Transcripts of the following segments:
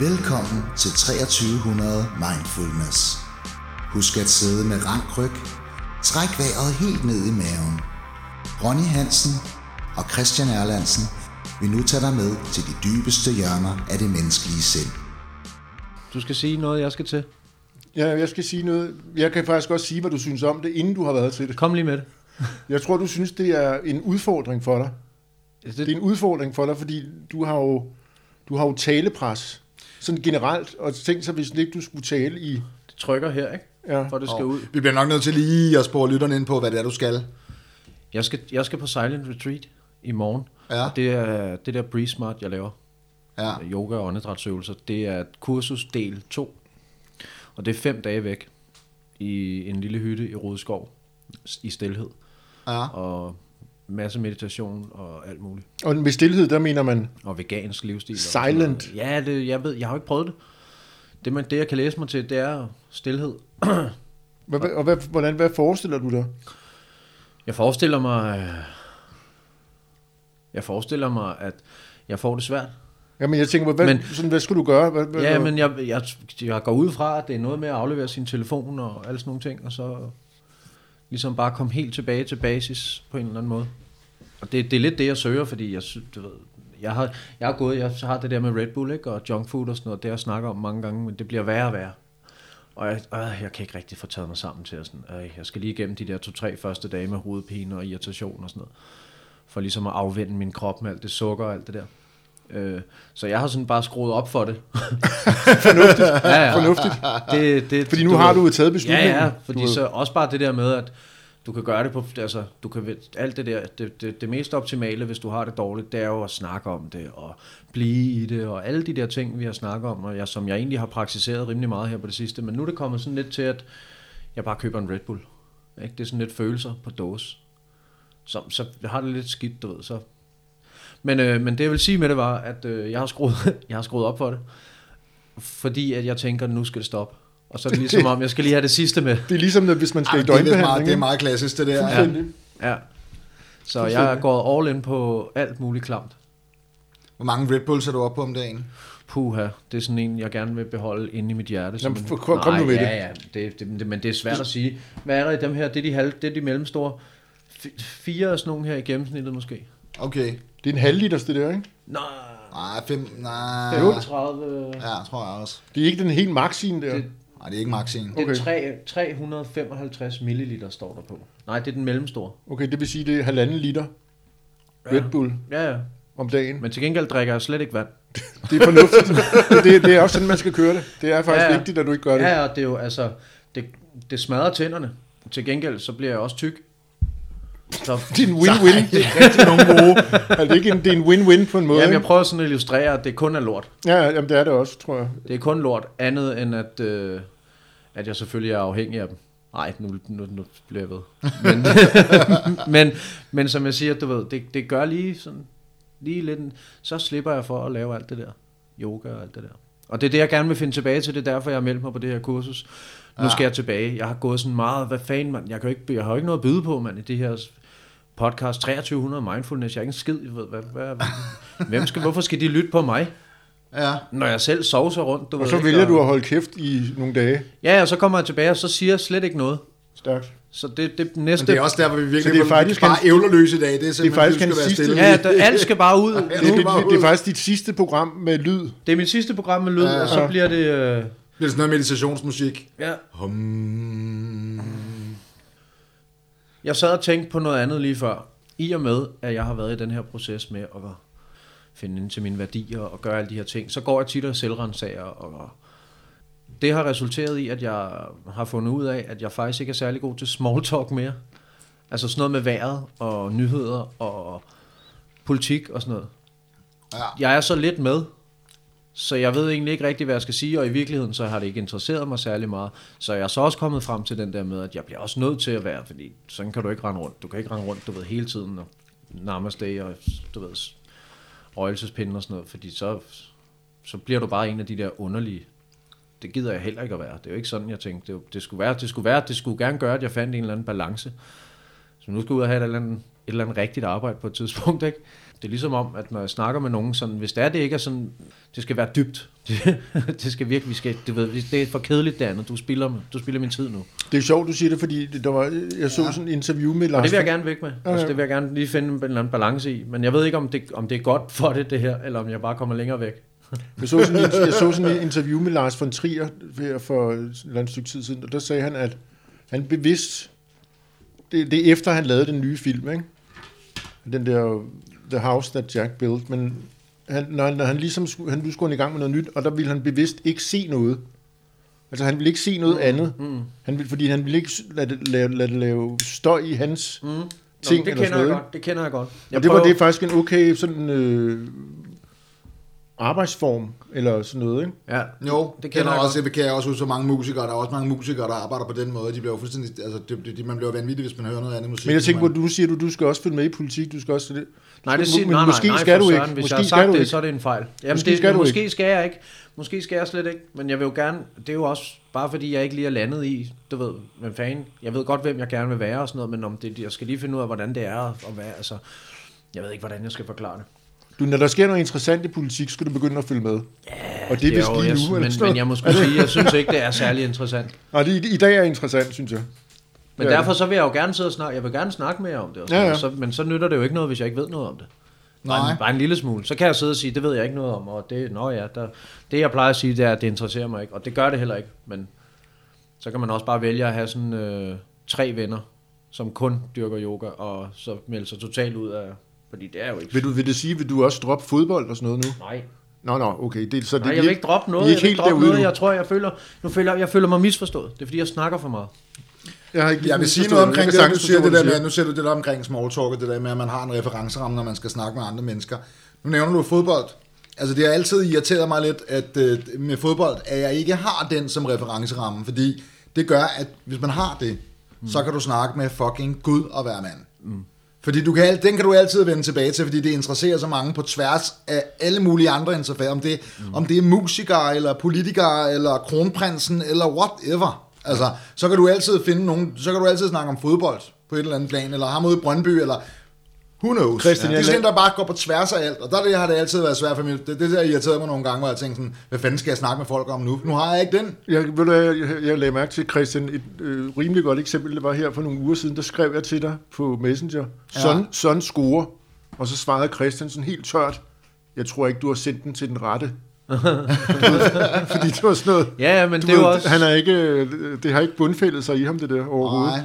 Velkommen til 2300 Mindfulness. Husk at sidde med rank ryg. Træk vejret helt ned i maven. Ronny Hansen og Christian Erlandsen vil nu tage dig med til de dybeste hjørner af det menneskelige sind. Du skal sige noget, jeg skal til. Ja, jeg skal sige noget. Jeg kan faktisk også sige, hvad du synes om det, inden du har været til det. Kom lige med det. Jeg tror, du synes, det er en udfordring for dig. Det, Det er en udfordring for dig, fordi du har jo, du har jo talepres. Sådan generelt, og tænk sig, hvis ikke du skulle tale i... det trykker her, ikke? Ja. For det skal Og ud. Vi bliver nok nødt til lige at spore lytterne ind på, hvad det er, du skal. Jeg skal, jeg skal på Silent Retreat i morgen. Ja. Og det er det der Breeze Smart, jeg laver. Ja. Yoga og åndedrætsøvelser. Det er kursus del 2. Og det er fem dage væk i en lille hytte i Rodeskov i stilhed. Ja. Og masse meditation og alt muligt. Og med stillhed, der mener man... Og vegansk livsstil. og Silent. noget. Ja, det, jeg ved, jeg har ikke prøvet det. Det, man, det jeg kan læse mig til, det er stillhed. Hvad, og hvad, hvordan, hvad forestiller du dig? Jeg forestiller mig, øh, jeg forestiller mig, at jeg får det svært. Jamen, jeg tænker, hvad, Men- men, sådan, hvad skulle du gøre? Hvad, hvad, Ja, men jeg, jeg, jeg går ud fra, at det er noget med at aflevere sin telefon og alle sådan nogle ting, og så ligesom bare komme helt tilbage til basis på en eller anden måde. Og det, det er lidt det, jeg søger, fordi jeg, du ved, jeg har, jeg har gået, jeg har det der med Red Bull ikke, og junk food og sådan noget, det har jeg snakket om mange gange, men det bliver værre og værre. Og jeg, øh, jeg kan ikke rigtig få taget mig sammen til at sådan, øh, jeg skal lige igennem de der to-tre første dage med hovedpine og irritation og sådan noget, for ligesom at afvende min krop med alt det sukker og alt det der. Øh, så jeg har sådan bare skruet op for det. Fornuftigt. Ja, ja. Fornuftigt. Det, det, Fordi nu har du taget beslutningen. Ja, ja, du fordi så også bare det der med, at du kan gøre det på, altså, du kan, alt det der, det, det, det mest optimale, hvis du har det dårligt, det er jo at snakke om det, og blive i det, og alle de der ting, vi har snakket om, og jeg, som jeg egentlig har praktiseret rimelig meget her på det sidste, men nu er det kommet sådan lidt til, at jeg bare køber en Red Bull. Ikke? Det er sådan lidt følelser på dåse. Så, så har det lidt skidt, du ved, så... Men, øh, men det jeg vil sige med det var, at øh, jeg, har skruet, jeg har skruet op for det, fordi at jeg tænker, at nu skal det stoppe. Og så er det ligesom om, jeg skal lige have det sidste med. Det er ligesom, når, hvis man skal Ej, i det, er meget, døgnbehandling. det er meget klassisk, det der. Ja. Ja. Så jeg er gået all in på alt muligt klamt. Hvor mange Red Bulls er du oppe på om dagen? Puha, det er sådan en, jeg gerne vil beholde inde i mit hjerte. som Jamen, en- for- kom- kom nu med ja, det. Ja, det, det, det, men det er svært at sige. Hvad er der i dem her? Det er de, halv, det er de mellemstore. F- fire af sådan nogle her i gennemsnittet måske. Okay. Det er en halv liters, det der, ikke? Nej, Nej, fem, nej. 35. Ja, tror jeg også. Det er ikke den helt maxien der. Det- Nej, det er ikke maxien. Det er Okay. tre, 355 milliliter, står der på. Nej, det er den mellemstore. Okay, det vil sige, det er halvanden liter Red Bull Ja, ja. om dagen. Men til gengæld drikker jeg slet ikke vand. Det er fornuftigt. det, det er også sådan, man skal køre det. Det er faktisk Ja, ja, ja. vigtigt, at du ikke gør det. Ja, ja, det er jo altså, det, det smadrer tænderne. Til gengæld, så bliver jeg også tyk. Så, Det er en win-win. Det er rigtig nogle gode. Altså, det, er ikke en, det er en win-win på en måde. Jamen, jeg prøver sådan at illustrere, at det kun er lort. Ja, ja, jamen, det er det også, tror jeg. Det er kun lort, andet end at, øh, at jeg selvfølgelig er afhængig af dem. Nej, nu, nu, nu bliver jeg ved. Men, men, men som jeg siger, du ved, det, det gør lige sådan, lige lidt, så slipper jeg for at lave alt det der. Yoga og alt det der. Og det er det, jeg gerne vil finde tilbage til. Det er derfor, jeg har meldt mig på det her kursus. Nu Ja. skal jeg tilbage. Jeg har gået sådan meget, hvad fanden, mand. Jeg, kan jo ikke, jeg har jo ikke noget at byde på, mand, i det her podcast 2300 Mindfulness. Jeg er ikke en skid, jeg ved, hvad, hvad, hvem skal, hvorfor skal de lytte på mig? Ja. Når jeg selv sovser rundt, du Og ved så ikke, vælger du at holde kæft i nogle dage. Ja, og så kommer jeg tilbage, og så siger jeg slet ikke noget. Stærkt. Så det, det Men næste... det er også der, hvor vi Så virkelig det er faktisk bare ævlerløse i dag. Det er simpelthen, faktisk du skal være sidste- stille. Ja, der, alt skal bare ud. Ja, Det, det det, er det, det er faktisk dit sidste program med lyd. Det er mit sidste program med lyd, Ja. og så bliver det... Øh, Det er sådan noget meditationsmusik. ja. Hum. Jeg sad og tænkte på noget andet lige før. I og med, at jeg har været i den her proces med at finde ind til mine værdier og gøre alle de her ting, så går jeg tit og selvrensager, og det har resulteret i, at jeg har fundet ud af, at jeg faktisk ikke er særlig god til small talk mere. Altså sådan noget med vejret og nyheder og politik og sådan noget. Ja. Jeg er så lidt med, så jeg ved egentlig ikke rigtig, hvad jeg skal sige, og i virkeligheden så har det ikke interesseret mig særlig meget. Så jeg er så også kommet frem til den der med, at jeg bliver også nødt til at være, fordi sådan kan du ikke rende rundt. Du kan ikke rende rundt, du ved, hele tiden og namaste og du ved, røgelsespinde og sådan noget, fordi så, så bliver du bare en af de der underlige. Det gider jeg heller ikke at være. Det er jo ikke sådan, jeg tænkte. Det, det, skulle være, det, skulle være, det skulle gerne gøre, at jeg fandt en eller anden balance. Så nu skal jeg ud og have et eller, andet, et eller andet rigtigt arbejde på et tidspunkt, ikke? Det er ligesom om, at når jeg snakker med nogen, sådan, hvis det er, det ikke er sådan, det skal være dybt. det skal virkelig, vi skal, du ved, det er for kedeligt det andet. Du spiller, du spiller min tid nu. Det er sjovt, du siger det, fordi det- der var, jeg så ja. sådan et interview med Og Lars. det vil jeg gerne væk med. Ja, Altså, ja. det vil jeg gerne lige finde en eller anden balance i. Men jeg ved ikke, om det, om det er godt for det, det her, eller om jeg bare kommer længere væk. Jeg så, sådan, et- jeg så sådan et interview med Lars von Trier for et andet stykke tid siden, og der sagde han, at han bevidst, det, det er efter han lavede den nye film, ikke? Den der The House That Jack Built, men han, når, når han ligesom skulle, han skulle i gang med noget nyt, og der ville han bevidst ikke se noget. Altså han ville ikke se noget andet, Mm. han ville, fordi han ville ikke lade det lave, lade det lave støj i hans Mm. Nå, ting det eller kender sådan jeg godt. Det kender jeg godt. Jeg og det var det faktisk en okay sådan øh, arbejdsform, eller sådan noget, ikke? Ja, Jo, Det kender jeg også, det kan jeg også huske så mange musikere. Der er også mange musikere, der arbejder på den måde. De bliver jo fuldstændig, altså, det, det, man bliver vanvittig, hvis man hører noget andet musik. Men jeg tænker på, at du siger, du, du skal også følge med i politik, du skal også det. Nej, det siger, men nej, nej, måske nej, skal du ikke. Hvis Måske jeg har skal sagt du det, ikke. så er det en fejl. Jamen, Måske det, skal du måske skal jeg ikke. Måske skal jeg slet ikke. Men jeg vil jo gerne, det er jo også bare fordi, jeg ikke lige er landet i, du ved, hvem fanden. Jeg ved godt, hvem jeg gerne vil være og sådan noget, men om det, jeg skal lige finde ud af, hvordan det er at være. Altså, jeg ved ikke, hvordan jeg skal forklare det. Du, når der sker noget interessant i politik, skal du begynde at følge med. Ja, og det er vist jo- lige nu. men, men jeg må sgu sige, jeg synes ikke, det er særlig interessant. Nej, det, i, i dag er interessant, synes jeg. Men Det er derfor så vil jeg jo gerne sidde og snakke, jeg vil gerne snakke med jer om det. Og Ja, sådan, ja. noget. Så, men så nytter det jo ikke noget, hvis jeg ikke ved noget om det. Bare, Nej. en, bare en lille smule. Så kan jeg sidde og sige, det ved jeg ikke noget om, og det, nå ja, der, det jeg plejer at sige, det er, at det interesserer mig ikke, og det gør det heller ikke, men så kan man også bare vælge at have sådan øh, tre venner, som kun dyrker yoga, og så melde sig totalt ud af, fordi det er jo ikke... Vil, du, vil det sige, vil du også droppe fodbold og sådan noget nu? Nej, Nå, nå, okay. Det, så det, Nej, jeg vil ikke droppe noget, er jeg vil ikke droppe noget, nu. jeg tror, jeg føler, nu føler, jeg føler mig misforstået. Det er fordi, jeg snakker for meget. Jeg, har ikke Jeg vil sige noget omkring det, du siger det der med, nu ser du det der omkring small talk, det der med, at man har en referenceramme, når man skal snakke med andre mennesker. Nu nævner du fodbold. Altså det har altid irriteret mig lidt, at øh, med fodbold, at jeg ikke har den som referenceramme, fordi det gør, at hvis man har det, mm. så kan du snakke med fucking Gud og hver mand. Mm. Fordi du kan, den kan du altid vende tilbage til, fordi det interesserer så mange på tværs af alle mulige andre interesser. Om det, mm. om det er musikere, eller politikere, eller kronprinsen, eller whatever. Altså, så kan du altid finde nogen, så kan du altid snakke om fodbold på et eller andet plan, eller ham ude i Brøndby, eller who knows. Christian, det er sådan, der bare går på tværs af alt, og der er det, har det altid været svært for mig. Det, det der irriterede mig nogle gange, hvor jeg tænkte sådan, hvad fanden skal jeg snakke med folk om nu? Nu har jeg ikke den. Jeg, hvad, jeg, jeg, jeg lagde mærke til, Christian, et øh, rimelig godt eksempel, det var her for nogle uger siden, der skrev jeg til dig på Messenger, Ja. sådan, sådan score, og så svarede Christian sådan helt tørt, jeg tror ikke, du har sendt den til den rette. Fordi det var sådan noget, Ja, ja, men det er ved, også... han er ikke, øh, det har ikke bundfældet sig i ham, det der overhovedet. Nej.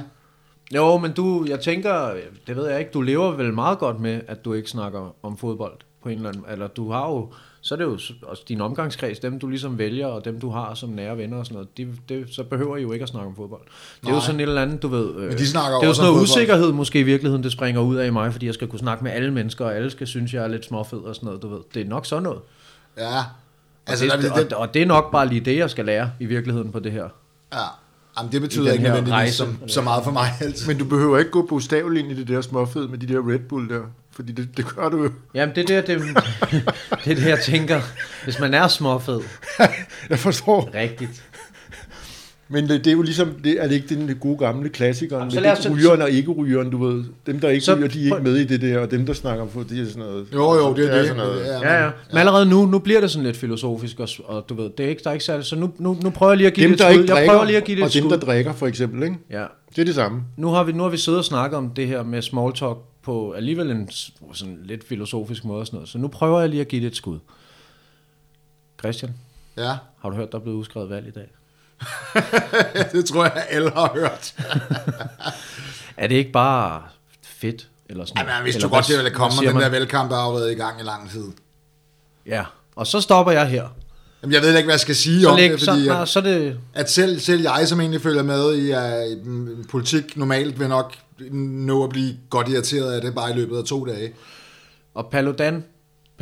Jo, men du, jeg tænker, det ved jeg ikke, du lever vel meget godt med, at du ikke snakker om fodbold på en eller anden, eller du har jo, så er det jo også din omgangskreds, dem du ligesom vælger, og dem du har som nære venner og sådan noget, de, det, så behøver I jo ikke at snakke om fodbold. Det er jo Nej. sådan et eller andet, du ved, øh, Men de snakker det er jo sådan noget usikkerhed måske i virkeligheden, det springer ud af i mig, fordi jeg skal kunne snakke med alle mennesker, og alle skal synes, jeg er lidt småfed og sådan noget, du ved. Det er nok sådan noget. Ja. Altså, og, der, det, det, det, og, og det er nok bare lige det, jeg skal lære i virkeligheden på det her. ja. Jamen, det betyder ikke nødvendigvis rejse. så, så meget for mig altid. Men du behøver ikke gå bogstaveligt ind i det der småfed med de der Red Bull der, fordi det, det gør du jo. Jamen, det er det, det, det, er det, jeg tænker. Hvis man er småfed, Jeg forstår. rigtigt. Men det, det er jo ligesom, det er det ikke den gode gamle klassiker, Jamen, med så rygeren og ikke rygeren, du ved. Dem, der ikke Så ryger, de er ikke med i det der, og dem, der snakker på, det er sådan noget. Jo, jo, det er det. sådan noget. Ja, ja. Men allerede nu, nu bliver det sådan lidt filosofisk, og, og du ved, det er ikke, der er ikke særligt, så nu, nu, nu prøver jeg lige at give Dem, det et skud. ikke Jeg prøver lige at give det drikker, et og dem, skud. der drikker, for eksempel, ikke? Ja. Det er det samme. Nu har, vi, nu har vi siddet og snakket om det her med small talk på alligevel en sådan lidt filosofisk måde og sådan noget. Så nu prøver jeg lige at give det et skud. Christian, Ja, har du hørt, der er blevet udskrevet valg i dag? det tror jeg, alle har hørt. Er det ikke bare fedt? Eller sådan Jamen, jeg vidste jo godt, det ville komme, den der velkamp der har været i gang i lang tid. Ja, og så stopper jeg her. Jamen, jeg ved ikke, hvad jeg skal sige Så, om læg, det, så, fordi nej, at, så det... at selv, selv jeg, som egentlig følger med i uh, politik normalt, vil nok nå at blive godt irriteret af det bare i løbet af to dage. Og Paludan,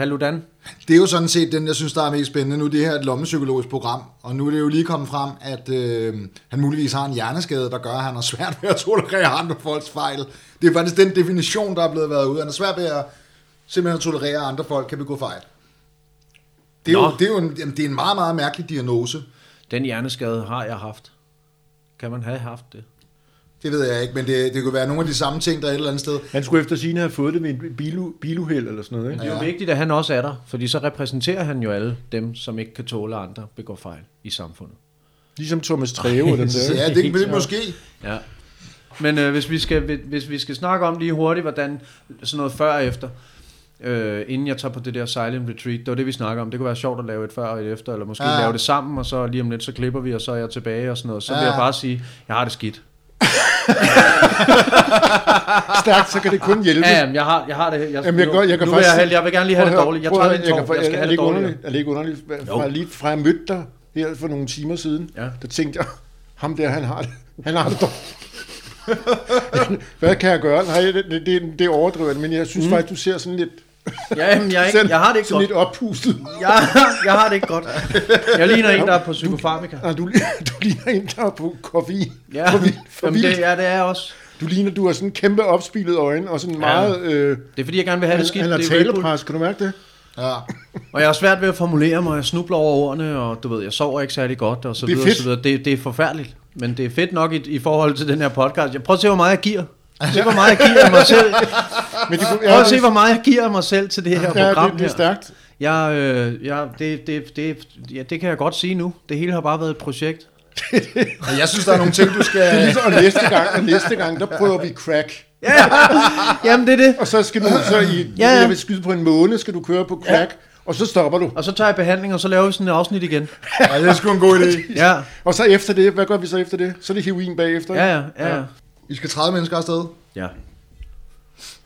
Paludan, Det er jo sådan set den, jeg synes, der er mest spændende. Nu er det her et lommepsykologisk program, og nu er det jo lige kommet frem, at øh, han muligvis har en hjerneskade, der gør, at han har svært ved at tolerere andre folks fejl. Det er faktisk den definition, der er blevet været ud. Han er svært ved at simpelthen at tolerere, at andre folk kan begå fejl. Det er, jo, Nå. det, er jo en, jamen, det er en meget, meget mærkelig diagnose. den hjerneskade har jeg haft. Kan man have haft det? Det ved jeg ikke, men det, det kunne være nogle af de samme ting, der er et eller andet sted. Han skulle efter sine have fået det med en bilu, biluheld eller sådan noget, ikke? Det er jo vigtigt, at han også er der, fordi så repræsenterer han jo alle dem, som ikke kan tåle, at andre begår fejl i samfundet. Ligesom Thomas Treve og den der. Ja, det, det er måske. Ja. Men øh, hvis, vi skal, hvis vi skal snakke om lige hurtigt, hvordan sådan noget før og efter, øh, inden jeg tager på det der silent retreat, det var det, vi snakker om. Det kunne være sjovt at lave et før og et efter, eller måske Ja. ja. lave det sammen, og så lige om lidt, så klipper vi, og så er jeg tilbage og sådan noget. Så vil Ja. jeg bare sige, jeg har det skidt. Stærkt, så kan det kun hjælpe. Ja, jamen, jeg har, jeg har det. Jeg, Jamen, jeg, gør, jeg kan nu faktisk... vil jeg, jeg vil gerne lige have det dårligt. Jeg tager en tår. fa- Jeg skal have det dårligt. Er det ikke underligt? Fra, lige fra jeg mødte dig her for nogle timer siden, Ja. der tænkte jeg, ham der, han har det. Han har det dårligt. Hvad kan jeg gøre? Nej, det, det, det, det overdriver men jeg synes mm. faktisk, du ser sådan lidt, Ja, jamen, jeg, er ikke, jeg har det ikke sådan godt. lidt oppustet. Jeg, jeg har det ikke godt. Jeg ligner en, der er på psykofarmika. Nej, du, du ligner en, der er på koffein. Ja, for jamen, det, ja, det er jeg også. Du ligner, du har sådan kæmpe opspillet øjne, og sådan Ja. meget... Øh, Det er fordi, jeg gerne vil have det skidt. han har er talepres, kan du mærke det? Ja. Og jeg har svært ved at formulere mig, jeg snubler over ordene, og du ved, jeg sover ikke særlig godt, og så Det er videre, fedt. så videre. Det, det er forfærdeligt, men det er fedt nok i, i forhold til den her podcast. Jeg prøver at se, hvor meget jeg giver. Se, hvor meget jeg giver mig selv. Men det, kunne- Prøv at se, hvor meget jeg giver mig selv til det her ja, program det, det er her. stærkt. Jeg, øh, jeg, det, det, det, ja, det kan jeg godt sige nu. Det hele har bare været et projekt. Og jeg synes, der er nogle ting, du Det er skal... ligesom, og næste gang, og næste gang, der prøver vi crack. Ja, jamen det er det. Og så skal du så i, Ja, jeg vil skyde på en måned, skal du køre på crack, ja. og så stopper du. Og så tager jeg behandling, og så laver vi sådan et afsnit igen. Ja, det er sgu en god idé. Ja, Og så efter det, hvad gør vi så efter det? Så er det heroin bagefter. ja, ja. ja, ja. Vi skal 30 mennesker afsted. ja.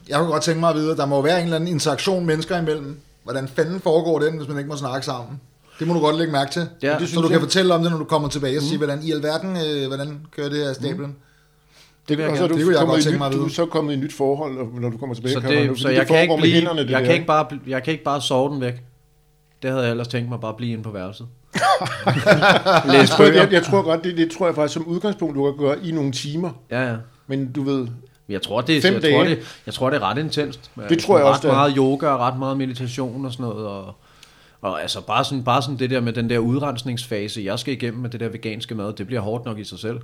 Jeg kunne godt tænke mig at vide, at der må være en eller anden interaktion mennesker imellem. Hvordan fanden foregår den, hvis man ikke må snakke sammen? Det må du godt lægge mærke til. Ja. det så du kan fortælle om det, når du kommer tilbage og sige, hvordan i alverden, øh, hvordan kører det her stablen? Det, vil jeg og så er du, Det kunne jeg godt i tænke mig at du vide. er så kommet i et nyt forhold, når du kommer tilbage. Så, kan det, fordi så jeg, kan ikke blive, hænderne, det jeg, der. kan ikke bare, jeg kan ikke bare sove den væk. Det havde jeg ellers tænkt mig bare at blive inde på værelset. Læs jeg, bøger. jeg, jeg tror godt, det, det tror jeg faktisk som udgangspunkt, du kan gøre i nogle timer. Ja, ja. Men du ved, Jeg tror, det, Fem jeg, tror, dage. det, jeg tror, det er ret intenst. Det tror jeg ret også, er. meget yoga og ret meget meditation og sådan noget. Og, og altså bare sådan, bare sådan det der med den der udrensningsfase, jeg skal igennem med det der veganske mad, det bliver hårdt nok i sig selv.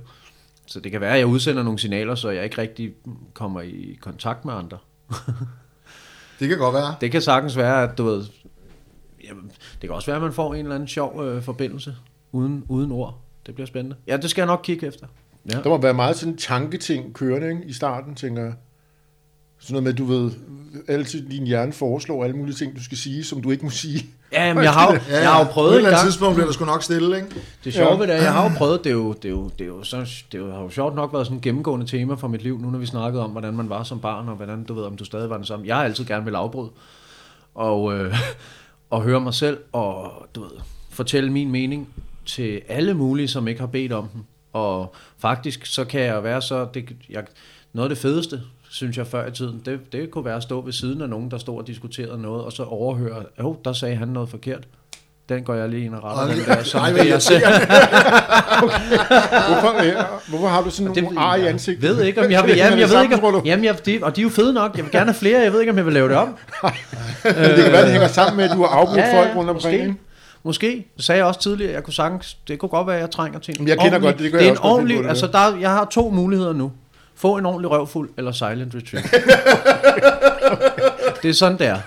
Så det kan være, at jeg udsender nogle signaler, så jeg ikke rigtig kommer i kontakt med andre. Det kan godt være. Det kan sagtens være, at du ved... Jamen, det kan også være, at man får en eller anden sjov øh, forbindelse uden, uden ord. Det bliver spændende. Ja, det skal jeg nok kigge efter. Ja. der må være meget sådan tanketing kørende ikke? i starten, tænker jeg. Sådan noget med, du ved, altid din hjerne foreslår alle mulige ting, du skal sige, som du ikke må sige. Ja, men jeg har, jo- Ja, jeg har jo På et prøvet eller andet tidspunkt bliver der sgu nok stille, ikke? Det sjove Ja. ved det er, jeg har jo prøvet, det er jo, det er jo, det er jo, så, det er jo, har jo sjovt nok været sådan et gennemgående tema for mit liv, nu når vi snakkede om, hvordan man var som barn, og hvordan, du ved, om du stadig var den samme. Jeg har altid gerne vil afbryde, og, øh, og høre mig selv, og du ved, fortælle min mening til alle mulige, som ikke har bedt om den. Og faktisk, så kan jeg være så, det, jeg, noget af det fedeste, synes jeg før i tiden, det, det kunne være at stå ved siden af nogen, der stod og diskuterede noget, og så overhøre, jo, der sagde han noget forkert. Den går jeg lige ind og retter, Og den der, som Ej, det hvor jeg selv. Hvorfor, øh, hvorfor har du sådan Det nogle ar i ansigtet? ved ikke, om jeg vil, jamen, jeg ved ikke, om, jamen, jeg, de, og de er jo fede nok, jeg vil gerne have flere, jeg ved ikke, om jeg vil lave det om. Det kan være, det hænger sammen med, at du har afbrudt ja, folk rundt omkring. måske. Måske, det sagde jeg også tidligere, jeg kunne sagtens, det kunne godt være, at jeg trænger til en jeg kender ordentlig- godt det, det gør det jeg er en også ordentlig, det altså der, jeg har to muligheder nu. Få en ordentlig røvfuld, eller silent retreat. det er sådan, det er.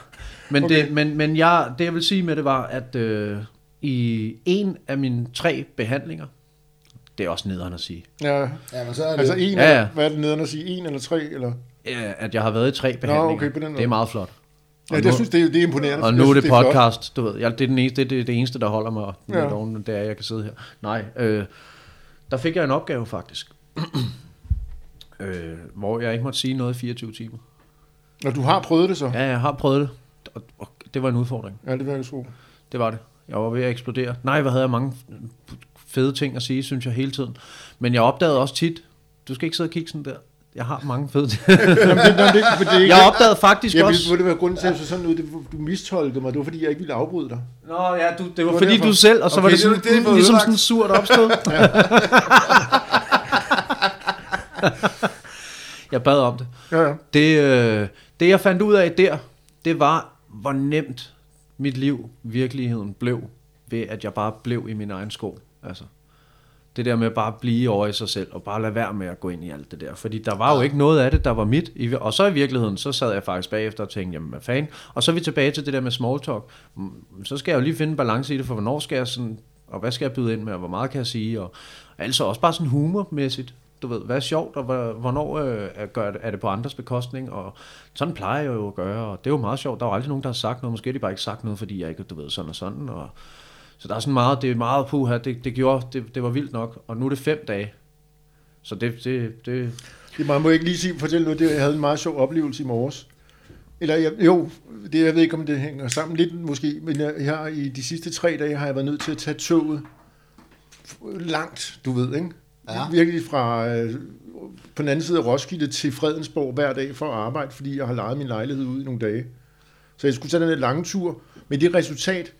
Men, okay. det, men, men jeg, det jeg vil sige med det var, at øh, i en af mine tre behandlinger, det er også nederen at sige, Ja, Ja, men så er det... altså en, Ja, ja. hvad er det nede at sige? En eller tre? Eller? øh, at jeg har været i tre behandlinger. okay, på den måde. det er meget flot. Ja, Og det nu- synes det, er- det er imponerende. Og Jeg nu er synes, det flot. podcast, du ved. Jeg, det, er den eneste, det, er det eneste, der holder mig Ja. oven, det er, at jeg kan sidde her. Nej, øh, der fik jeg en opgave faktisk. øh, hvor jeg ikke måtte sige noget i 24 timer. Når du har prøvet det så? Ja, jeg har prøvet det, og, og det var en udfordring. Ja, det vil jeg tro. Det var det. Jeg var ved at eksplodere. Nej, hvad havde jeg mange fede ting at sige, synes jeg, hele tiden. Men jeg opdagede også tit, du skal ikke sidde og kigge sådan der. Jeg har mange fede ting. Det, det, det, det, det, Jeg opdagede faktisk jeg også... ville, det være grunden til, at så sådan ud, det, du mistolkede mig. Det var, fordi jeg ikke ville afbryde dig. Nå ja, du, det var var fordi derfor. du selv, og så Okay, var det det sådan, var det, jeg fået ligesom sådan surt opstød. jeg bad om det. Ja, ja. Det, øh, det jeg fandt ud af der, det var, hvor nemt mit liv, virkeligheden, blev, ved at jeg bare blev i min egen sko. Altså, Det der med bare at blive over i sig selv, og bare lade være med at gå ind i alt det der. Fordi der var jo ikke noget af det, der var mit. Og så i virkeligheden, så sad jeg faktisk bagefter og tænkte, jamen hvad fanden. Og så er vi tilbage til det der med small talk. Mm, Så skal jeg jo lige finde en balance i det, for hvornår skal jeg sådan, og hvad skal jeg byde ind med, og hvor meget kan jeg sige, og altså også bare sådan humormæssigt. Du ved, hvad er sjovt, og hvor- hvornår øh, gør, det- er det på andres bekostning, og sådan plejer jeg jo at gøre, og det er jo meget sjovt. Der er jo aldrig nogen, der har sagt noget, måske har de bare ikke sagt noget, fordi jeg ikke, du ved, sådan og sådan, og så der er sådan meget, det er meget puha, det, det gjorde, det, det var vildt nok, og nu er det fem dage. Så det, det, det Det, man må ikke lige sige, fortælle noget, det, jeg havde en meget sjov oplevelse i morges. Eller jeg, jo, det, jeg ved ikke, om det hænger sammen lidt måske, men jeg, jeg har, i de sidste tre dage har jeg været nødt til at tage toget langt, du ved, ikke? Ja. Virkelig fra øh, på den anden side af Roskilde til Fredensborg hver dag for at arbejde, fordi jeg har lejet min lejlighed ud i nogle dage. Så jeg skulle tage den her lange tur, med det resultat,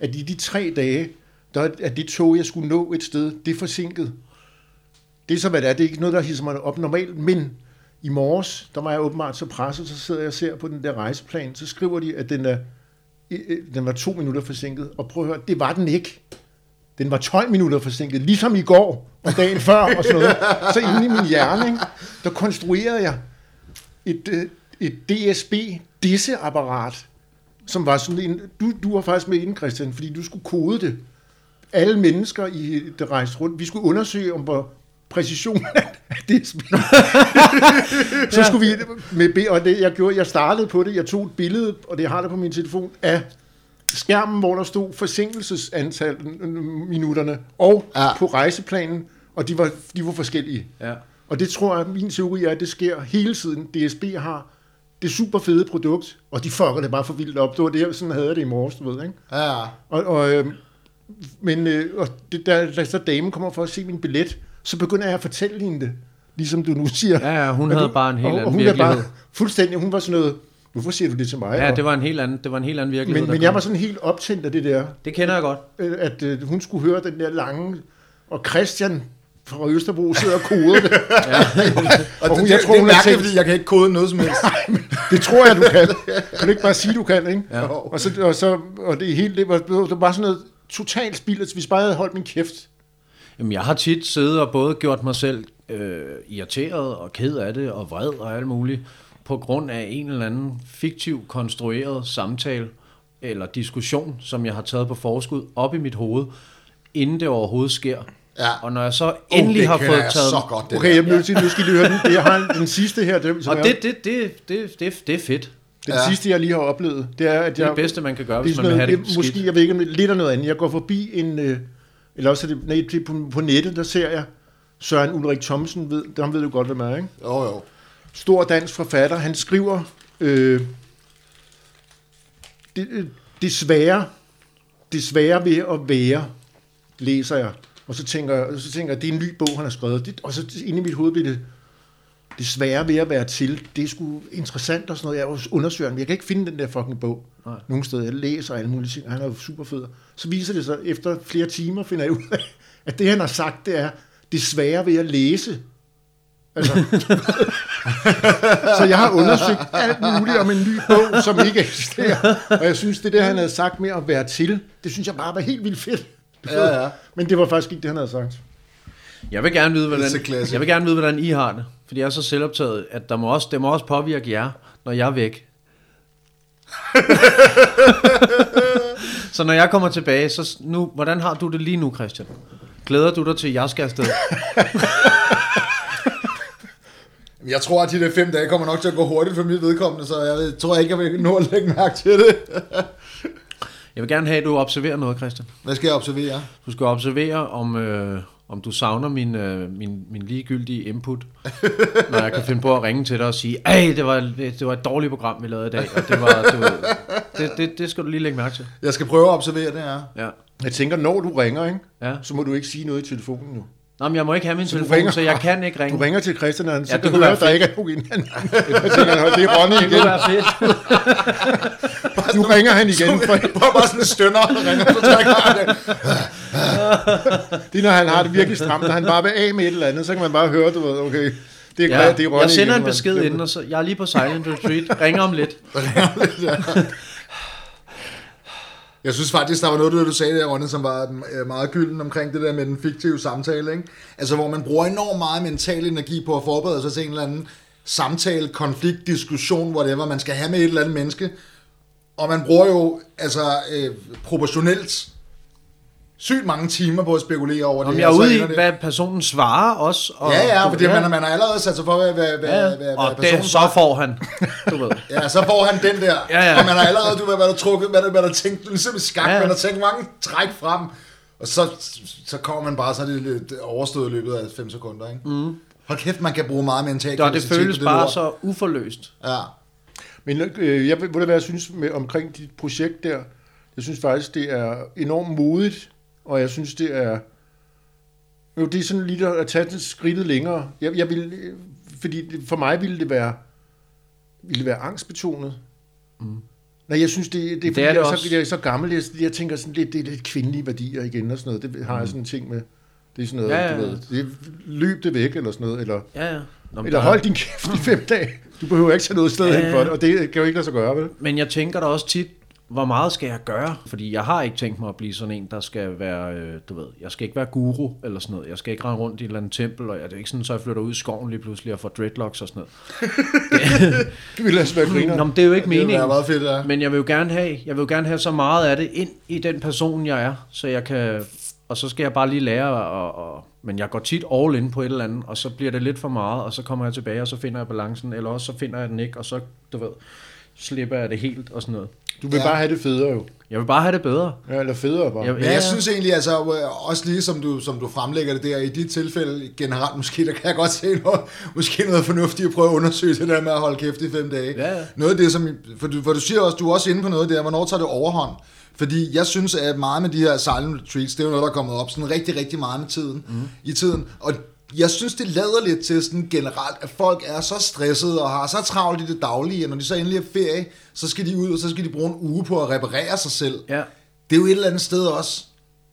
at i de tre dage, der er at det tog, jeg skulle nå et sted, det er forsinket. Det er så, hvad det er. Det er ikke noget, der hisser mig op normalt, men i morges, der var jeg åbenbart så presset, så sidder jeg og ser på den der rejseplan, så skriver de, at den, er, den var to minutter forsinket. Og prøv at høre, det var den ikke. Den var 12 minutter forsinket, ligesom i går og dagen før og sådan noget. Så inde i min hjerne, ikke, der konstruerede jeg et, øh, et DSB disseapparat, som var sådan en... Du, du var faktisk med inden, Christian, fordi du skulle kode det. Alle mennesker, i, der rejste rundt, vi skulle undersøge, om hvor præcision af DSB. så skulle vi med B, og det, jeg gjorde, jeg startede på det, jeg tog et billede, og det har det på min telefon, af skærmen, hvor der stod forsinkelsesantal minutterne, og ja. på rejseplanen, og de var, de var forskellige. ja. Og det tror jeg, min teori er, at det sker hele tiden. DSB har det super fede produkt, og de fucker det bare for vildt op. Det var det, sådan havde jeg det i morges, du ved, ikke? Ja. Og, og, øh, men øh, og det, der, da så damen kommer for at se min billet, så begynder jeg at fortælle hende det, ligesom du nu siger. Ja, ja, hun Og havde du- bare en helt og, anden og hun virkelighed. bare fuldstændig, hun var sådan noget, hvorfor siger du det til mig? Ja, Og- det var en helt anden, det var en helt anden virkelighed. men, men jeg var sådan helt optændt af det der, Det kender jeg godt. øh, at øh, hun skulle høre den der lange, og Christian fra Østerbro sidder og koder det. Og, Og hun- det, jeg det, tror, det er hun har mærkeligt, tænkt- fordi jeg kan ikke kode noget som helst. Det tror jeg, du kan. Kan du ikke bare sige, du kan, ikke? Ja. Og, så, og, så, og det hele, det var, det var bare sådan noget totalt spild, hvis bare havde holdt min kæft. Jamen, jeg har tit siddet og både gjort mig selv øh, irriteret og ked af det og vred og alt muligt på grund af en eller anden fiktiv konstrueret samtale eller diskussion, som jeg har taget på forskud op i mit hoved, inden det overhovedet sker. Ja. Og når jeg så endelig det har fået jeg taget... så godt, det Okay, jeg bliver til, nu skal I lige høre den. Jeg har den sidste her. Det, som Og er, det, det, det, det, det, det er fedt. den Ja. sidste, jeg lige har oplevet, det er, at Det er jeg... det bedste, man kan gøre, det er hvis man vil have det det, måske, jeg ved ikke, lidt af noget andet. Jeg går forbi en... Øh, eller også er det, nej, det er på, på nettet, der ser jeg Søren Ulrik Thomsen, ved, ham ved du godt, hvem er, ikke? Jo, jo. stor dansk forfatter, han skriver øh, det, øh, det svære ved at være, læser jeg. Og så tænker, jeg- så tænker jeg, det er en ny bog, han har skrevet. Det, og så inde i mit hoved bliver det, det svære ved at være til, det er sgu interessant og sådan noget. Jeg er undersøger, men jeg kan ikke finde den der fucking bog Nej. nogen steder. Jeg læser alle mulige ting, han er jo super fed. Så viser det sig, efter flere timer finder jeg ud af, at det han har sagt, det er, det svære ved at læse. Altså, så jeg har undersøgt alt muligt om en ny bog, som ikke eksisterer. Og jeg synes, det der, han havde sagt med at være til, det synes jeg bare var helt vildt fedt. Ja, ja. Men det var faktisk ikke det, han havde sagt. Jeg vil gerne vide, hvordan, jeg vil gerne vide, hvordan I har det. Fordi jeg er så selvoptaget, at der må også, det må også påvirke jer, når jeg er væk. så når jeg kommer tilbage, så nu, hvordan har du det lige nu, Christian? Glæder du dig til, at jeg skal afsted? Jeg tror, at de der fem dage kommer nok til at gå hurtigt for mit vedkommende, så jeg ved- tror ikke, jeg vil nå at lægge mærke til det. Jeg vil gerne have, at du observerer noget, Christian. Hvad skal jeg observere? Du skal observere, om, øh, om du savner min, øh, min, min ligegyldige input, når jeg kan finde på at ringe til dig og sige, ej, det var, det var et dårligt program, vi lavede i dag, og det, var, det, var, det, det, det skal du lige lægge mærke til. Jeg skal prøve at observere det her. Ja. Jeg tænker, når du ringer, ikke, Ja. så må du ikke sige noget i telefonen nu. Nå, men jeg må ikke have min Så telefon, ringer- så jeg kan ikke ringe. Du ringer til Christian, og han så Ja, det kan kunne høre, være at der ikke er nogen "Nå, det er Ronny Det igen. kunne være fedt. Nu ringer han igen. For, Prøv bare sådan stønner, der ringer, så trækker han det. det er, når han har det virkelig stramt, og han bare vil af med et eller andet, så kan man bare høre, du ved, okay, det er, Ja, det er Ronny jeg sender igen, en besked inden, og så, jeg er lige på silent retreat. Ringer om lidt. Jeg synes faktisk, der var noget, du sagde der, Ronne, som var øh, meget gylden omkring det der med den fiktive samtale. Ikke? Altså, hvor man bruger enormt meget mental energi på at forberede sig til en eller anden samtale, konflikt, diskussion, whatever, man skal have med et eller andet menneske. Og man bruger jo altså øh, proportionelt sygt mange timer på at spekulere over Om det. jeg er ude i, det- hvad personen svarer også. Og, Ja, ja, du- fordi man, man har allerede sat sig for, hvad, hvad, hvad, ja, hvad, hvad og personen det, så får han, du ved. Ja, så får han den der. Ja, ja. Og man har allerede, du ved, hvad der trukket, hvad der, hvad der tænkt, ligesom i skak, Ja. man har tænkt mange træk frem, og så, så kommer man bare, så det lidt overstået i løbet af 5 sekunder, ikke? Mm. Hold kæft, man kan bruge meget mental Og det kapacitet føles på bare lort. så uforløst. Ja. Men øh, jeg ved, ved du, hvad jeg synes med, omkring dit projekt der? Jeg synes faktisk, det er enormt modigt, og jeg synes, det er... Jo, det er sådan lidt at tage det skridtet længere. Jeg, jeg vil, fordi det- for mig ville det være, ville det være angstbetonet. Mm. Nej, jeg synes, det, det er, fordi er jeg, det er så, også. jeg er så gammel, jeg, jeg tænker sådan lidt, det er lidt kvindelige værdier igen og sådan noget. Det har jeg sådan en ting med. Det er sådan noget, Ja, ja, du ved, det, løb det væk eller sådan noget, eller, Ja, ja. Nå, eller hold din kæft i fem dage. Du behøver ikke tage noget sted Ja, hen for det, og det kan jo ikke lade sig gøre, vel? Men jeg tænker da også tit, hvor meget skal jeg gøre? Fordi jeg har ikke tænkt mig at blive sådan en, der skal være, øh, du ved, jeg skal ikke være guru eller sådan noget. Jeg skal ikke rende rundt i et eller andet tempel, og jeg, det er ikke sådan, så jeg flytter ud i skoven lige pludselig og får dreadlocks og sådan noget. Det vil altså være griner. Nå, men det er jo ikke Det meningen. være meget fedt, ja. Men jeg vil jo gerne have, jeg vil jo gerne have så meget af det ind i den person, jeg er, så jeg kan, og så skal jeg bare lige lære, og, og, men jeg går tit all in på et eller andet, og så bliver det lidt for meget, og så kommer jeg tilbage, og så finder jeg balancen, eller også så finder jeg den ikke, og så, du ved, slipper jeg det helt og sådan noget. Du vil Ja. bare have det federe jo. Jeg vil bare have det bedre. Ja, eller federe bare. Jeg, Men jeg synes egentlig, altså, øh, også lige som du, som du fremlægger det der, i dit tilfælde generelt måske, der kan jeg godt se noget, måske noget fornuftigt at prøve at undersøge det der med at holde kæft i fem dage. Ja, ja. Noget af det, som, for du, for du siger også, du er også inde på noget der, hvornår tager det overhånd? Fordi jeg synes, at meget med de her silent retreats, det er jo noget, der er kommet op sådan rigtig, rigtig meget med tiden, mm. i tiden. Og jeg synes, det lader lidt til sådan generelt, at folk er så stressede og har så travlt i det daglige, at når de så endelig er ferie, så skal de ud, og så skal de bruge en uge på at reparere sig selv. Ja. Det er jo et eller andet sted også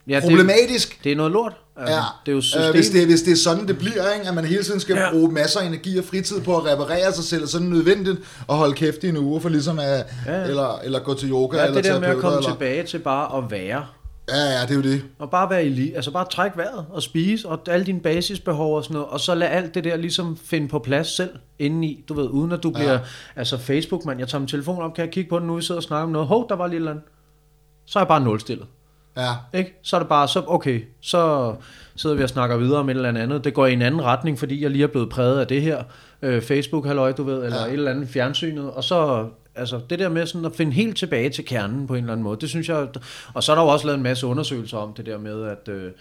Ja, problematisk. Det, det er noget lort. Altså, Ja, Det er jo system. øh, hvis, det, hvis det er sådan, det bliver, ikke? at man hele tiden skal Ja. bruge masser af energi og fritid på at reparere sig selv, og så er det nødvendigt at holde kæft i en uge, for ligesom at, Ja. eller, eller gå til yoga, ja, eller det der med at komme eller... tilbage til bare at være. Ja, ja, det er jo det. Og bare være i li- altså bare træk vejret og spise, og alle dine basisbehov og sådan noget, og så lad alt det der ligesom finde på plads selv indeni, du ved, uden at du bliver, ja. altså Facebook, man, jeg tager min telefon op, kan jeg kigge på den nu, vi sidder og snakker om noget, hov, der var lige et eller andet. Så er jeg bare nulstillet. Ja. Ikke? Så er det bare, så okay, så sidder vi og snakker videre om et eller andet. Det går i en anden retning, fordi jeg lige er blevet præget af det her øh, facebook halløj du ved, eller ja. et eller andet fjernsynet. Og så, altså det der med sådan at finde helt tilbage til kernen på en eller anden måde, det synes jeg, og så er der jo også lavet en masse undersøgelser om det der med, at øh,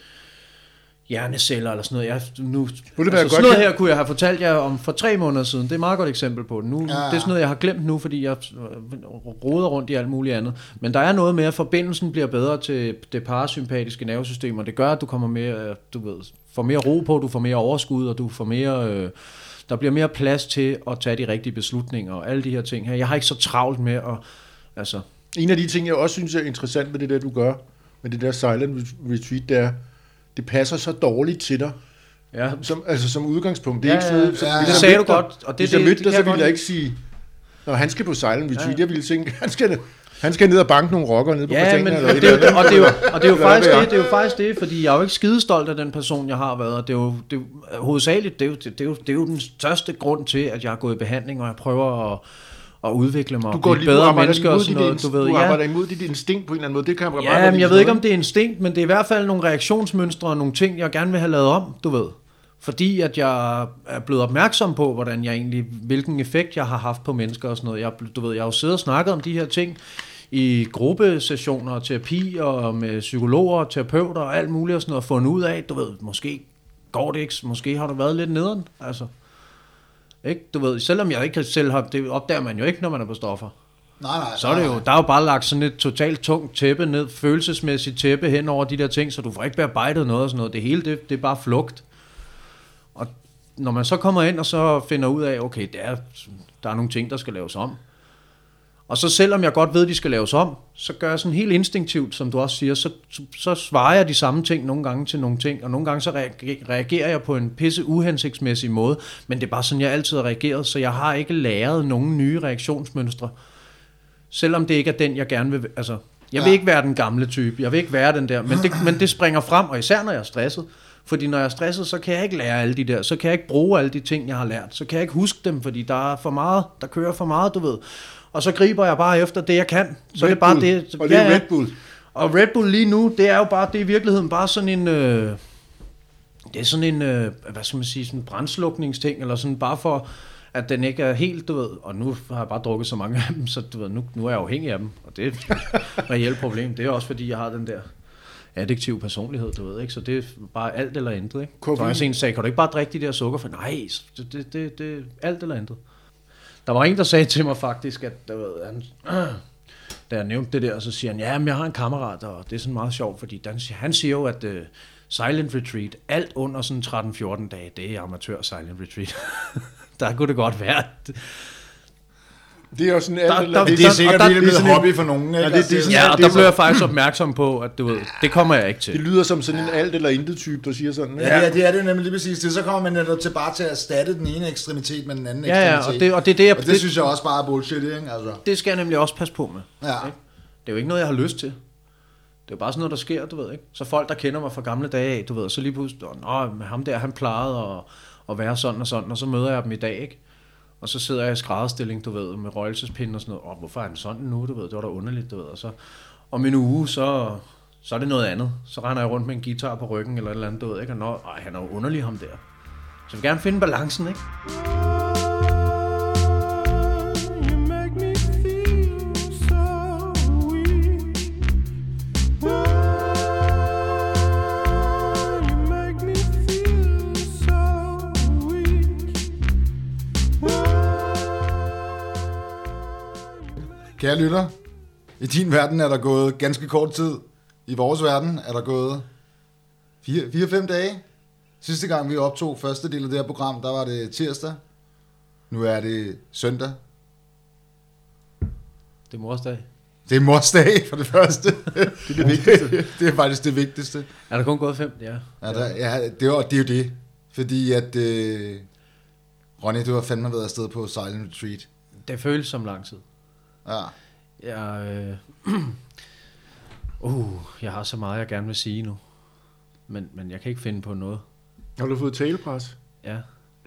hjerneceller eller sådan noget. Jeg, nu, Kunne det altså, sådan noget her kunne jeg have fortalt jer om for tre måneder siden. Det er et meget godt eksempel på det. Nu, Ja. ja. Det er sådan noget, jeg har glemt nu, fordi jeg øh, roder rundt i alt muligt andet. Men der er noget med, at forbindelsen bliver bedre til det parasympatiske nervesystem, og det gør, at du kommer mere, øh, du ved, får mere ro på, du får mere overskud, og du får mere... Øh, der bliver mere plads til at tage de rigtige beslutninger, og alle de her ting her. Jeg har ikke så travlt med at... Altså, En af de ting, jeg også synes er interessant med det der, du gør, med det der silent retreat, det er, det passer så dårligt til dig, ja, som, altså som udgangspunkt. Det er Ja, ikke sådan ja, ja. Det sagde du godt, og det- hvis jeg mødte dig, så ville jeg ikke sige, når han skal på silent retreat, ja. jeg ville tænke, han skal, han skal ned og banke nogle rocker ned på Ja, men eller og et det, er andet. og, det er jo, og det er jo faktisk det, det er jo faktisk det, fordi jeg er jo ikke skidestolt af den person, jeg har været, og det er jo, det er hovedsageligt, det er jo, det, er jo, det er jo den største grund til, at jeg har gået i behandling, og jeg prøver at, at udvikle mig Du og går blive lige, du bedre arbejder menneske lige og sådan dit, noget, du inst- ved, du ja. arbejder imod dit instinkt på en eller anden måde, det kan jeg bare Ja, men jeg ved ikke, om det er instinkt, men det er i hvert fald nogle reaktionsmønstre og nogle ting, jeg gerne vil have lavet om, du ved. Fordi at jeg er blevet opmærksom på, hvordan jeg egentlig, hvilken effekt jeg har haft på mennesker og sådan noget. Jeg, du ved, jeg har jo siddet og snakket om de her ting i gruppesessioner og terapi og med psykologer og terapeuter og alt muligt og sådan noget, og fundet ud af, du ved, måske går det ikke, måske har du været lidt nederen, altså. Ikke? Du ved, selvom jeg ikke selv har, det opdager man jo ikke, når man er på stoffer. Nej, nej. Så er det jo, der er jo bare lagt sådan et totalt tungt tæppe ned, følelsesmæssigt tæppe hen over de der ting, så du får ikke bearbejdet noget og sådan noget. Det hele, det, det er bare flugt. Og når man så kommer ind og så finder ud af, okay, der er, der er nogle ting, der skal laves om. Og så selvom jeg godt ved, at de skal laves om, så gør jeg sådan helt instinktivt, som du også siger, så, så, så svarer jeg de samme ting nogle gange til nogle ting, og nogle gange så reager- reagerer jeg på en pisse uhensigtsmæssig måde, men det er bare sådan, jeg altid har reageret, så jeg har ikke læret nogen nye reaktionsmønstre. Selvom det ikke er den, jeg gerne vil... Altså, Jeg Ja. vil ikke være den gamle type. Jeg vil ikke være den der. Men det, men det springer frem, og især når jeg er stresset. Fordi når jeg er stresset, så kan jeg ikke lære alle de der. Så kan jeg ikke bruge alle de ting, jeg har lært. Så kan jeg ikke huske dem, fordi der er for meget. Der kører for meget, du ved. Og så griber jeg bare efter det, jeg kan. Så Red det er bare Bull. det. Og det er Red Bull. Og Red Bull lige nu, det er jo bare, det er i virkeligheden bare sådan en, øh, det er sådan en, øh, hvad skal man sige, sådan en brændslukningsting, eller sådan bare for, at den ikke er helt, du ved, og nu har jeg bare drukket så mange af dem, så du ved, nu, nu er jeg afhængig af dem, og det er et reelt problem. Det er også fordi, jeg har den der addiktiv personlighed, du ved, ikke? Så det er bare alt eller intet, ikke? Koffein. Så jeg en sagde, kan du ikke bare drikke de der sukker? For nej, det, det, det, det alt eller intet. Der var en, der sagde til mig faktisk, at du ved, han, da jeg nævnte det der, så siger han, ja, men jeg har en kammerat, og det er sådan meget sjovt, fordi han, han siger jo, at uh, silent retreat, alt under sådan 13-14 dage, det er amatør silent retreat. der kunne det godt være. at- Det er jo sådan alt Der- eller der- Det er sikkert der- det er blevet sådan en- hobby for nogen. Ikke? Ja, det- det Altså, sådan- Ja, og det er der blev så- jeg faktisk opmærksom på, at du ved, det kommer jeg ikke Det til. lyder som sådan en alt eller intet type, der siger sådan. Ja, det er, det er det jo nemlig lige præcis. Det, så kommer man netop til bare til at erstatte den ene ekstremitet med den anden Ja, ja, ekstremitet. og det, og det er det, jeg, og det, synes jeg også bare er bullshit, ikke? Altså. det skal jeg nemlig også passe på med. Ja. Ikke? Det er jo ikke noget, jeg har lyst til. Det er jo bare sådan noget, der sker, du ved, ikke? Så folk, der kender mig fra gamle dage af, du ved, så lige pludselig, nå, men ham der, han plejede at, at være sådan og sådan, og så møder jeg dem i dag, ikke? Og så sidder jeg i skrædderstilling, du ved, med røgelsespinde og sådan noget. Åh, hvorfor er han sådan nu, du ved? Det var da underligt, du ved. Og så om en uge, så, så er det noget andet. Så render jeg rundt med en guitar på ryggen eller et eller andet, du ved, ikke? Og nå, ej, han er jo underlig, ham der. Så jeg vil gerne finde balancen, ikke? Kære lytter, i din verden er der gået ganske kort tid. I vores verden er der gået 4-5 dage. Sidste gang vi optog første del af det her program, der var det tirsdag. Nu er det søndag. Det er morsdag. Det er morsdag for det første. det er det vigtigste. det er faktisk det vigtigste. Er der kun gået fem? Ja. Ja, der, ja det, er, det er jo det. Fordi at... Øh, Ronny, du har fandme været afsted på Silent Retreat. Det føles som lang tid. Ja. Jeg, øh, uh, jeg har så meget, jeg gerne vil sige nu. Men, men jeg kan ikke finde på noget. Har du fået talepres? Ja.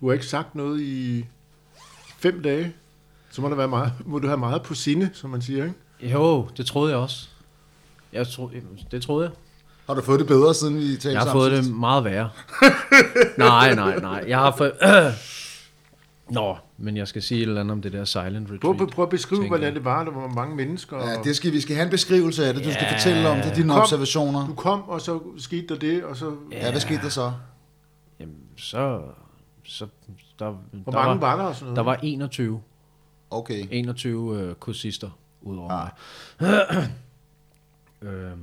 Du har ikke sagt noget i fem dage. Så må, der være meget, må du have meget på sinde, som man siger, ikke? Jo, det troede jeg også. Jeg tro, det troede jeg. Har du fået det bedre, siden vi talte Jeg har sammen fået sidst? det meget værre. nej, nej, nej. Jeg har fået... Nå, men jeg skal sige et eller andet om det der silent retreat. Prøv, prøv, at beskrive, tænker hvordan det var. Der var mange mennesker. Ja, og det skal, vi skal have en beskrivelse af det. Du skal Ja. fortælle om det, dine Kom. observationer. Du kom, og så skete der det, og så... Ja, hvad skete der så? Jamen, så... så der, Hvor der mange var, var der og sådan noget? Der var 21, Okay. 21 øh, kursister udover Ah. mig. øhm,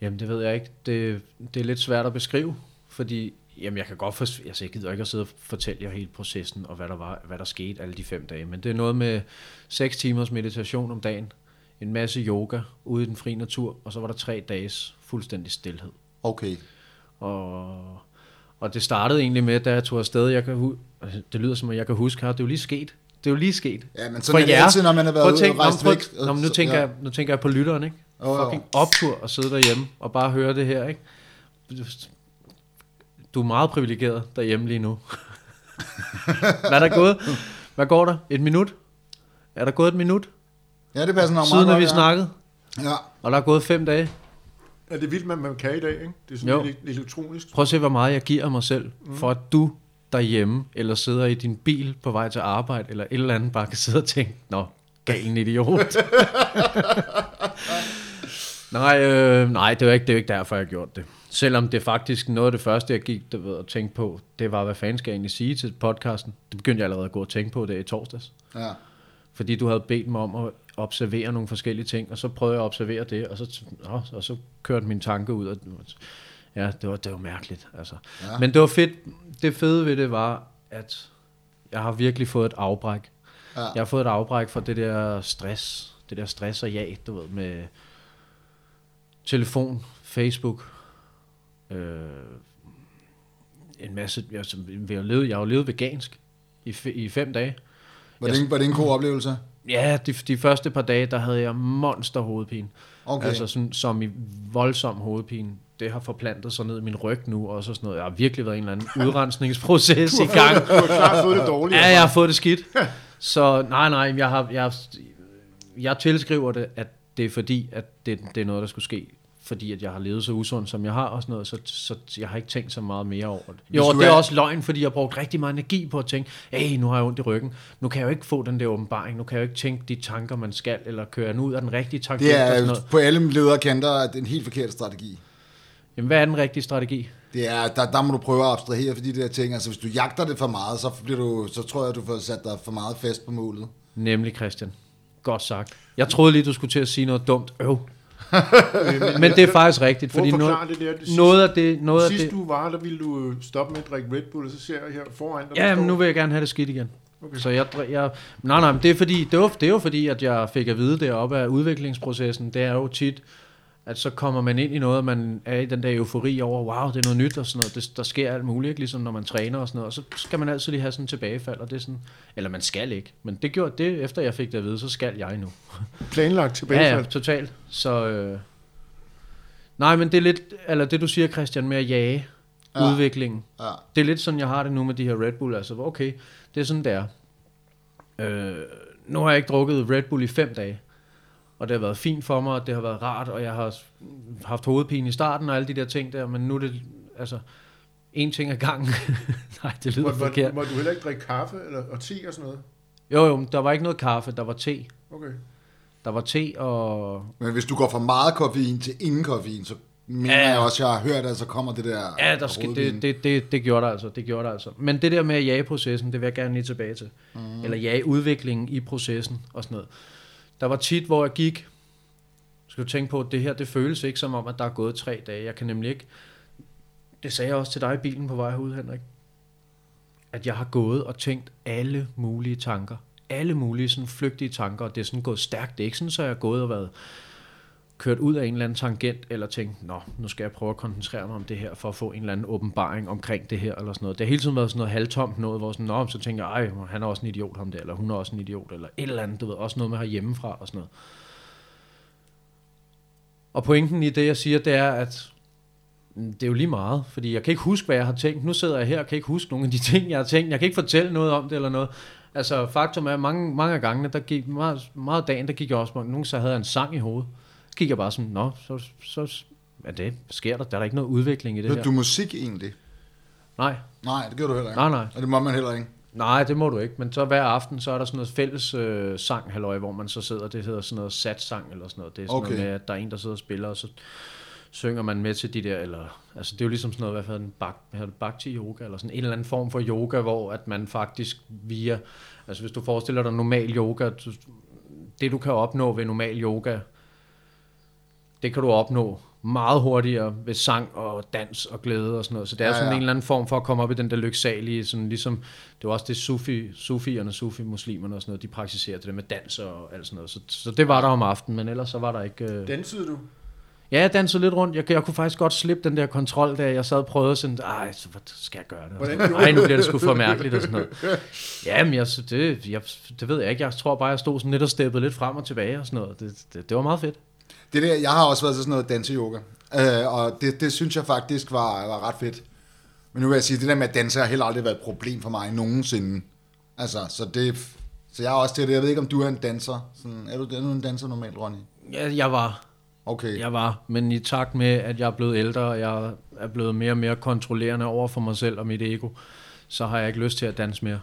jamen, det ved jeg ikke. Det, det er lidt svært at beskrive, fordi jamen, jeg kan godt for, altså, jeg gider ikke at sidde og fortælle jer hele processen, og hvad der, var, hvad der skete alle de fem dage. Men det er noget med 6 timers meditation om dagen, en masse yoga ude i den frie natur, og så var der tre dages fuldstændig stillhed. Okay. Og, og det startede egentlig med, da jeg tog afsted, jeg kan det lyder som, at jeg kan huske her, det er jo lige sket. Det er jo lige sket. Ja, men sådan er det altid, når man har været at ude og rejst væk. Nå, nu, tænker ja. jeg, nu tænker jeg på lytteren, ikke? Jo. Fucking optur og sidde derhjemme og bare høre det her, ikke? Du er meget privilegeret derhjemme lige nu. Hvad er der gået? Hvad går der? Et minut? Er der gået et minut, Ja, det passer nok siden meget at vi snakkede? Ja. Og der er gået fem dage? Ja, det er vildt, man, man kan i dag, ikke? Det er sådan Jo. lidt elektronisk. Prøv at se, hvor meget jeg giver mig selv, mm. for at du derhjemme, eller sidder i din bil på vej til arbejde, eller et eller andet, bare kan sidde og tænke, nå, gal en idiot. nej, øh, nej, det jo ikke, det jo ikke derfor, jeg gjort det. Selvom det faktisk noget af det første, jeg gik du ved, og tænkte på, det var, hvad fanden skal jeg egentlig sige til podcasten? Det begyndte jeg allerede at gå og tænke på det i torsdags. ja. Fordi du havde bedt mig om at observere nogle forskellige ting, og så prøvede jeg at observere det, og så, nå, og så kørte min tanke ud, og ja, det var, det var mærkeligt. Altså. Ja. Men det var fedt. Det fede ved det var, at jeg har virkelig fået et afbræk. Ja. Jeg har fået et afbræk fra det der stress, det der stress og ja, du ved, med telefon, Facebook, øh, en masse, jeg, vi har levet, jeg har jo levet vegansk i, i fem dage. Var det, ikke, var det en god oplevelse? Ja, de, de første par dage, der havde jeg monster hovedpine. Okay. Altså sådan, som i voldsom hovedpine. Det har forplantet sig ned i min ryg nu, og så sådan noget. Jeg har virkelig været en eller anden udrensningsproces i gang. Du har klart fået det dårligt. Ja, jeg har fået det skidt. Så nej, nej, jeg, har, jeg, jeg tilskriver det, at det er fordi, at det, det er noget, der skulle ske. Fordi at jeg har levet så usund, som jeg har og sådan noget, så, så jeg har ikke tænkt så meget mere over det. Jo, og det er er- også løgn, fordi jeg har brugt rigtig meget energi på at tænke, hey, nu har jeg ondt i ryggen. Nu kan jeg jo ikke få den der åbenbaring. Nu kan jeg jo ikke tænke de tanker, man skal, eller køre den ud af den rigtige tangent Det og sådan er noget. på alle ledere kanter en helt forkert strategi. Jamen, hvad er den rigtige strategi? Det er, der, der må du prøve at abstrahere for de der ting. Altså, hvis du jagter det for meget, så, bliver du, så tror jeg, du får sat dig for meget fast på målet. Nemlig Christian. Godt sagt. Jeg troede lige, du skulle til at sige noget dumt. Øv. Men det er faktisk rigtigt, fordi noget, det der. Det sidste- noget af det... Noget af Sidst det du var, der ville du øh, stoppe med at drikke Red Bull, og så ser jeg her foran dig. ja, men nu vil jeg gerne have det skidt igen. Okay. Så jeg, jeg, nej, nej, men det er, fordi, det, var, det er jo fordi, at jeg fik at vide deroppe af udviklingsprocessen, det er jo tit, at så kommer man ind i noget, og man er i den der eufori over, wow, det er noget nyt og sådan noget, det, der sker alt muligt, ikke? ligesom når man træner og sådan noget, og så skal man altid lige have sådan en tilbagefald, og det er sådan, eller man skal ikke, men det gjorde det, efter jeg fik det at vide, så skal jeg nu. Planlagt tilbage. Ja, ja, totalt. Så, øh, nej, men det er lidt, eller det du siger, Christian, med at jage Ja. udviklingen. Ja. Det er lidt sådan, jeg har det nu med de her Red Bull. Altså, okay, det er sådan, det er. Øh, nu har jeg ikke drukket Red Bull i fem dage. Og det har været fint for mig, og det har været rart, og jeg har haft hovedpine i starten og alle de der ting der, men nu er det, altså, en ting ad gangen. Nej, det lyder Må, må, forkert. må, du heller ikke drikke kaffe eller, og te og sådan noget? Jo, jo, der var ikke noget kaffe, der var te. Okay. Der var te og... Men hvis du går fra meget koffein til ingen koffein, så mener Ja. jeg også, jeg har hørt, at så kommer det der Ja, der skal, det, det, det, det gjorde der altså, det gjorde der altså. Men det der med at jage processen, det vil jeg gerne lige tilbage til. Mm. Eller jage udviklingen i processen og sådan noget. Der var tit, hvor jeg gik, skal du tænke på, at det her, det føles ikke som om, at der er gået tre dage. Jeg kan nemlig ikke, det sagde jeg også til dig i bilen på vej herud, Henrik, at jeg har gået og tænkt alle mulige tanker. Alle mulige sådan flygtige tanker, og det er sådan gået stærkt. Det er ikke sådan, så jeg har gået og været kørt ud af en eller anden tangent, eller tænkt, nå, nu skal jeg prøve at koncentrere mig om det her, for at få en eller anden åbenbaring omkring det her, eller sådan noget. Det har hele tiden været sådan noget halvtomt noget, hvor sådan, nå, så tænker jeg, ej, han er også en idiot, ham der, eller hun er også en idiot, eller et eller andet, du ved, også noget med herhjemmefra, og sådan noget. Og pointen i det, jeg siger, det er, at mm, det er jo lige meget, fordi jeg kan ikke huske, hvad jeg har tænkt. Nu sidder jeg her og kan ikke huske nogle af de ting, jeg har tænkt. Jeg kan ikke fortælle noget om det eller noget. Altså, faktum er, at mange, mange af gangene, der gik meget, meget af dagen, der gik jeg også, nogle så havde jeg en sang i hovedet. Gik jeg bare sådan, nå, så, så hvad det? Sker der? Der er der ikke noget udvikling i det Hørte her. du musik egentlig? Nej, Nej, det gør du heller ikke. nej, nej. Og det må man heller ikke. Nej, det må du ikke. Men så hver aften, så er der sådan noget fælles øh, sang, halløj, hvor man så sidder, det hedder sådan noget satsang eller sådan noget. Det er sådan Okay. noget med, at der er en, der sidder og spiller, og så synger man med til de der, eller, altså det er jo ligesom sådan noget, hvad hedder den, bak, det, bhakti yoga, eller sådan en eller anden form for yoga, hvor at man faktisk via, altså hvis du forestiller dig normal yoga, det du kan opnå ved normal yoga, det kan du opnå meget hurtigere ved sang og dans og glæde og sådan noget. Så det er Ja, sådan ja. en eller anden form for at komme op i den der lyksalige, sådan ligesom, det var også det sufi, sufierne, sufi-muslimerne og sådan noget, de praktiserer det der med dans og alt sådan noget. Så, så det var der om aftenen, men ellers så var der ikke... Øh... Dansede du? Ja, jeg dansede lidt rundt. Jeg, jeg kunne faktisk godt slippe den der kontrol, da jeg sad og prøvede sådan, ej, så hvad skal jeg gøre det? Hvordan nu bliver det sgu for mærkeligt og sådan noget. Jamen, jeg, så det, jeg, det ved jeg ikke. Jeg tror bare, jeg stod sådan lidt og steppede lidt frem og tilbage og sådan noget. Det, det, det var meget fedt. Det der, jeg har også været til sådan noget danseyoga, øh, og det, det synes jeg faktisk var, var ret fedt. Men nu vil jeg sige, det der med at danse har heller aldrig været et problem for mig nogensinde. Altså, så det... Så jeg er også til det. Jeg ved ikke, om du er en danser. Sådan, er, du, er du en danser normalt, Ronny? Jeg, jeg var, Okay. Jeg var, men i takt med, at jeg er blevet ældre, og jeg er blevet mere og mere kontrollerende over for mig selv og mit ego, så har jeg ikke lyst til at danse mere.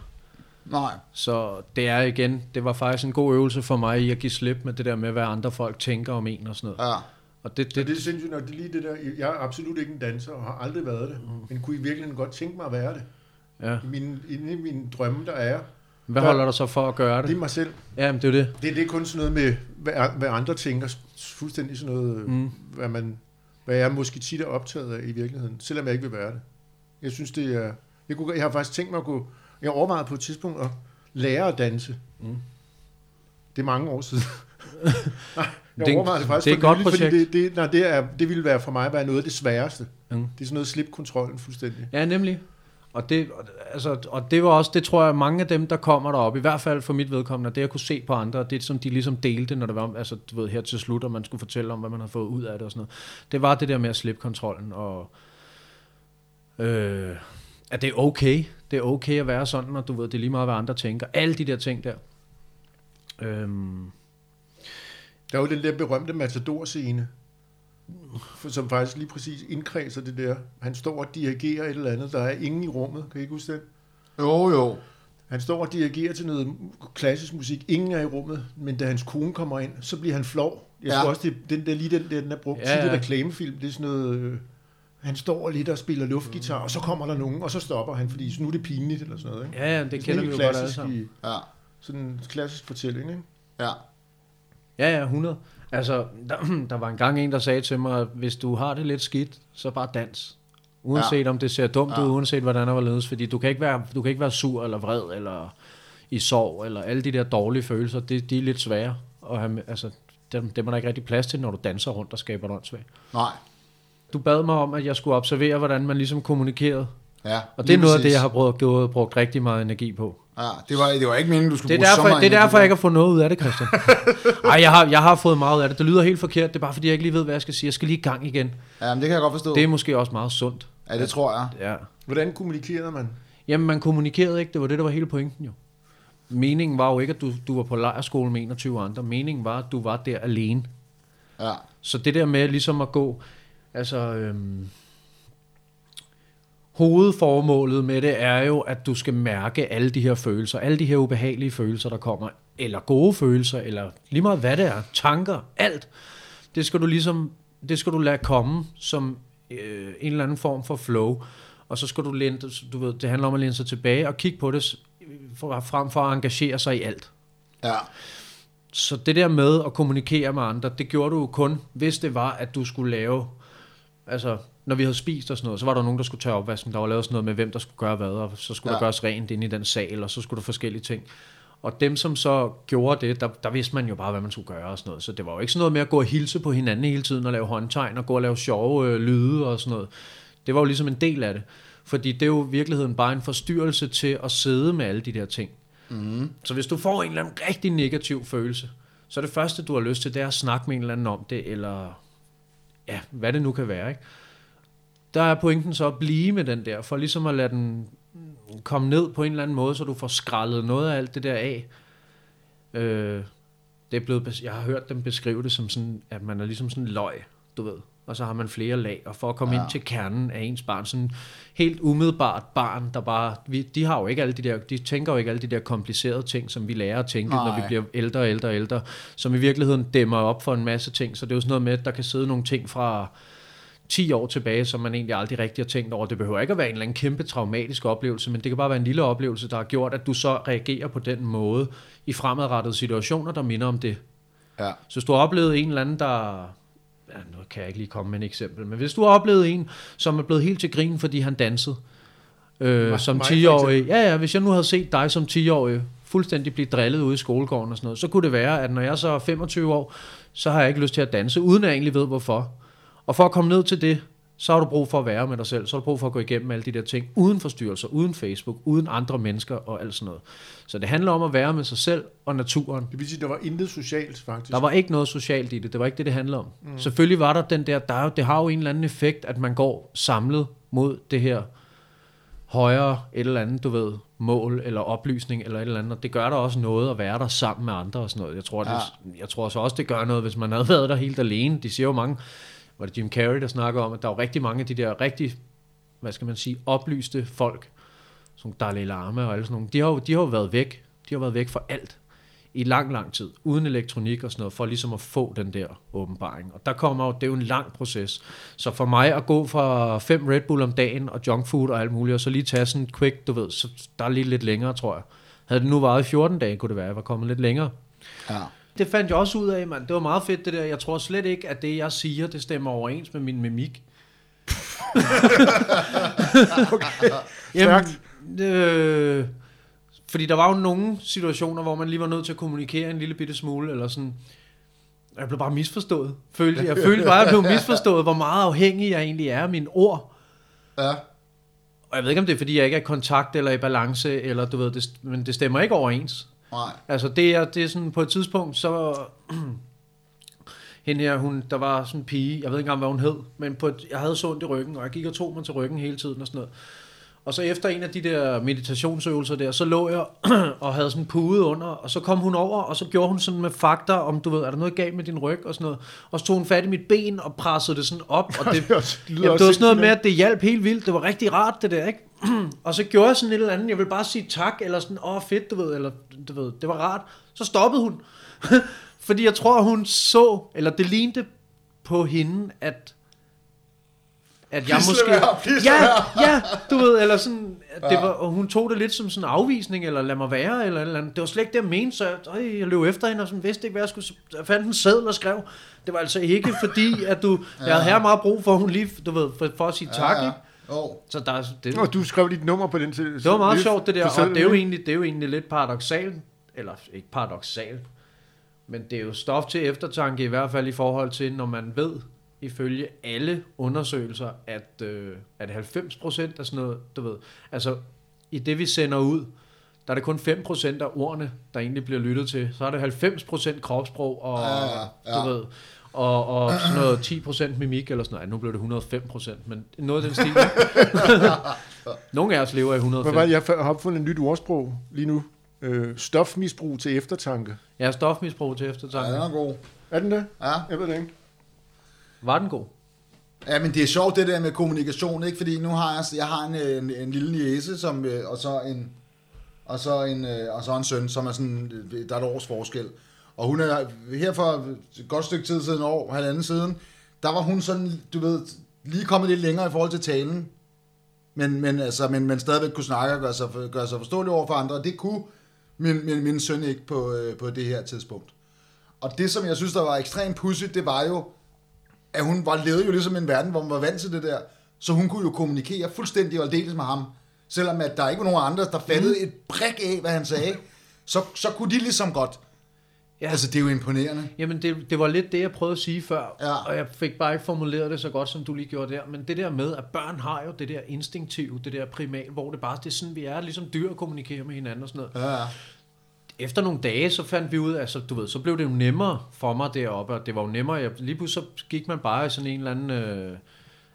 Nej. Så det er igen, det var faktisk en god øvelse for mig i at give slip med det der med, hvad andre folk tænker om en og sådan noget. Ja. Og det, Det, det, det er sindssygt nok, det er lige det der. Jeg er absolut ikke en danser, og har aldrig været det. Mm. Men kunne I virkelig godt tænke mig at være det? ja. I mine, inde i mine drømme, der er jeg. Hvad holder dig så for at gøre Det er det? mig selv. Ja, men det er det. Det, det er kun sådan noget med, hvad, hvad andre tænker. Fuldstændig sådan noget, mm. hvad, man, hvad jeg måske tit er optaget af i virkeligheden. Selvom jeg ikke vil være det. Jeg synes, det er... Jeg, kunne, jeg har faktisk tænkt mig at gå... Jeg overvejede på et tidspunkt at lære at danse. Mm. Det er mange år siden. Nej, jeg Det er- overvejede det faktisk det er et godt nylig, fordi projekt. Det, det, nej, det, er, det ville være for mig være noget af det sværeste. Mm. Det er sådan noget at slippe kontrollen fuldstændig. Ja, nemlig. Og det, altså, og det var også, det tror jeg, mange af dem, der kommer derop, i hvert fald for mit vedkommende, det jeg kunne se på andre, det som de ligesom delte, når det var, altså du ved, her til slut, og man skulle fortælle om, hvad man har fået ud af det og sådan noget. Det var det der med at slippe kontrollen, og øh, at det er okay. Det er okay at være sådan, og du ved, det er lige meget, hvad andre tænker. Alle de der ting der. Øhm, Der er jo den der berømte Matador-scene, for- som faktisk lige præcis indkredser det der. Han står og dirigerer et eller andet. Der er ingen i rummet. Kan I ikke huske det? Jo, jo. Han står og dirigerer til noget klassisk musik. Ingen er i rummet, men da hans kone kommer ind, så bliver han flov. Jeg Ja. tror også, det, den der, lige den der, den er brugt Ja, ja, tit i ja. reklamefilm. Det er sådan noget... Han står lidt og spiller luftgitar, og så kommer der nogen, og så stopper han, fordi nu er det pinligt, eller sådan noget. Ikke? ja, ja, det, sådan kender vi jo godt alle sammen. i- Ja, Sådan en klassisk fortælling, ikke? ja. Ja, ja, 100. Altså, der, der var engang en, der sagde til mig, hvis du har det lidt skidt, så bare dans. Uanset ja. om det ser dumt Ja. ud, uanset hvordan det var ledes, fordi du kan, ikke være, du kan ikke være sur eller vred, eller i sorg, eller alle de der dårlige følelser, det, de er lidt svære. Og altså, dem, dem er der ikke rigtig plads til, når du danser rundt og skaber et åndssvagt. Nej. Du bad mig om, at jeg skulle observere, hvordan man ligesom kommunikerede. Ja, Og det er noget af det, jeg har brugt, brugt, brugt rigtig meget energi på. Ja, det var, det var ikke meningen, du skulle Det er, bruge så derfor, meget det er derfor, jeg ikke har fået noget ud af det, Christian. Ej, jeg har, jeg har fået meget ud af det. Det lyder helt forkert. Det er bare, fordi jeg ikke lige ved, hvad jeg skal sige. Jeg skal lige i gang igen. Ja, men det kan jeg godt forstå. Det er måske også meget sundt. Ja, det tror jeg. Ja. Hvordan kommunikerede man? Jamen, man kommunikerede ikke. Det var det, der var hele pointen jo. Meningen var jo ikke, at du, du var på lejrskole med 21 andre. Meningen var, at du var der alene. Ja, Så det der med ligesom at gå, altså øhm, hovedformålet med det er jo, at du skal mærke alle de her følelser, alle de her ubehagelige følelser, der kommer, eller gode følelser, eller lige meget hvad det er, tanker, alt. Det skal du ligesom, det skal du lade komme som øh, en eller anden form for flow, og så skal du læne, du ved, det handler om at læne sig tilbage og kigge på det, frem for at engagere sig i alt. ja. Så det der med at kommunikere med andre, det gjorde du jo kun, hvis det var, at du skulle lave, altså når vi havde spist og sådan noget, så var der nogen, der skulle tørre opvasken, der var lavet sådan noget med, hvem der skulle gøre hvad, og så skulle ja. Der gøres rent inde i den sal, og så skulle der forskellige ting. Og dem, som så gjorde det, der, der vidste man jo bare, hvad man skulle gøre og sådan noget. Så det var jo ikke sådan noget med at gå og hilse på hinanden hele tiden og lave håndtegn og gå og lave sjove øh, lyde og sådan noget. Det var jo ligesom en del af det. Fordi det er jo i virkeligheden bare en forstyrrelse til at sidde med alle de der ting. Mm. Så hvis du får en eller anden rigtig negativ følelse, så er det første, du har lyst til, det er at snakke med en eller anden om det, eller ja, hvad det nu kan være. Ikke? Der er pointen så at blive med den der, for ligesom at lade den komme ned på en eller anden måde, så du får skrællet noget af alt det der af. Øh, det er blevet, jeg har hørt dem beskrive det som sådan, at man er ligesom sådan en løg, du ved. Og så har man flere lag, og for at komme ja. Ind til kernen af ens barn, sådan helt umiddelbart barn, der bare, vi, de har jo ikke alle de der, de tænker jo ikke alle de der komplicerede ting, som vi lærer at tænke, Nej. når vi bliver ældre og ældre og ældre, som i virkeligheden dæmmer op for en masse ting. Så det er jo sådan noget med, at der kan sidde nogle ting fra 10 år tilbage, som man egentlig aldrig rigtig har tænkt over. Det behøver ikke at være en eller anden kæmpe traumatisk oplevelse, men det kan bare være en lille oplevelse, der har gjort, at du så reagerer på den måde i fremadrettede situationer, der minder om det. Ja. Så hvis du har oplevet en eller anden, der... Ja, nu kan jeg ikke lige komme med et eksempel, men hvis du har oplevet en, som er blevet helt til grin, fordi han dansede, øh, Mig- som mig for 10-årig. Ja, ja, hvis jeg nu havde set dig som 10-årig fuldstændig blive drillet ude i skolegården og sådan noget, så kunne det være, at når jeg så er 25 år, så har jeg ikke lyst til at danse, uden at jeg egentlig ved hvorfor. Og for at komme ned til det, så har du brug for at være med dig selv. Så har du brug for at gå igennem alle de der ting, uden forstyrrelser, uden Facebook, uden andre mennesker og alt sådan noget. Så det handler om at være med sig selv og naturen. Det vil sige, at der var intet socialt, faktisk. Der var ikke noget socialt i det. Det var ikke det, det handlede om. Mm. Selvfølgelig var der den der, der er det har jo en eller anden effekt, at man går samlet mod det her højere et eller andet, du ved, mål eller oplysning eller et eller andet. Og det gør der også noget at være der sammen med andre og sådan noget. Jeg tror, ja. det, jeg tror så også, det gør noget, hvis man havde været der helt alene. De siger jo mange, var det Jim Carrey, der snakker om, at der er rigtig mange af de der rigtig, hvad skal man sige, oplyste folk, som Dalai Lama og alle sådan nogle, de har jo, de har jo været væk. De har været væk fra alt i lang, lang tid, uden elektronik og sådan noget, for ligesom at få den der åbenbaring. Og der kommer jo, det er jo en lang proces. Så for mig at gå fra fem Red Bull om dagen og junk food og alt muligt, og så lige tage sådan en quick, du ved, så der er lige lidt længere, tror jeg. Havde det nu varet i 14 dage, kunne det være, at jeg var kommet lidt længere. Ja. Det fandt jeg også ud af, mand. Det var meget fedt, det der. Jeg tror slet ikke, at det, jeg siger, det stemmer overens med min mimik. okay. Jamen, øh, fordi der var jo nogle situationer, hvor man lige var nødt til at kommunikere en lille bitte smule, eller sådan... Jeg blev bare misforstået. Følte, jeg følte bare, at jeg blev misforstået, hvor meget afhængig jeg egentlig er af mine ord. Ja. Og jeg ved ikke, om det er, fordi jeg ikke er i kontakt eller i balance, eller du ved, det, men det stemmer ikke overens. Nej. Altså det er, det er sådan, på et tidspunkt, så... hende her, hun, der var sådan en pige, jeg ved ikke engang, hvad hun hed, men på et, jeg havde så ondt i ryggen, og jeg gik og tog mig til ryggen hele tiden og sådan noget. Og så efter en af de der meditationsøvelser der, så lå jeg og havde sådan en pude under, og så kom hun over, og så gjorde hun sådan med fakta, om du ved, er der noget galt med din ryg og sådan noget. Og så tog hun fat i mit ben og pressede det sådan op, og det, Det Jamen, det var sådan noget med, at det hjalp helt vildt. Det var rigtig rart, det der, ikke? og så gjorde jeg sådan et eller andet. Jeg vil bare sige tak, eller sådan, åh, fedt, du ved, eller du ved, det var rart. Så stoppede hun. Fordi jeg tror, hun så, eller det lignede på hende, at at jeg Please måske... være, ja, ja, du ved, eller sådan, at det var, og hun tog det lidt som sådan en afvisning, eller lad mig være, eller eller andet. Det var slet ikke det, jeg mente, så jeg, øj, jeg løb efter hende, og sådan, vidste ikke, hvad jeg skulle, jeg fandt en seddel og skrev, det var altså ikke fordi, at du, jeg havde her meget brug for, at hun lige, du ved, for, for at sige tak, ja, ikke? Oh. Så der, er- det, Og du skrev dit nummer på den til. det var meget sjovt det der, og det er jo egentlig, det er jo egentlig lidt paradoxalt, eller ikke paradoxalt, men det er jo stof til eftertanke, i hvert fald i forhold til, når man ved, ifølge alle undersøgelser, at, øh, at 90% af sådan noget, du ved, altså i det vi sender ud, der er det kun 5% af ordene, der egentlig bliver lyttet til. Så er det 90% kropssprog og, Ja, ja, ja. du ved, og, og sådan noget 10% mimik eller sådan noget. Nu blev det 105%, men noget af den stil. Nogle af os lever i 105. Hvad? Jeg har opfundet et nyt ordsprog lige nu. Øh, stofmisbrug til eftertanke. Er stofmisbrug til Ja, eftertanke. den er god. Er den det? Ja. Jeg ved det ikke. Var den god? Ja, men det er sjovt det der med kommunikation, ikke? Fordi nu har jeg, jeg har en, en, en lille niece, som, øh, og så en, og så en, øh, og så en søn, som er sådan, øh, der er et års forskel. Og hun er her for et godt stykke tid siden, år, halvanden siden, der var hun sådan, du ved, lige kommet lidt længere i forhold til talen, men, men, altså, men, men stadigvæk kunne snakke og gøre sig, gøre sig forståelig over for andre, og det kunne min, min, min søn ikke på, øh, på det her tidspunkt. Og det, som jeg synes, der var ekstremt pudsigt, det var jo, at hun var levede jo ligesom en verden, hvor hun var vant til det der, så hun kunne jo kommunikere fuldstændig og aldeles med ham, selvom at der ikke var nogen andre, der fattede mm. et brik af, hvad han sagde, så, så kunne de ligesom godt. Ja. Altså, det er jo imponerende. Jamen, det, det var lidt det, jeg prøvede at sige før, Ja. og jeg fik bare ikke formuleret det så godt, som du lige gjorde der. Men det der med, at børn har jo det der instinktive, det der primal, hvor det bare det er sådan, vi er ligesom dyr at kommunikere med hinanden og sådan noget. Ja. Efter nogle dage, så fandt vi ud af, altså, du ved, så blev det jo nemmere for mig deroppe, og det var jo nemmere, jeg, lige pludselig så gik man bare i sådan en eller anden, øh,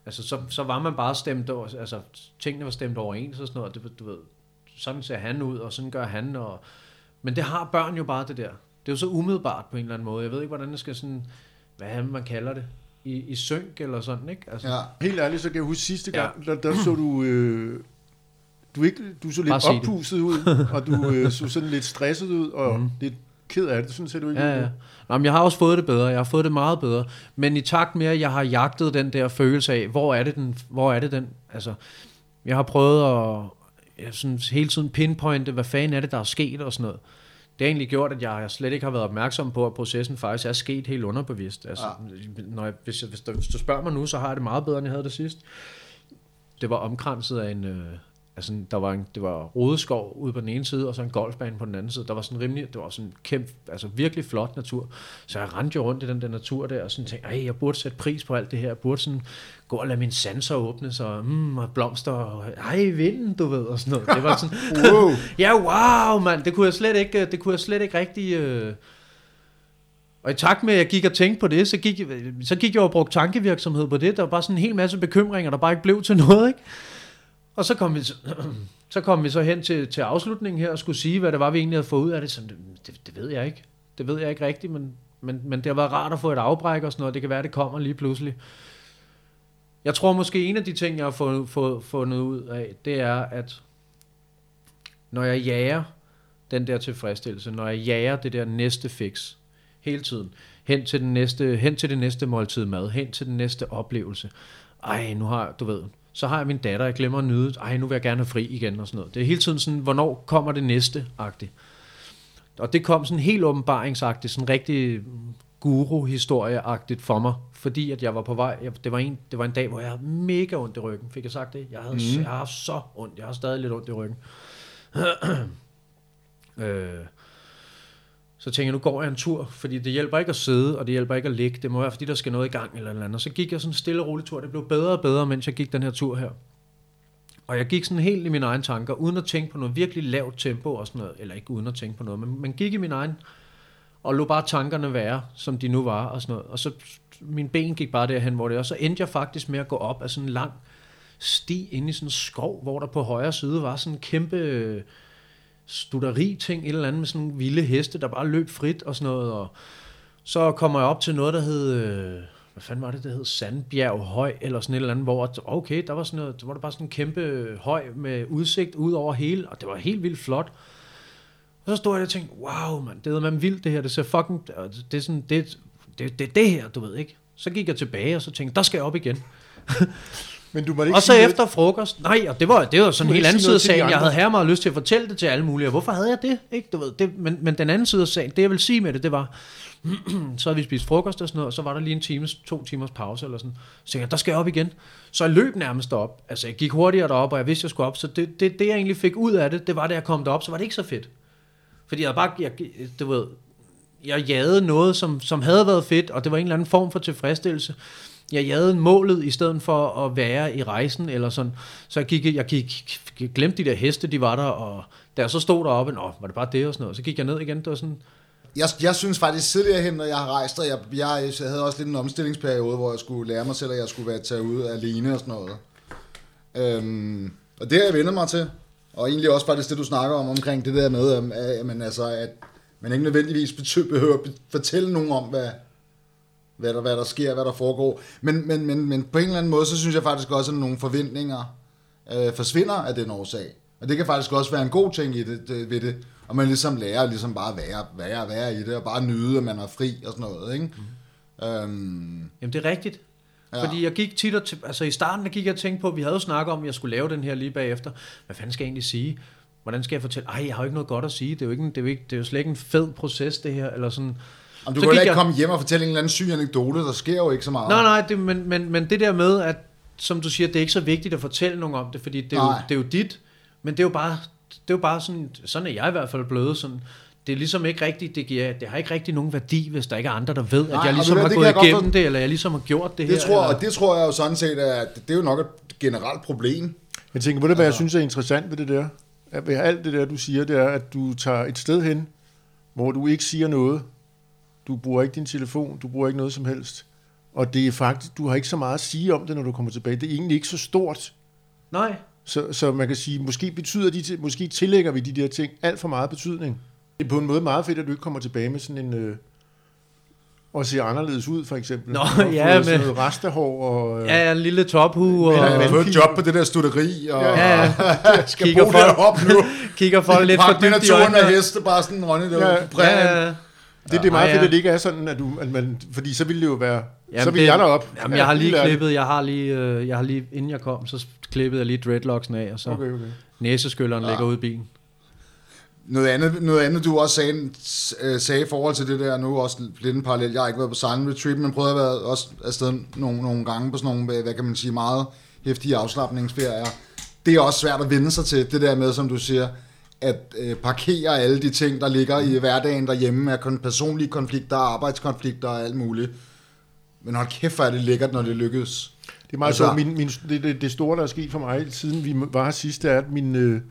altså så, så var man bare stemt, over, altså tingene var stemt overens og sådan noget, det, du ved, sådan ser han ud, og sådan gør han, og, men det har børn jo bare det der. Det er jo så umiddelbart på en eller anden måde. Jeg ved ikke, hvordan det skal sådan, hvad er man kalder det, i, i synk eller sådan, ikke? Altså, ja. Helt ærligt, så kan jeg huske sidste gang, der, der så du... Øh, du, ikke, du så lidt oppuset ud, og du øh, så sådan lidt stresset ud, og mm. lidt ked af det. Sådan ser du ikke Ja, ja. Nå, men jeg har også fået det bedre. Jeg har fået det meget bedre. Men i takt med, at jeg har jagtet den der følelse af, hvor er det den, hvor er det den, altså, jeg har prøvet at jeg sådan hele tiden pinpointe, hvad fanden er det, der er sket og sådan noget. Det har egentlig gjort, at jeg slet ikke har været opmærksom på, at processen faktisk er sket helt underbevidst. Altså, ja. når jeg, hvis, jeg, hvis, du, hvis du spørger mig nu, så har jeg det meget bedre, end jeg havde det sidst. Det var omkranset af en... Øh, altså, der var en, det var rodeskov ude på den ene side, og så en golfbane på den anden side. Der var sådan rimelig, det var sådan kæmpe, altså virkelig flot natur. Så jeg rendte jo rundt i den der natur der, og sådan tænkte, ej, jeg burde sætte pris på alt det her. Jeg burde sådan gå og lade mine sanser åbne, så mm, og blomster, og ej, vinden, du ved, og sådan noget. Det var sådan, Wow. ja, wow, mand, det kunne jeg slet ikke, det kunne jeg slet ikke rigtig... Øh... Og i takt med, at jeg gik og tænkte på det, så gik, så gik jeg og brugte tankevirksomhed på det. Der var bare sådan en hel masse bekymringer, der bare ikke blev til noget, ikke? Og så kom vi, så, så kom vi så hen til, til afslutningen her og skulle sige, hvad det var, vi egentlig havde fået ud af det. Så det, det, ved jeg ikke. Det ved jeg ikke rigtigt, men, men, men det har været rart at få et afbræk og sådan noget. Det kan være, det kommer lige pludselig. Jeg tror måske, en af de ting, jeg har fået, fået, fundet ud af, det er, at når jeg jager den der tilfredsstillelse, når jeg jager det der næste fix hele tiden, hen til, den næste, hen til det næste måltid mad, hen til den næste oplevelse. Ej, nu har du ved, så har jeg min datter, jeg glemmer at nyde, ej, nu vil jeg gerne have fri igen og sådan noget. Det er hele tiden sådan, hvornår kommer det næste, agtigt. Og det kom sådan helt åbenbaringsagtigt, sådan rigtig guru-historieagtigt for mig, fordi at jeg var på vej, jeg, det, var en, det var en dag, hvor jeg havde mega ondt i ryggen, fik jeg sagt det? Jeg, havde, mm. jeg har haft så ondt, jeg har stadig lidt ondt i ryggen. øh, så tænkte jeg, nu går jeg en tur, fordi det hjælper ikke at sidde, og det hjælper ikke at ligge. Det må være, fordi der skal noget i gang eller noget andet. Så gik jeg sådan en stille og rolig tur. Det blev bedre og bedre, mens jeg gik den her tur her. Og jeg gik sådan helt i mine egne tanker, uden at tænke på noget virkelig lavt tempo og sådan noget, eller ikke uden at tænke på noget, men, man gik i min egen, og lå bare tankerne være, som de nu var og sådan noget. Og så min ben gik bare derhen, hvor det, og så endte jeg faktisk med at gå op af sådan en lang sti ind i sådan en skov, hvor der på højre side var sådan en kæmpe studeri ting, et eller andet med sådan nogle vilde heste, der bare løb frit og sådan noget, og så kommer jeg op til noget, der hed, øh, hvad fanden var det, det hed Sandbjerg Høj, eller sådan et eller andet, hvor, okay, der var sådan noget, der var der bare sådan en kæmpe høj med udsigt ud over hele, og det var helt vildt flot. Og så stod jeg og tænkte, wow, man, det er man vildt det her, det ser fucking, det er sådan, det, det, det, det her, du ved ikke. Så gik jeg tilbage, og så tænkte, der skal jeg op igen. Men du ikke Og så efter frokost, nej, og det var, det var sådan en helt anden side af sagen. Jeg havde her meget lyst til at fortælle det til alle mulige, og hvorfor havde jeg det? Ikke? Du ved, det men, men den anden side af sagen, det jeg vil sige med det, det var, så havde vi spist frokost og sådan noget, og så var der lige en times, to timers pause eller sådan. Så tænkte jeg, der skal jeg op igen. Så jeg løb nærmest op. Altså, jeg gik hurtigere derop, og jeg vidste, jeg skulle op. Så det, det, det jeg egentlig fik ud af det, det var, da jeg kom derop, så var det ikke så fedt. Fordi jeg bare, jeg, du ved, jeg jagede noget, som, som havde været fedt, og det var en eller anden form for tilfredsstillelse. Jeg jagede målet, i stedet for at være i rejsen, eller sådan. Så jeg gik, jeg gik, glemte de der heste, de var der, og da jeg så stod deroppe, nå, var det bare det og sådan noget, så gik jeg ned igen, det var sådan, Jeg, jeg synes faktisk tidligere hen, når jeg har rejst, og jeg, jeg, jeg havde også lidt en omstillingsperiode, hvor jeg skulle lære mig selv, at jeg skulle være taget ud alene og sådan noget. Øhm, og det har jeg vendt mig til. Og egentlig også faktisk det, du snakker om, omkring det der med, at, at, at, altså, at man ikke nødvendigvis behøver at fortælle nogen om, hvad, hvad, der, hvad der sker, hvad der foregår. Men, men, men, men på en eller anden måde, så synes jeg faktisk også, at nogle forventninger øh, forsvinder af den årsag. Og det kan faktisk også være en god ting i det, det, ved det. Og man ligesom lærer ligesom bare at være, være, være i det, og bare nyde, at man er fri og sådan noget. Ikke? Mm. Øhm, Jamen det er rigtigt. Ja. Fordi jeg gik tit og t- altså i starten der gik jeg og tænkte på, vi havde jo snakket om, at jeg skulle lave den her lige bagefter. Hvad fanden skal jeg egentlig sige? Hvordan skal jeg fortælle? Ej, jeg har jo ikke noget godt at sige. Det er jo, ikke, en- det er jo, ikke, det er jo slet ikke en fed proces, det her. Eller sådan. Om du Så kan da ikke jeg- komme hjem og fortælle en eller anden syg anekdote, der sker jo ikke så meget. Nej, nej, det, men, men, men det der med, at som du siger, det er ikke så vigtigt at fortælle nogen om det, fordi det er, jo, det er jo dit. Men det er jo bare, det er jo bare sådan, sådan er jeg i hvert fald blevet sådan. Det er ligesom ikke rigtigt, det, giver, det har ikke rigtig nogen værdi, hvis der ikke er andre, der ved, Nej, at jeg ligesom har det gået godt igennem for- det, eller jeg ligesom har gjort det, Det her. tror, eller, og det tror jeg jo sådan set, at det er jo nok et generelt problem. Jeg tænker på det, hvad jeg synes er interessant ved det der. At ved alt det der, du siger, det er, at du tager et sted hen, hvor du ikke siger noget. Du bruger ikke din telefon, du bruger ikke noget som helst. Og det er faktisk, du har ikke så meget at sige om det, når du kommer tilbage. Det er egentlig ikke så stort. Nej, Så, så man kan sige, måske betyder de, måske tillægger vi de der ting alt for meget betydning. Det er på en måde meget fedt, at du ikke kommer tilbage med sådan en... Øh, og ser anderledes ud, for eksempel. Nå, har ja, sådan men- noget restehår og... Øh, ja, ja, en lille tophue, og Jeg har men- fået et job på det der studeri, og ja, ja, skal kigger bo folk, deroppe nu. kigger folk lidt for dybt i øjnene. med heste, bare sådan Ronny, der Ja, ja, Ja, ja, ja. Det, det er meget Ja, fedt, at det ikke er sådan, at, du, at man... Fordi så ville det jo være... Jamen, så ville det- jeg derop. Jamen, jeg har lige klippet, jeg har lige, øh, jeg har lige, inden jeg kom, så klippede jeg lige dreadlocksen af, og så okay. Okay, næseskylleren ja. ligger ude i bilen. Noget andet, noget andet, du også sagde, øh, sagde i forhold til det der, nu også lidt en parallel, jeg har ikke været på silent retreat, men prøvet at være også afsted nogle, nogle gange på sådan nogle, hvad kan man sige, meget hæftige afslappningsferier. Det er også svært at vende sig til, det der med, som du siger, at øh, parkere alle de ting, der ligger i hverdagen derhjemme, af kon- personlige konflikter, arbejdskonflikter og alt muligt. Men hold kæft, hvor er det lækkert, når det lykkes. Det er meget Altså- sjovt. Min, min, det, det, det store, der er sket for mig, siden vi var her sidst, er, at min, øh,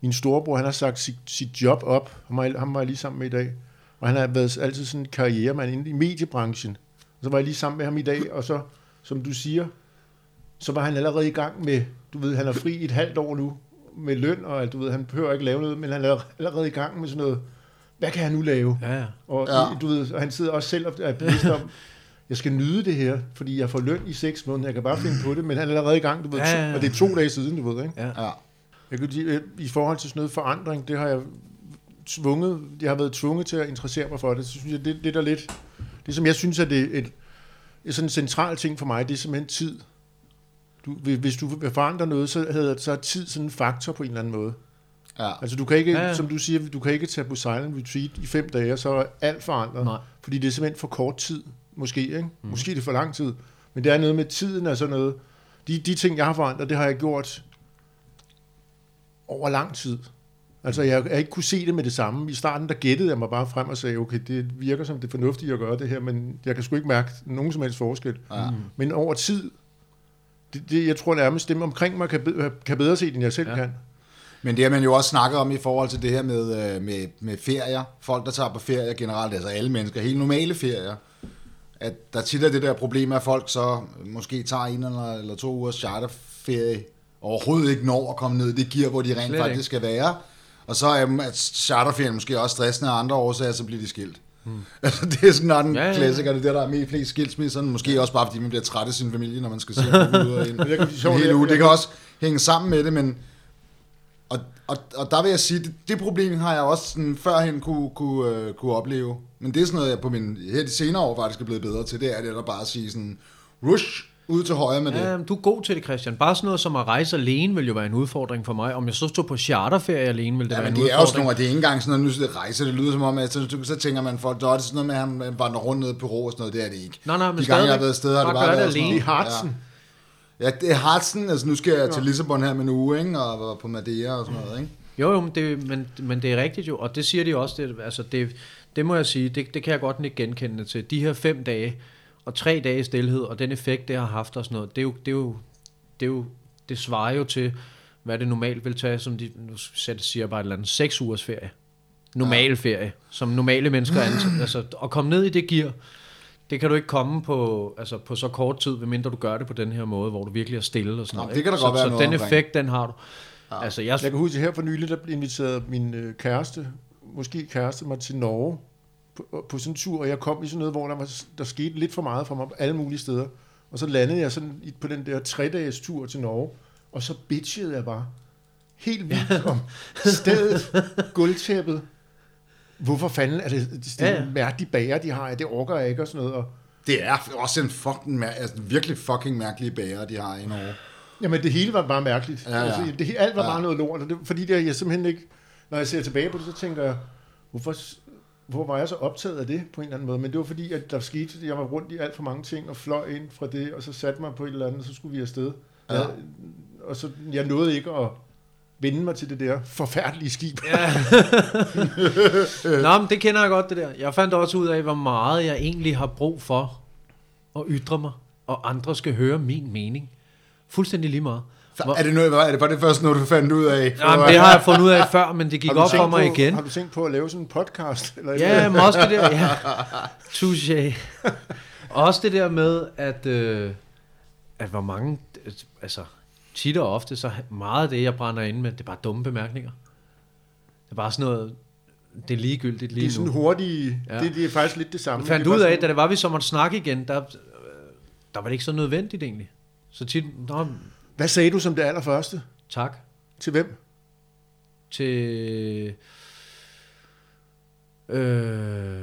min storebror, han har sagt sit, sit job op. Ham var, ham var jeg lige sammen med i dag. Og han har været altid sådan en karrieremand inde i mediebranchen. Og så var jeg lige sammen med ham i dag, og så, som du siger, så var han allerede i gang med, du ved, han er fri et halvt år nu, med løn, og alt, du ved, han behøver ikke lave noget, men han er allerede i gang med sådan noget, hvad kan han nu lave? Ja, ja. Og Ja. du ved, og han sidder også selv og er bevidst om, jeg skal nyde det her, fordi jeg får løn i seks måneder, jeg kan bare finde på det, men han er allerede i gang, du ved, Ja, ja, ja, og det er to dage siden, du ved, ikke? ja. Ja. Jeg kan sige, øh, i forhold til sådan noget forandring, det har jeg tvunget, jeg har været tvunget til at interessere mig for det, så synes jeg, det, det er der lidt, det som jeg synes er det et, et sådan en central ting for mig, det er simpelthen tid. Du, hvis du vil forandre noget, så, hedder, så er tid sådan en faktor på en eller anden måde. Ja. Altså du kan ikke, Ja, som du siger, du kan ikke tage på silent retreat i fem dage, og så er alt forandret. Nej. Fordi det er simpelthen for kort tid, måske. Ikke? Mm. Måske er det for lang tid. Men det er noget med tiden og sådan noget. De, de ting, jeg har forandret, det har jeg gjort over lang tid. Altså, jeg har ikke kunne se det med det samme. I starten, der gættede jeg mig bare frem og sagde, okay, det virker som det fornuftige at gøre det her, men jeg kan sgu ikke mærke nogen som helst forskel. Ja. Men over tid, Det, det, jeg tror nærmest, dem omkring mig kan, kan bedre se, end jeg selv ja. kan. Men det har man jo også snakket om i forhold til det her med, øh, med, med ferier. Folk, der tager på ferier generelt, altså alle mennesker, helt normale ferier. At der tit er det der problem, at folk så måske tager en eller, eller to ugers charterferie, og overhovedet ikke når at komme ned i det gear, hvor de rent Slet faktisk ikke. skal være. Og så er at charterferien måske også stressende af andre årsager, så bliver de skilt. Hmm. Altså, det er sådan en Ja, ja, klassiker, det er der, der er mest flest skilsmisser. Måske også bare, fordi man bliver træt af sin familie, når man skal se ud og ind. jeg kan en hel uge. Det kan- kan også hænge sammen med det, men og, og, og der vil jeg sige, det, det problem har jeg også sådan, førhen kunne, kunne, øh, kunne opleve. Men det er sådan noget, jeg på min, her de senere år faktisk er blevet bedre til. Det er det, der bare at sige sådan, rush ud til højre med det. Ja, du er god til det, Christian. Bare sådan noget som at rejse alene vil jo være en udfordring for mig. Om jeg så stod på charterferie alene, vil det Ja, være men en det er jo sådan udfordring. nogle, det er ikke engang sådan noget, nu det rejse, det lyder som om, at så, så tænker man, folk, der er det sådan noget med, at han vandrer rundt ned på ro og sådan noget, det er det ikke. Nej, nej, men De gange, jeg har været steder, har det Bare bare været det sådan I alene. noget. Hartsen. Ja. ja, det er Hartsen, altså nu skal jeg til Lissabon her med en uge, ikke? Og var på Madeira og sådan noget, ikke? Jo, jo, men det, men, men det er rigtigt jo, og det siger de også, det, altså det, det må jeg sige, det, det kan jeg godt ikke genkende til. De her fem dage, og tre dage stillhed, og den effekt, det har haft og sådan noget, det er jo, det er jo, det, er jo, det svarer jo til, hvad det normalt vil tage, som de, nu siger bare et eller andet, seks ugers ferie. Normal ferie, som normale mennesker ansætter. altså, at komme ned i det gear, det kan du ikke komme på, altså på så kort tid, medmindre du gør det på den her måde, hvor du virkelig er stille og sådan Nå, noget. det kan der godt så, være så noget den omkring. effekt, den har du. Ja. Altså, jeg, Jeg kan huske, at her for nylig, der blev inviteret min øh, kæreste, måske kæreste mig til Norge, på, på sådan en tur, og jeg kom i sådan noget, hvor der, var, der skete lidt for meget for mig på alle mulige steder. Og så landede jeg sådan på den der tre-dages tur til Norge, og så bitchede jeg bare helt vildt om stedet, gulvtæppet. Hvorfor fanden er det, det er Ja, en ja. mærkelig bager, de har? Det orker jeg ikke og sådan noget. Og, Det er også en fucking, mær- altså, virkelig fucking mærkelige bager, de har i Norge. Jamen, det hele var bare mærkeligt. Ja, ja. Altså, det, alt var Ja. bare noget lort, og det, fordi det, jeg simpelthen ikke... Når jeg ser tilbage på det, så tænker jeg, hvorfor, hvor var jeg så optaget af det på en eller anden måde? Men det var fordi, at der skete, jeg var rundt i alt for mange ting, og fløj ind fra det, og så satte mig på et eller andet, og så skulle vi afsted. Ja. Jeg, og så, jeg nåede ikke at vende mig til det der forfærdelige skib. Ja. Nå, men det kender jeg godt, det der. Jeg fandt også ud af, hvor meget jeg egentlig har brug for at ytre mig, og andre skal høre min mening. Fuldstændig lige meget. Hvor, Er det, noget, er det bare det første noget, du fandt ud af? Nå, men det har jeg fundet ud af før, men det gik op for mig på, igen. Har du tænkt på at lave sådan en podcast? Eller Ja, men også det der, ja. Touché. Også det der med, at, øh, at hvor mange, altså tit og ofte, så meget af det, jeg brænder ind med, det er bare dumme bemærkninger. Det er bare sådan noget, det er ligegyldigt det lige er sådan nu. hurtige... Ja. Det, det, er faktisk lidt det samme. Jeg fandt det ud af, sådan- da det var, vi så måtte snakke igen, der, der var det ikke så nødvendigt egentlig. Så tit, nå, Hvad sagde du som det allerførste? tak Til hvem? til... Øh,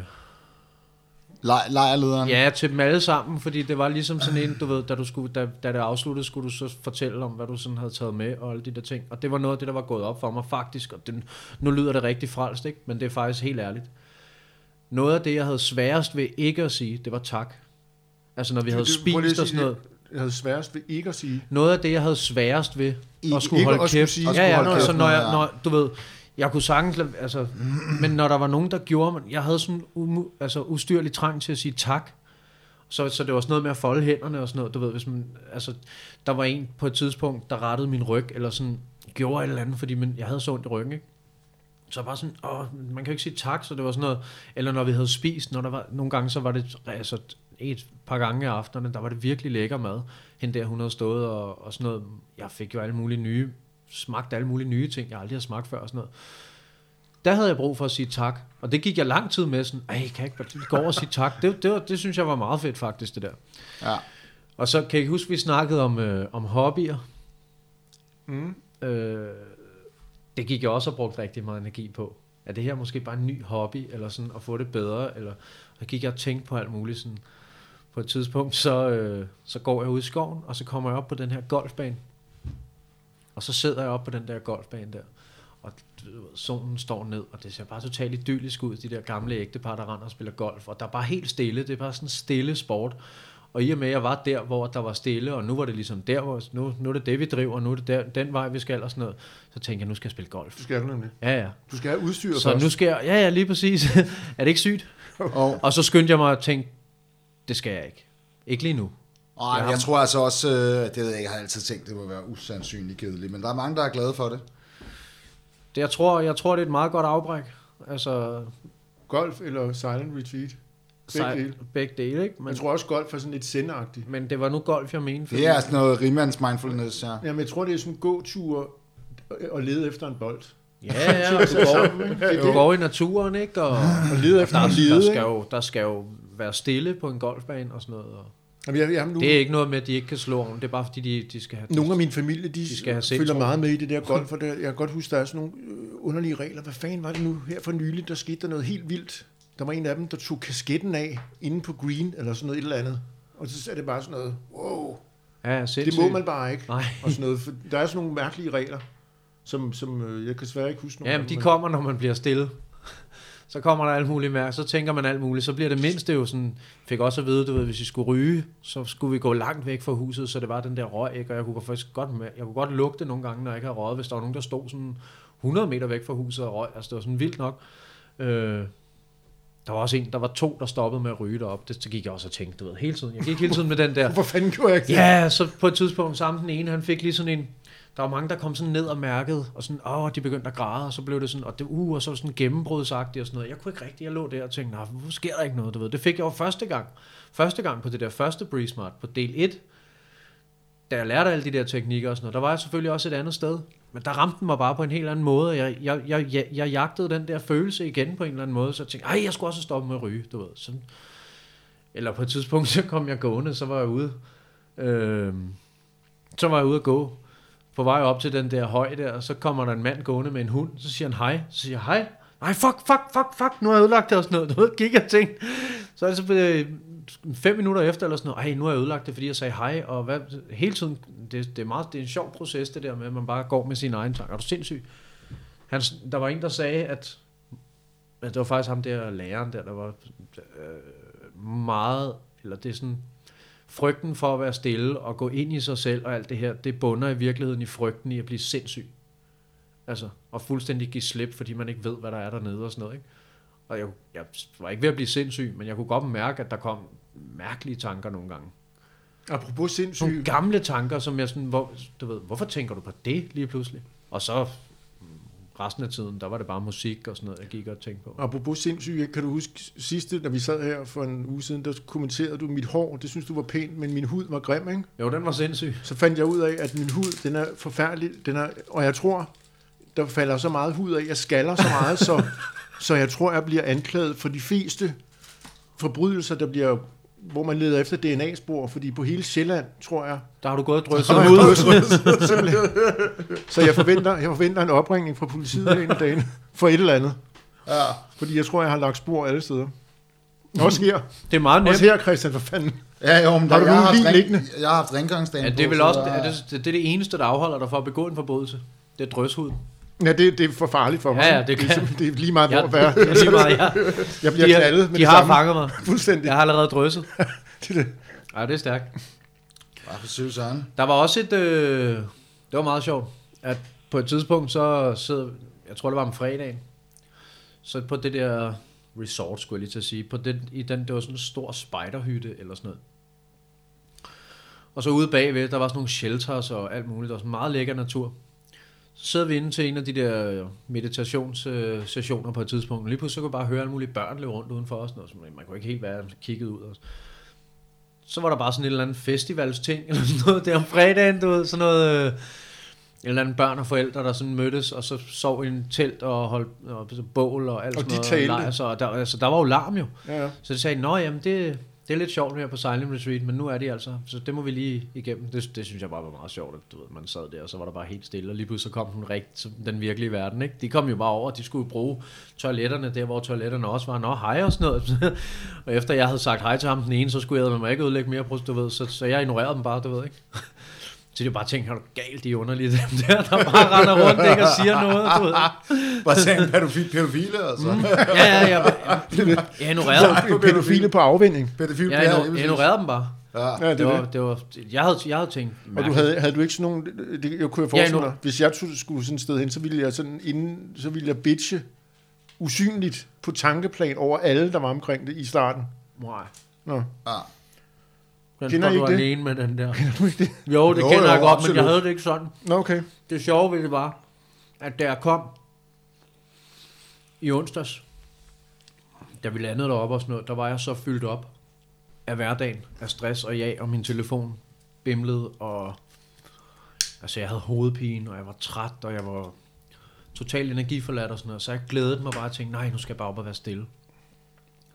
Le- lejrlederen? Ja, til dem alle sammen, fordi det var ligesom sådan en, du ved, da, du skulle, da, da det afsluttede, skulle du så fortælle om, hvad du sådan havde taget med, og alle de der ting. Og det var noget af det, der var gået op for mig faktisk, og den, nu lyder det rigtig frelst, ikke? men det er faktisk helt ærligt. Noget af det, jeg havde sværest ved ikke at sige, det var tak. Altså når vi havde spist og sådan noget. Det. Jeg havde sværest ved ikke at sige. Noget af det, jeg havde sværest ved I- at skulle holde at kæft. sige- ja, ja, holde altså, kæft, når jeg, når, du ved, jeg kunne sagtens, altså, men når der var nogen, der gjorde, men jeg havde sådan umu, altså, ustyrlig trang til at sige tak. Så, så det var sådan noget med at folde hænderne og sådan noget, du ved, hvis man, altså, der var en på et tidspunkt, der rettede min ryg, eller sådan, gjorde et eller andet, fordi man, jeg havde så ondt i ryggen, ikke? Så bare sådan, åh, man kan jo ikke sige tak, så det var sådan noget, eller når vi havde spist, når der var, nogle gange så var det, altså et par gange af aftenerne, der var det virkelig lækker mad. Hende der, hun havde stået og, og sådan noget, jeg fik jo alle mulige nye, smagt alle mulige nye ting, jeg aldrig har smagt før og sådan noget. Der havde jeg brug for at sige tak, og det gik jeg lang tid med sådan, ej, kan jeg ikke gå over og sige tak? Det, det, var, det synes jeg var meget fedt faktisk, det der. Ja. Og så kan I huske, vi snakkede om, øh, om hobbyer. Mm. Øh, det gik jeg også og brugt rigtig meget energi på. Er det her måske bare en ny hobby, eller sådan at få det bedre? Eller, så gik jeg og tænkte på alt muligt. Sådan. På et tidspunkt, så, øh, så går jeg ud i skoven, og så kommer jeg op på den her golfbane. Og så sidder jeg op på den der golfbane der. Og solen står ned, og det ser bare totalt idyllisk ud, de der gamle ægtepar, der render og spiller golf. Og der er bare helt stille, det er bare sådan en stille sport. Og i og med, at jeg var der, hvor der var stille, og nu var det ligesom der, hvor nu, nu er det det, vi driver, nu er det der, den vej, vi skal, og sådan noget. Så tænkte jeg, nu skal jeg spille golf. Du skal du nemlig. Ja, ja. Du skal have udstyr Så først. nu skal jeg, ja, ja, lige præcis. er det ikke sygt? Og, Og så skyndte jeg mig at tænke, det skal jeg ikke. Ikke lige nu. Og Ja, jeg ham- tror altså også, øh, det ved jeg ikke, jeg har altid tænkt, det må være usandsynligt kedeligt, men der er mange, der er glade for det. Det, jeg, tror, jeg tror, det er et meget godt afbræk. Altså, Golf eller silent retreat? Begge dele. begge dele, ikke? Men, Jeg tror også, golf er sådan lidt sendagtigt. men det var nu golf, jeg mente. fordi- Det er sådan noget rimands mindfulness, ja. Jamen, jeg tror, det er sådan en gåtur og lede efter en bold. Ja, ja, og du går, du går i naturen, ikke? Og, Og lede efter der, en der, lede, skal jo, der skal jo være stille på en golfbane og sådan noget. Og Jamen, jeg, jeg, nu, det er ikke noget med, at de ikke kan slå om. Det er bare fordi, de, de skal have... Nogle af min familie, de, De skal have følger meget med i det der golf, og der, jeg kan godt huske, der er sådan nogle øh, underlige regler. Hvad fanden var det nu her for nylig? Der skete der noget helt vildt. Der var en af dem, der tog kasketten af inde på green, eller sådan noget et eller andet. Og så er det bare sådan noget, wow, Ja, det sindssygt. må man bare ikke. Nej. Og sådan noget. For der er sådan nogle mærkelige regler, som, som øh, jeg kan svært ikke huske. Jamen, de kommer, når man bliver stille. Så kommer der alt muligt mærke, så tænker man alt muligt. Så bliver det mindste jo sådan, fik også at vide, du ved, hvis vi skulle ryge, så skulle vi gå langt væk fra huset, så det var den der røg, ikke? og jeg kunne faktisk godt, med, jeg kunne godt lugte nogle gange, når jeg ikke havde røget, hvis der var nogen, der stod sådan 100 meter væk fra huset og røg. Altså, det var sådan vildt nok. Øh, der var også en, der var to, der stoppede med at ryge derop. Det så gik jeg også og tænkte, du ved, hele tiden. Jeg gik hele tiden med den der, Hvorfor fanden gjorde jeg ikke? Ja, så på et tidspunkt sammen den ene, han fik lige sådan en, der var mange, der kom sådan ned og mærkede, og sådan, åh, de begyndte at græde, og så blev det sådan, og det, uh, og så var det sådan gennembrudsagtigt og sådan noget. Jeg kunne ikke rigtig, jeg lå der og tænkte, nej, hvorfor sker der ikke noget, du ved. Det fik jeg jo første gang. Første gang på det der første Breeze Smart, på del 1, da jeg lærte alle de der teknikker og sådan noget, der var jeg selvfølgelig også et andet sted. Men der ramte den mig bare på en helt anden måde, og jeg, jeg, jeg, jeg, jeg jagtede den der følelse igen på en eller anden måde, så jeg tænkte, ej, jeg skulle også stoppe med at ryge, du ved. Sådan. Eller på et tidspunkt, så kom jeg gående, så var jeg ude, øh, så var jeg ude at gå, på vej op til den der højde, og så kommer der en mand gående med en hund, så siger han hej, så siger jeg hej, nej, fuck, fuck, fuck, fuck, nu har jeg ødelagt det og sådan noget, du ved, gik og tænkte, så er det så øh, fem minutter efter eller sådan noget, ej, nu har jeg ødelagt det, fordi jeg sagde hej, og hvad, hele tiden, det, det, er meget, det er en sjov proces, det der med, at man bare går med sine egne tanker. Er du sindssyg? Han, der var en, der sagde, at, at det var faktisk ham der læreren der, der var øh, meget, eller det er sådan, frygten for at være stille og gå ind i sig selv og alt det her, det bunder i virkeligheden i frygten i at blive sindssyg. Altså, og fuldstændig give slip, fordi man ikke ved, hvad der er dernede og sådan noget, ikke? Og jeg, jeg var ikke ved at blive sindssyg, men jeg kunne godt mærke, at der kom mærkelige tanker nogle gange. Apropos Nogle sindssyg, gamle tanker, som jeg sådan, hvor, du ved, hvorfor tænker du på det lige pludselig? Og så resten af tiden, der var det bare musik og sådan noget, jeg gik og tænkte på. apropos sindssyg, kan du huske sidste, da vi sad her for en uge siden, der kommenterede du mit hår, det synes du var pænt, men min hud var grim, ikke? Jo, den var sindssyg. Så fandt jeg ud af, at min hud, den er forfærdelig, den er, og jeg tror, der falder så meget hud af, jeg skaller så meget, så, så jeg tror, jeg bliver anklaget for de fleste forbrydelser, der bliver hvor man leder efter DNA-spor, fordi på hele Sjælland, tror jeg, Der har du gået og drysset så, jeg ud. så jeg forventer, jeg forventer en opringning fra politiet en af dagen for et eller andet. Ja. Fordi jeg tror, jeg har lagt spor alle steder. Også her. Det er meget nemt. Også her, Christian, for fanden. Ja, jo, men Har du jeg, en haft liggende? jeg har haft rengøringsdagen Ja, det er vel så også der- det, er, det, det er det eneste, der afholder dig for at begå en forbrydelse. Det er drøshud. Ja, det, det er for farligt for mig. Ja, ja, det det, kan- er, simpelthen- det er lige meget, hvor Ja, være. det er lige meget, jeg, Jeg bliver de, knaldet med de det har samme. fanget mig. Fuldstændig. Jeg har allerede drysset. Det er det. Ja, det er stærkt. Bare for syv søren. Der var også et... Øh, det var meget sjovt, at på et tidspunkt, så sidder... Jeg tror, det var om fredagen. Så på det der resort, skulle jeg lige til at sige. På den, i den, det var sådan en stor spiderhytte, eller sådan noget. Og så ude bagved, der var sådan nogle shelters og alt muligt. Der var sådan meget lækker natur. Så sidder vi inde til en af de der meditationssessioner på et tidspunkt. Og lige pludselig så kunne jeg bare høre alle mulige børn løbe rundt udenfor os. Noget, så man kunne ikke helt være kigget ud. Og så var der bare sådan et eller andet festivalsting, eller sådan noget der om fredagen, du ved, sådan noget, øh, en eller anden børn og forældre, der sådan mødtes, og så sov i en telt og holdt og så bål og alt Og sådan de noget. talte. lejr, Så der, altså, der var jo larm jo. Ja, ja. Så de sagde, nå jamen, det, det er lidt sjovt her på Silent Retreat, men nu er de altså, så det må vi lige igennem. Det, det synes jeg bare var meget sjovt, at du ved, man sad der, og så var der bare helt stille, og lige pludselig så kom den, rigt, den virkelige verden, ikke? De kom jo bare over, de skulle jo bruge toiletterne der, hvor toiletterne også var, nå hej og sådan noget. og efter jeg havde sagt hej til ham den ene, så skulle jeg med mig ikke ødelægge mere, du ved, så, så jeg ignorerede dem bare, du ved, ikke? Så de bare tænkte, har du galt, de er underlige dem der, der bare render rundt ikke, og siger noget, du ved. Bare sagde en pædofil, pædofile, altså. Mm. Ja, ja, jeg, jeg, jeg ignorerede dem. Pædofile på afvinding. Pædofil, Jeg, igno- jeg ignorerede dem bare. Ja. Ja, det Det er var, det. det var, jeg, havde, jeg havde tænkt, Og du mærkeligt. havde, havde du ikke sådan nogle, det, jeg kunne jeg Ja, forestille nu- mig, hvis jeg skulle sådan et sted hen, så ville jeg sådan inden, så ville jeg bitche usynligt på tankeplan over alle, der var omkring det i starten. Nej. Nå. Ja. Den Kender står du det? alene med den der. du ikke det? Jo, det Jo, kender jo, jeg godt, men absolut. jeg havde det ikke sådan. Nå, okay. Det sjove ved det var, at da jeg kom i onsdags, da vi landede deroppe og sådan noget, der var jeg så fyldt op af hverdagen, af stress og ja, og min telefon bimlede, og altså jeg havde hovedpine, og jeg var træt, og jeg var totalt energiforladt og sådan noget, så jeg glædede mig bare og tænkte, nej, nu skal jeg bare op og være stille.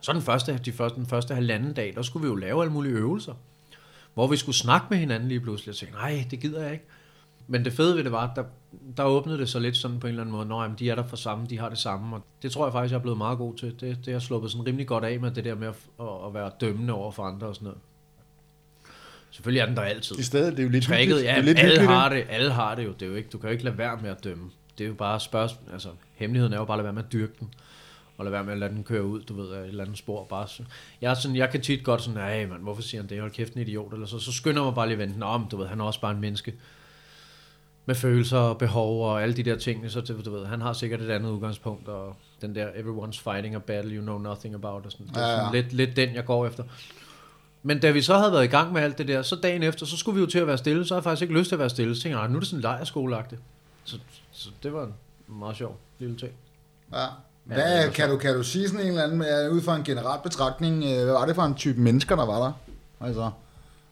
Så den første, de første, den første halvanden dag, der skulle vi jo lave alle mulige øvelser, hvor vi skulle snakke med hinanden lige pludselig, og tænkte, nej, det gider jeg ikke. Men det fede ved det var, at der, der åbnede det så lidt sådan på en eller anden måde, Nå, jamen, de er der for samme, de har det samme, og det tror jeg faktisk, jeg er blevet meget god til. Det, det har jeg sluppet sådan rimelig godt af med, det der med at, at, være dømmende over for andre og sådan noget. Selvfølgelig er den der altid. I stedet, det er jo lidt hyggeligt. ja, det er lidt alle hyggeligt, har det, alle har det jo. Det er jo ikke, du kan jo ikke lade være med at dømme. Det er jo bare spørgsmål, altså hemmeligheden er jo bare at lade være med at dyrke den. Og lade være med at lade den køre ud, du ved, et eller andet spor. Bare så. Jeg, er sådan, jeg kan tit godt sådan, nej, man, hvorfor siger han det? Hold kæft, en idiot. Eller så, så skynder mig bare lige vente om, du ved, han er også bare en menneske med følelser og behov og alle de der ting, så du ved, han har sikkert et andet udgangspunkt, og den der everyone's fighting a battle you know nothing about, og sådan, det er Ja, ja. sådan lidt, lidt den, jeg går efter. Men da vi så havde været i gang med alt det der, så dagen efter, så skulle vi jo til at være stille, så havde jeg faktisk ikke lyst til at være stille, så tænkte jeg, "Nej, nu er det sådan lejrskoleagtigt. Så, så det var en meget sjov lille ting. Ja. Ja, Hvad, var kan, du, kan du sige sådan en eller anden, med, ud fra en generel betragtning, øh, hvad var det for en type mennesker, der var der? Altså,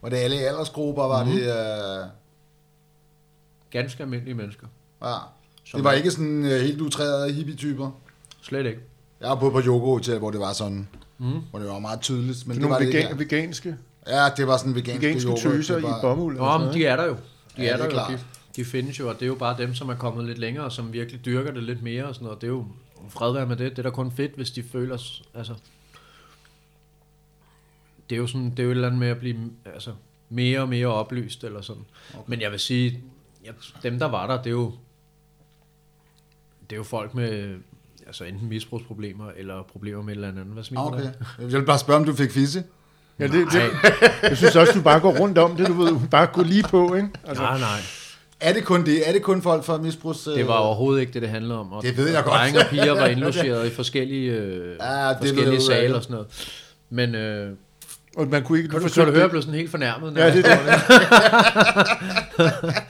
var det alle aldersgrupper, var mm. det... Øh, Ganske almindelige mennesker. ja. Som Det var er- ikke sådan øh, helt utrærede hippie-typer. Slet ikke. Jeg har boet på Yogo Hotel, hvor det var sådan, Mm. hvor det var meget tydeligt. Men Det det, er var nogle det vegan, ikke. veganske, Ja, det var sådan veganske, veganske tøser Det i var- bomuld. Nå, men de er der jo. De Ja, er det der er jo. De, de findes jo, og det er jo bare dem, som er kommet lidt længere, og som virkelig dyrker det lidt mere og sådan noget. Det er jo fred være med det. Det er da kun fedt, hvis de føler, altså... Det er jo sådan, det er jo et eller andet med at blive altså, mere og mere oplyst, eller sådan. Okay. Men jeg vil sige, ja, dem der var der, det er jo, det er jo folk med, altså enten misbrugsproblemer, eller problemer med et eller andet. Hvad smiler Ah, du okay. af? Jeg vil bare spørge, om du fik fisse. Ja, det, det, jeg synes også, du bare går rundt om det, du ved, bare gå lige på, ikke? Altså, nej, nej. Er det kun det? Er det kun folk fra misbrugs... øh, Det var overhovedet ikke det, det handlede om. Og Det ved jeg godt. Drenge og piger var indlogeret i forskellige, øh, det ved forskellige sale og sådan noget. Men øh, og man kunne ikke... kan, du, kan du høre, jeg blev sådan helt fornærmet. Ja, det der.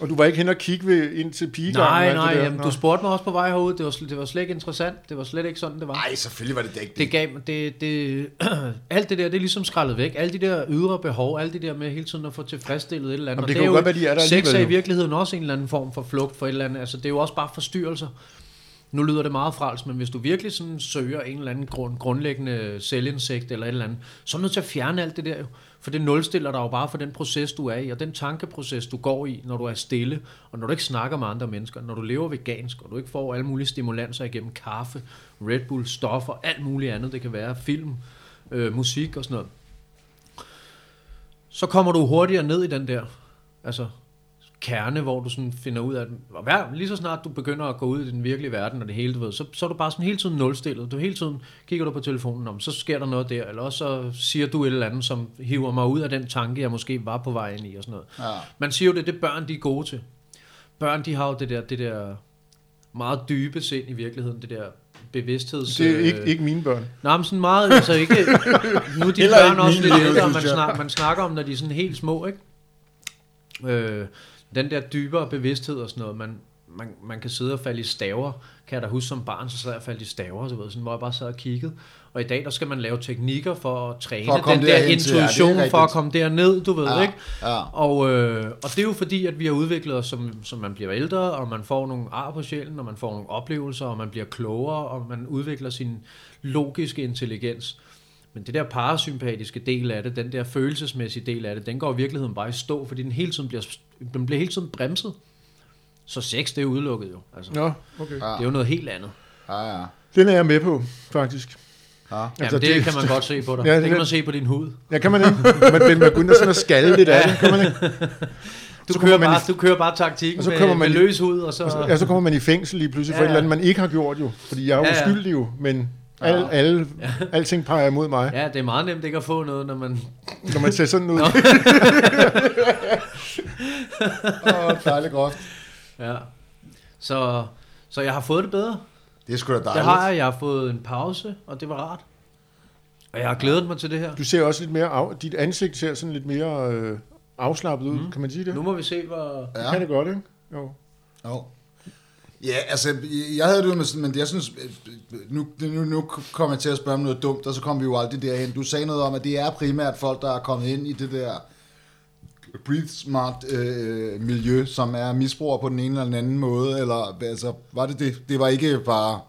Og du var ikke hen og kigge ved, ind til pigegangen? Nej, nej, det der? jamen, du spurgte mig også på vej herud. Det var, det var slet ikke interessant. Det var slet ikke sådan, det var. Nej, selvfølgelig var det da ikke Det gav det, det, alt det der, det er ligesom skrællet væk. Alle de der ydre behov, alt det der med hele tiden at få tilfredsstillet et eller andet. Jamen, Og det kan jo godt være, de er der Sex er i virkeligheden også en eller anden form for flugt for et eller andet. Altså, det er jo også bare forstyrrelser. Nu lyder det meget frals, men hvis du virkelig sådan søger en eller anden grund, grundlæggende selvindsigt eller et eller andet, så er du nødt til at fjerne alt det der jo. For det nulstiller dig jo bare for den proces, du er i, og den tankeproces, du går i, når du er stille, og når du ikke snakker med andre mennesker, når du lever vegansk, og du ikke får alle mulige stimulanser igennem kaffe, Red Bull, stoffer, alt muligt andet, det kan være film, øh, musik og sådan noget, så kommer du hurtigere ned i den der, altså kerne, hvor du sådan finder ud af, at hver, lige så snart du begynder at gå ud i den virkelige verden og det hele, du ved, så, så er du bare sådan hele tiden nulstillet. Du hele tiden kigger du på telefonen om, så sker der noget der, eller også så siger du et eller andet, som hiver mig ud af den tanke, jeg måske var på vej ind i og sådan noget. Ja. Man siger jo, det er det børn, de er gode til. Børn, de har jo det der, det der meget dybe sind i virkeligheden, det der bevidstheds... Det er øh, ikke, ikke mine børn. Nej, men sådan meget, altså ikke... Nu er de Heller børn ikke også lidt ældre, man, snak, man snakker om, når de er sådan helt små, ikke? Øh, den der dybere bevidsthed og sådan noget, man, man, man kan sidde og falde i staver. Kan jeg da huske som barn, så sad jeg og faldt i staver, så ved, sådan, hvor jeg bare sad og kiggede. Og i dag, der skal man lave teknikker for at træne For at den der til, ja, intuition, for at komme derned, du ved, Ja, ikke? ja. Og, øh, og det er jo fordi, at vi har udviklet os, som, som man bliver ældre, og man får nogle ar på sjælen, og man får nogle oplevelser, og man bliver klogere, og man udvikler sin logiske intelligens. Men det der parasympatiske del af det, den der følelsesmæssige del af det, den går i virkeligheden bare i stå, fordi den hele tiden bliver, den bliver hele tiden bremset. Så sex, det er udelukket jo. Altså, Nå, okay. Det er jo noget helt andet. Ja, ja. Den er jeg med på, faktisk. ja. Jamen, Altså, det, det- kan man godt se på dig. Ja, Ja, det- det, kan man se på din hud. Ja, kan man ikke? Man, man begynder sådan at skalle lidt af det, kan man ikke? Du, Så kører, man bare, i- du kører bare taktikken Og så med, kommer man med løs hud, og så... Og så, ja, så kommer man i fængsel lige pludselig for Ja, et ja. eller andet, man ikke har gjort jo. Fordi jeg er jo Ja, ja. uskyldig jo, men alle, alle, alting peger imod mig, Ja, det er meget nemt ikke at få noget, når man... når man ser sådan ud. Åh, oh, dejligt groft. Ja. Så, så jeg har fået det bedre. Det er sgu da Det dejligt. har jeg. Jeg har fået en pause, og det var rart. Og jeg har glædet mig til det her. Du ser også lidt mere, af, dit ansigt ser sådan lidt mere øh, afslappet ud, mm. kan man sige det? Nu må vi se, hvor... Det kan det godt, ikke? Jo. Jo. Ja, altså, jeg havde det jo med sådan, men jeg synes, nu, nu, nu kommer jeg til at spørge om noget dumt, og så kommer vi jo aldrig derhen. Du sagde noget om, at det er primært folk, der er kommet ind i det der breathe smart øh, miljø, som er misbrugere på den ene eller den anden måde, eller altså, var det det? Det var ikke bare...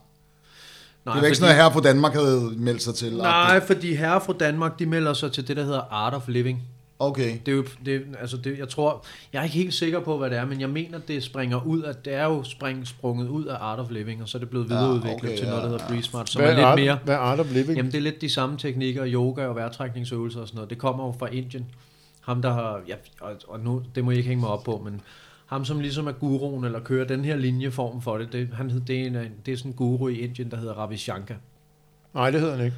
Nej, det var ikke sådan noget, her på Danmark havde meldt sig til. Nej, fordi herre fra Danmark, de melder sig til det, der hedder Art of Living. Okay. Det er jo, det, altså det, jeg tror, jeg er ikke helt sikker på, hvad det er, men jeg mener, det springer ud af, det er jo spring, sprunget ud af Art of Living, og så er det blevet Ja, videreudviklet okay, til noget, ja, der hedder ja. Breeze Smart, som Hvad er lidt art, mere, Hvad er art of living? jamen det er lidt de samme teknikker, yoga og vejrtrækningsøvelser og sådan noget, det kommer jo fra Indien. Ham, der har, ja, og, og nu, det må I ikke hænge mig op på, men ham, som ligesom er guruen, eller kører den her linjeform for det, det, han, hed- det, er en, det er sådan en guru i Indien, der hedder Ravi Shankar. Nej, det hedder han ikke.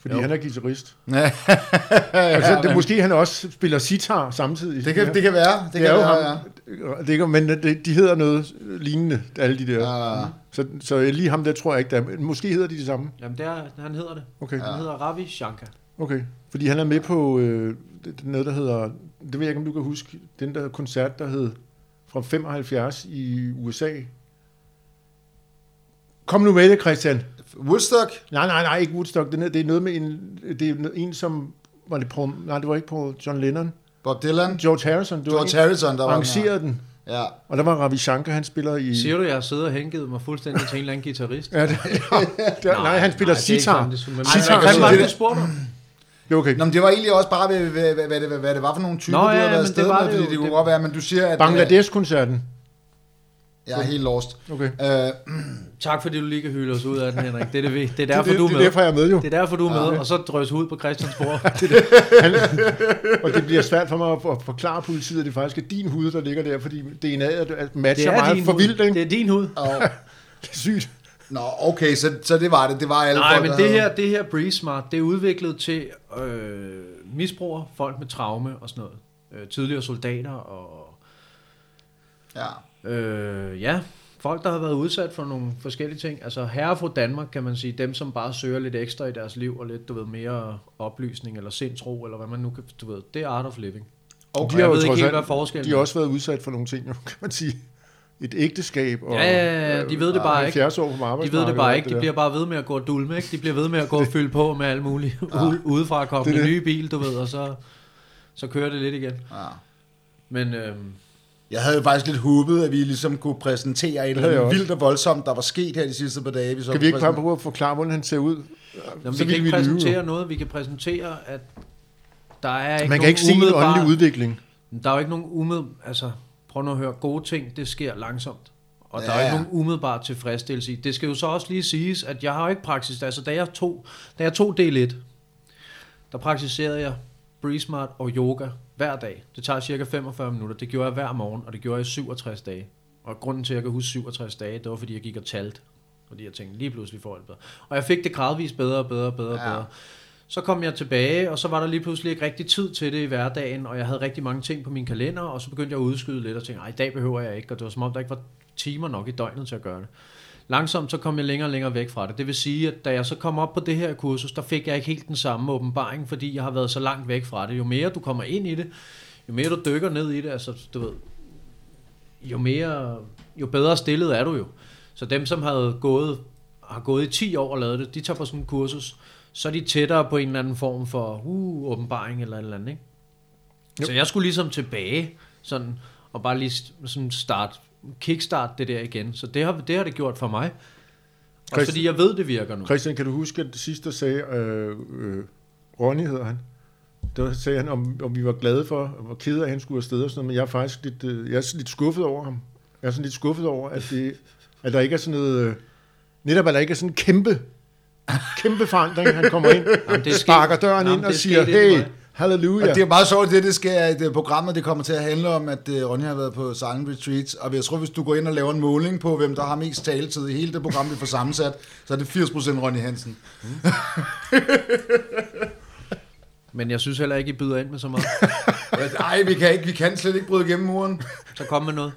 Fordi Jo. han er guitarist. Ja, Altså, det, måske han også spiller sitar samtidig. det kan, det kan være. Det, Det, kan er jo være, ham. ja. Det kan, men det, de hedder noget lignende, alle de der. Ja. Så, så lige ham der tror jeg ikke, der er. Måske hedder de det samme. Jamen, det er, han hedder det. Okay, Han hedder Ravi Shankar. Okay. Fordi han er med på øh, det- noget, der hedder, det ved jeg ikke, om du kan huske, den der koncert, der hed fra 75 i USA. Kom nu med det, Christian. Woodstock? Nej, nej, nej, ikke Woodstock. Det er, det er noget med en, det er en som, var det Paul, nej, det var ikke Paul John Lennon. Bob Dylan? George Harrison. Det var George Harrison, der var arrangerede den. Ja. Og der var Ravi Shankar, han spiller i... Siger du, jeg har siddet og hængivet mig fuldstændig til en eller anden guitarist? Ja, det, det, nej, nej, han spiller er sitar. Sitar. sige, var det du spurgte om? Det er okay. Nå, men det var egentlig også bare, hvad, hvad, hvad, hvad, det, hvad det var for nogle typer, Nå, du ja, havde været men afsted det med, det fordi jo. det kunne Det- godt være, men du siger, at... Bangladesh-koncerten. Jeg er helt lost. Okay. Øh, Tak fordi du lige kan hylde os ud af den, Henrik. Det er, det, det er derfor, det, du er det, med. det er derfor, jeg er med jo. Det er derfor, du er med, og så drøs ud på Christiansborg. Og det bliver svært for mig at for- forklare politiet, at det faktisk er din hud, der ligger der, fordi DNA'et er- matcher Det er meget din for vildt, ikke? Det er din hud. og, Det er sygt. Nå, okay, så, så det var det. Det var alle Nej, folk, men det havde- her, det her Breeze Smart, det er udviklet til øh, misbrugere, folk med traume og sådan noget. Øh, tidligere soldater og Ja. øh, ja, folk, der har været udsat for nogle forskellige ting. Altså herre fra Danmark, kan man sige, dem som bare søger lidt ekstra i deres liv og lidt, du ved, mere oplysning eller sindsro, eller hvad man nu kan, du ved, det er art of living. Okay. De har jo ikke trods helt, alt- hvad forskellen De har også været udsat for nogle ting, jo, kan man sige. Et ægteskab. Og, Ja, ja, ja, de ved det bare ikke. 70 år på De ved det bare ikke. De der. bliver bare ved med at gå og dulme, ikke? De bliver ved med at gå og fylde på med alt muligt ude- udefra Det kommende er det. nye bil, du ved, og så, så kører det lidt igen. Ja. Men øhm, Jeg havde faktisk lidt håbet, at vi ligesom kunne præsentere et eller andet vildt og voldsomt, der var sket her de sidste par dage. Vi så Kan vi ikke bare prøve at forklare, hvordan han ser ud? jamen, Så vi kan ikke lyve, præsentere jo. noget. Vi kan præsentere, at der er ikke Man kan ikke se en åndelig udvikling. Der er jo ikke nogen umiddel... Altså, prøv nu at høre. Gode ting, det sker langsomt. Og ja, der er ikke nogen umiddelbar tilfredsstillelse i. Det skal jo så også lige siges, at jeg har jo ikke praksis. Altså, da jeg tog, da jeg tog del 1, der praktiserede jeg Breeze Smart og yoga hver dag. Det tager cirka 45 minutter. Det gjorde jeg hver morgen, og det gjorde jeg i 67 dage. Og grunden til, at jeg kan huske 67 dage, det var, fordi jeg gik og talte. Fordi jeg tænkte, lige pludselig får jeg det bedre. Og jeg fik det gradvist bedre og bedre og bedre og Ja. bedre. Så kom jeg tilbage, og så var der lige pludselig ikke rigtig tid til det i hverdagen, og jeg havde rigtig mange ting på min kalender, og så begyndte jeg at udskyde lidt og tænkte, nej, i dag behøver jeg ikke, og det var som om, der ikke var timer nok i døgnet til at gøre det. Langsomt så kom jeg længere og længere væk fra det. Det vil sige, at da jeg så kom op på det her kursus, der fik jeg ikke helt den samme åbenbaring, fordi jeg har været så langt væk fra det. Jo mere du kommer ind i det, jo mere du dykker ned i det, altså du ved, jo mere, jo bedre stillet er du jo. Så dem, som havde gået, har gået i 10 år og lavet det, de tager på sådan en kursus, så er de tættere på en eller anden form for uh, åbenbaring eller et eller andet, ikke? Så jeg skulle ligesom tilbage, sådan, og bare lige sådan start, kickstart det der igen. Så det har det, har det gjort for mig. Også Christian- fordi jeg ved, det virker nu. Christian, kan du huske, at det sidste sagde, øh, øh, Ronny hedder han, der sagde han, om, om vi var glade for, og var kede af, at han skulle afsted og sådan noget, men jeg er faktisk lidt, øh, jeg er lidt skuffet over ham. Jeg er sådan lidt skuffet over, at, det, at der ikke er sådan noget, øh, netop at der ikke er sådan en kæmpe, kæmpe forandring, han kommer ind, Jamen, det er sparker døren Jamen, ind og det er siger, i hey, halleluja. Og det er meget sjovt, det, det skal, at det programmet det kommer til at handle om, at uh, Ronny har været på Silent Retreats, og jeg tror, hvis du går ind og laver en måling på, hvem der har mest taletid i hele det program, vi får sammensat, så er det 80% Ronny Hansen. Men jeg synes heller ikke, I byder ind med så meget. Nej, vi kan, ikke, vi kan slet ikke bryde igennem muren. Så kom med noget.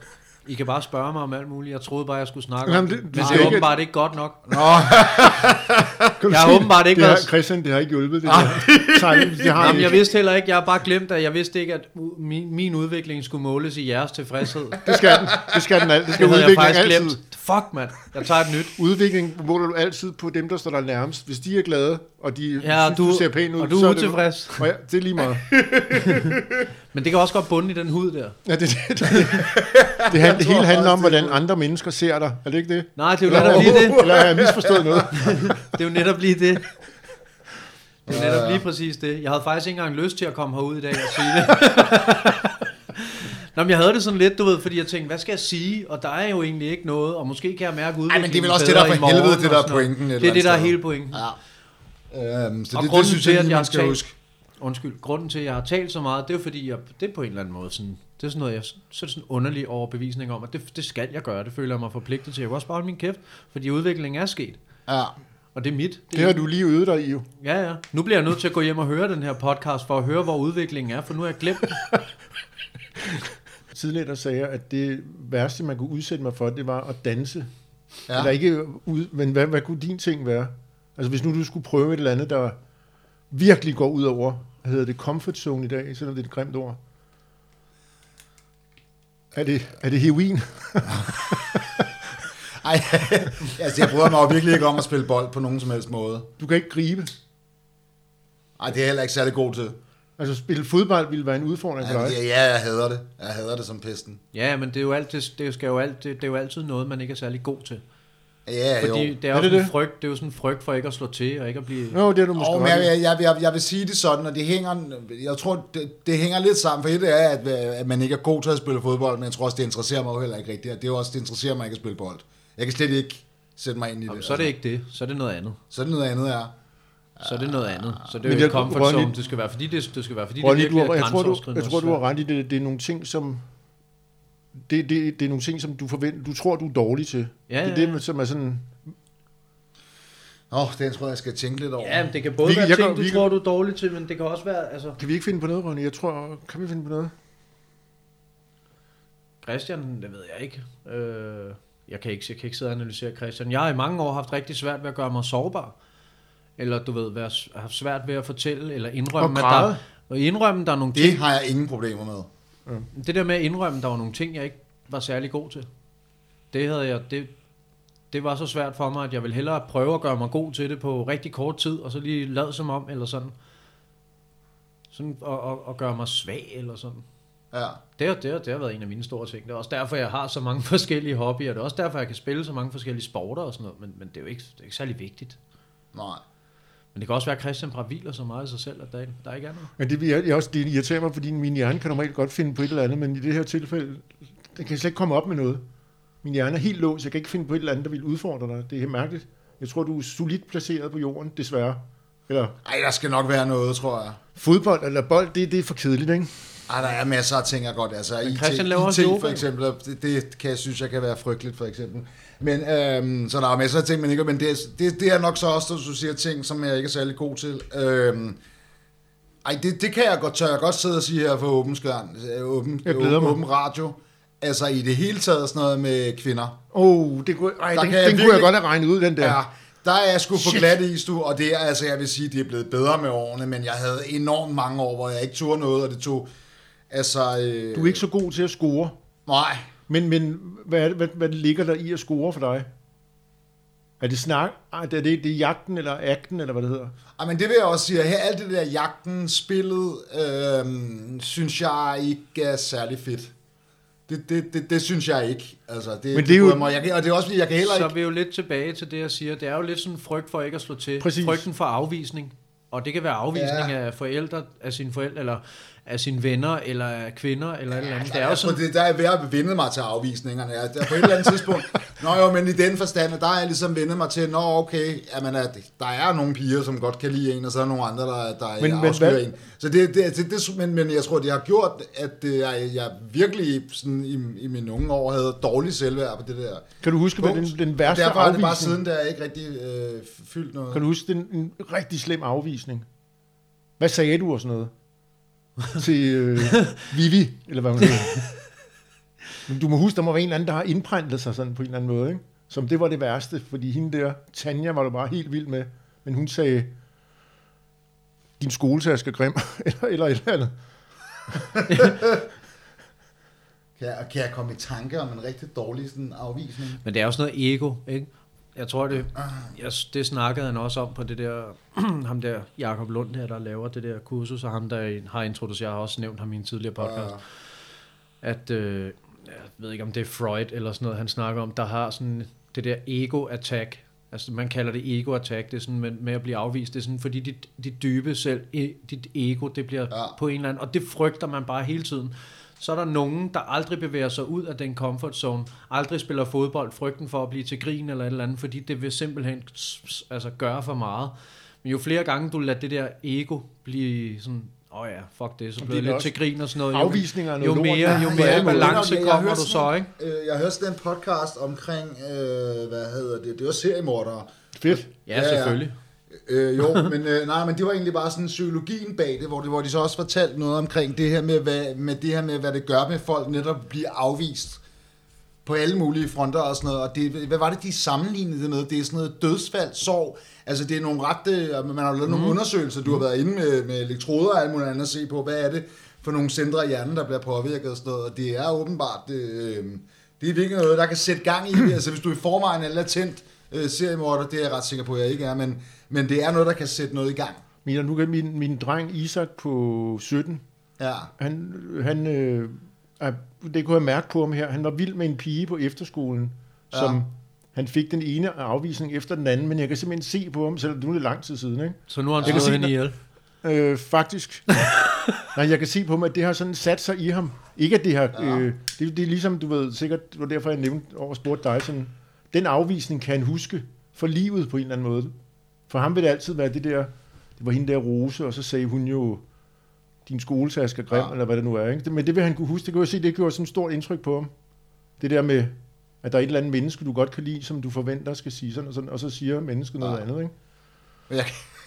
I kan bare spørge mig om alt muligt. Jeg troede bare, jeg skulle snakke Jamen, om det- det. du Men det er ikke- åbenbart ikke godt nok. Nå, Jeg har åbenbart ikke det har, Christian, det har ikke hjulpet. Det, der. Det har Jamen, ikke. jeg vidste heller ikke, jeg har bare glemt, at jeg vidste ikke, at min, min udvikling skulle måles i jeres tilfredshed. Det skal den. Det skal den alt. Det skal Det havde jeg faktisk altid. glemt. Fuck, mand. Jeg tager et nyt. Udvikling måler du altid på dem, der står der nærmest. Hvis de er glade, og de Ja, synes, du, du ser pæn ud, og du så er det- utilfreds. Og ja, det er lige meget. Men det kan også godt bunde i den hud der. Ja, det, det, det, det, hand, det hele handler om, hvordan andre mennesker ser dig. Er det ikke det? Nej, det er jo netop lige det. Eller har jeg misforstået noget? Det er jo netop lige det. Det er netop lige præcis det. Jeg havde faktisk ikke engang lyst til at komme herud i dag og sige det. Nå, men jeg havde det sådan lidt, du ved, fordi jeg tænkte, hvad skal jeg sige? Og der er jo egentlig ikke noget, og måske kan jeg mærke udviklingen Ej, men det er vel også det, der for helvede, det der er pointen et Det er det, der er hele pointen. Ja. Øhm, så Og det, det synes til, jeg at lige, jeg man skal har huske. Undskyld, grunden til, at jeg har talt så meget, det er fordi, jeg, det er på en eller anden måde sådan, det er sådan noget, jeg, så er det sådan en underlig overbevisning om, at det, det skal jeg gøre, det føler jeg mig forpligtet til. Jeg kan også bare holde min kæft, fordi udviklingen er sket, Ja. og det er mit. Det har du lige øvet dig i jo. Ja, ja. Nu bliver jeg nødt til at gå hjem og høre den her podcast, for at høre, hvor udviklingen er, for nu har jeg glemt det. Tidligere der sagde jeg, at det værste, man kunne udsætte mig for, det var at danse. Ja. Eller ikke ud, men hvad, hvad kunne din ting være? Altså hvis nu du skulle prøve et eller andet, der virkelig går ud over, hvad hedder det, comfort zone i dag, selvom det er et grimt ord. Er det, er det heroin? Ej, altså jeg bryder mig jo virkelig ikke om at spille bold på nogen som helst måde. Du kan ikke gribe. Ej, det er jeg heller ikke særlig god til. Altså spille fodbold ville være en udfordring for dig. Ja, ja, jeg hader det. Jeg hader det som pesten. Ja, men det er jo altid, det skal jo altid, det er jo altid noget, man ikke er særlig god til. Ja, Fordi jo. det er, Er jo det sådan en det? frygt, det er jo sådan en frygt for ikke at slå til og ikke at blive... Nå, det er du måske Og ret jeg, jeg, jeg, jeg, vil sige det sådan, og det hænger, jeg tror, det, det hænger lidt sammen, for et er, at, at man ikke er god til at spille fodbold, men jeg tror også, det interesserer mig jo heller ikke rigtigt, og det er jo også, det interesserer mig ikke at spille bold. Jeg kan slet ikke sætte mig ind i det. Jamen, så er det ikke det, så er det noget andet. Så er det noget andet, ja. Så er det noget andet. Så det er Men jo jeg- ikke comfort Ronny- zone, det skal være, fordi det, det skal være, fordi Ronny, det du virkelig har, er jeg, tror, du, jeg tror, du har ret i det. Det er nogle ting, som... Det, det, det er nogle ting, som du forventer, du tror, du er dårlig til. Ja, det er ja, det, som er sådan... Åh, oh, det tror jeg, jeg skal tænke lidt over. Ja, men det kan både Vi- være jeg ting, kan- du vi tror, du er dårlig til, men det kan også være, altså... Kan vi ikke finde på noget, Ronny? Jeg tror, kan vi finde på noget? Christian, det ved jeg ikke. Øh, jeg, kan ikke jeg kan ikke sidde og analysere Christian. Jeg har i mange år haft rigtig svært ved at gøre mig sårbar. Eller du ved, være, haft svært ved at fortælle, eller indrømme, Og at der, og indrømme, der er nogle Det ting. har jeg ingen problemer med. Det der med at indrømme, der var nogle ting, jeg ikke var særlig god til. Det havde jeg, det, det var så svært for mig, at jeg ville hellere prøve at gøre mig god til det på rigtig kort tid, og så lige lade som om, eller sådan. Sådan, og, og, og gøre mig svag, eller sådan. Ja. Det har, det, har, det har været en af mine store ting. Det er også derfor, jeg har så mange forskellige hobbyer. Det er også derfor, jeg kan spille så mange forskellige sporter og sådan noget. Men, men det er jo ikke, det er ikke særlig vigtigt. Nej. Men det kan også være, at Christian bare hviler så meget i sig selv, at der, der ikke er noget. Men det, jeg, jeg også, det irriterer mig, fordi min hjerne kan normalt godt finde på et eller andet, men i det her tilfælde, den kan slet ikke komme op med noget. Min hjerne er helt låst, jeg kan ikke finde på et eller andet, der vil udfordre dig. Det er helt mærkeligt. Jeg tror, du er solidt placeret på jorden, desværre. Eller Ej, der skal nok være noget, tror jeg. fodbold eller bold, det, det er for kedeligt, ikke? Ej, der er masser af ting, jeg godt. Altså, IT, Christian laver også IT for eksempel, det, det kan jeg synes, jeg kan være frygteligt, for eksempel. Men, øhm, så der er masser af ting, men ikke, men det, er- det, det er nok så også, at du siger ting, som jeg ikke er særlig god til. Øhm, ej, det, det kan jeg godt, tør jeg godt sidde og sige her for åben skærm, åben, Jeg glæder mig. åben radio. Altså i det hele taget sådan noget med kvinder. Oh, det kunne, ej, Der den, kan den jeg kunne jeg virkelig- godt have regnet ud, den der. Ja, der er jeg sgu Shit. glat is, du, og det er, altså, jeg vil sige, det er blevet bedre med årene, men jeg havde enormt mange år, hvor jeg ikke turde noget, og det tog, altså... Øh, Du er ikke så god til at score. Nej, Men, men hvad, er det, hvad, hvad ligger der i at score for dig? Er det snak? Er det, det er jagten eller akten, eller hvad det hedder? Ej, men det vil jeg også sige, at her, alt det der jagten, spillet, øhm, synes jeg ikke er særlig fedt. Det, det, det, det synes jeg ikke. Altså, det, Men det er jo- Mig. Jeg, kan- og det er også, jeg kan heller Så ikke... er vi jo lidt tilbage til det, jeg siger. Det er jo lidt sådan en frygt for ikke at slå til. Præcis. Frygten for afvisning. Og det kan være afvisning Ja. ja. af forældre, af sine forældre, eller af sine venner, eller af kvinder, eller et eller andet. Det er jo sådan, det, der er ved at vende mig til afvisningerne. Jeg, der på et eller andet tidspunkt... Nå jo, men i den forstand, der er jeg ligesom vendet mig til, nå okay, jamen, at der er nogle piger, som godt kan lide en, og så er der nogle andre, der, der Men- men, men afskyr hvad- en. Så det, det, det, det, men, men jeg tror, det har gjort, at jeg, jeg virkelig sådan, i, i mine unge år havde dårlig selvværd på det der. Kan du huske, hvad den, den værste Derfor er det bare afvisning? siden, der ikke rigtig øh, fyldt noget. Kan du huske den en rigtig slem afvisning? Hvad sagde du og sådan noget? Til øh, Vivi, eller hvad man hedder. Men du må huske, der må være en eller anden, der har indprintet sig sådan på en eller anden måde, ikke? Som det var det værste, fordi hende der, Tanja, var du bare helt vild med. men hun sagde, din skoletaske er grim, eller, eller et eller andet. Kan jeg, kan jeg komme i tanke om en rigtig dårlig sådan, afvisning? Men det er sådan noget ego, ikke? Jeg tror, det, jeg, det snakkede han også om på det der, ham der, Jakob Lund der, der laver det der kursus, og ham, der har introduceret, jeg har også nævnt ham i en tidligere podcast, at, øh, jeg ved ikke om det er Freud eller sådan noget, han snakker om, der har sådan det der ego-attack, altså man kalder det ego-attack, det er sådan med, med at blive afvist, det er sådan, fordi dit, dit dybe selv, dit ego, det bliver Ja. ja. på en eller anden, og det frygter man bare hele tiden. Så er der nogen, der aldrig bevæger sig ud af den comfort zone, aldrig spiller fodbold, frygten for at blive til grin eller et eller andet, fordi det vil simpelthen altså, gøre for meget. Men jo flere gange du lader det der ego blive sådan, åh oh ja, fuck det, så bliver det lidt til grin og sådan noget. Jo- Afvisninger er jo lort. mere, jo Ja, mere ja, balance Jeg- jeg kommer du så, ikke? Øh, jeg hørte sådan en podcast omkring, øh, hvad hedder det, det var seriemordere. Fedt. Ja, selvfølgelig. Øh, jo, men øh, nej, men det var egentlig bare sådan psykologien bag det, hvor, det, hvor de så også fortalte noget omkring det her med, hvad, med det her med, hvad det gør med folk netop at blive afvist på alle mulige fronter og sådan noget. Og det, hvad var det, de sammenlignede det med? Det er sådan noget dødsfald, sorg. Altså det er nogle ret, øh, man har lavet nogle undersøgelser, du har været inde med, med elektroder og alt muligt andet at se på, hvad er det for nogle centre i hjernen, der bliver påvirket og sådan noget. Og det er åbenbart, øh, det er virkelig noget, der kan sætte gang i det. Altså hvis du i forvejen er latent øh, seriemorder, det er jeg ret sikker på, at jeg ikke er, men, men det er noget, der kan sætte noget i gang. Mina, nu kan min, min dreng Isak på 17, Ja, han, han øh, er, det kunne jeg mærke på ham her, han var vild med en pige på efterskolen, Ja. som han fik den ene afvisning efter den anden, men jeg kan simpelthen se på ham, selvom nu er det lang tid siden, ikke? Så nu har han Jeg kan se, hende ihjel. Øh, faktisk. Nej, jeg kan se på ham, at det har sådan sat sig i ham. Ikke at det har... Øh, det, det er ligesom, du ved, sikkert, det var derfor, jeg nævnte over og spurgte dig sådan, den afvisning kan han huske for livet på en eller anden måde. For ham vil det altid være det der, det var hende der Rose, og så sagde hun jo, din skoletaske er grim, Ja. ja. eller hvad det nu er. Ikke? Men det vil han kunne huske. Det kan jeg se, det gjorde sådan et stort indtryk på ham. Det der med, at der er et eller andet menneske, du godt kan lide, som du forventer skal sige sådan og sådan, og så siger mennesket noget Ja. andet. Ikke? Jeg,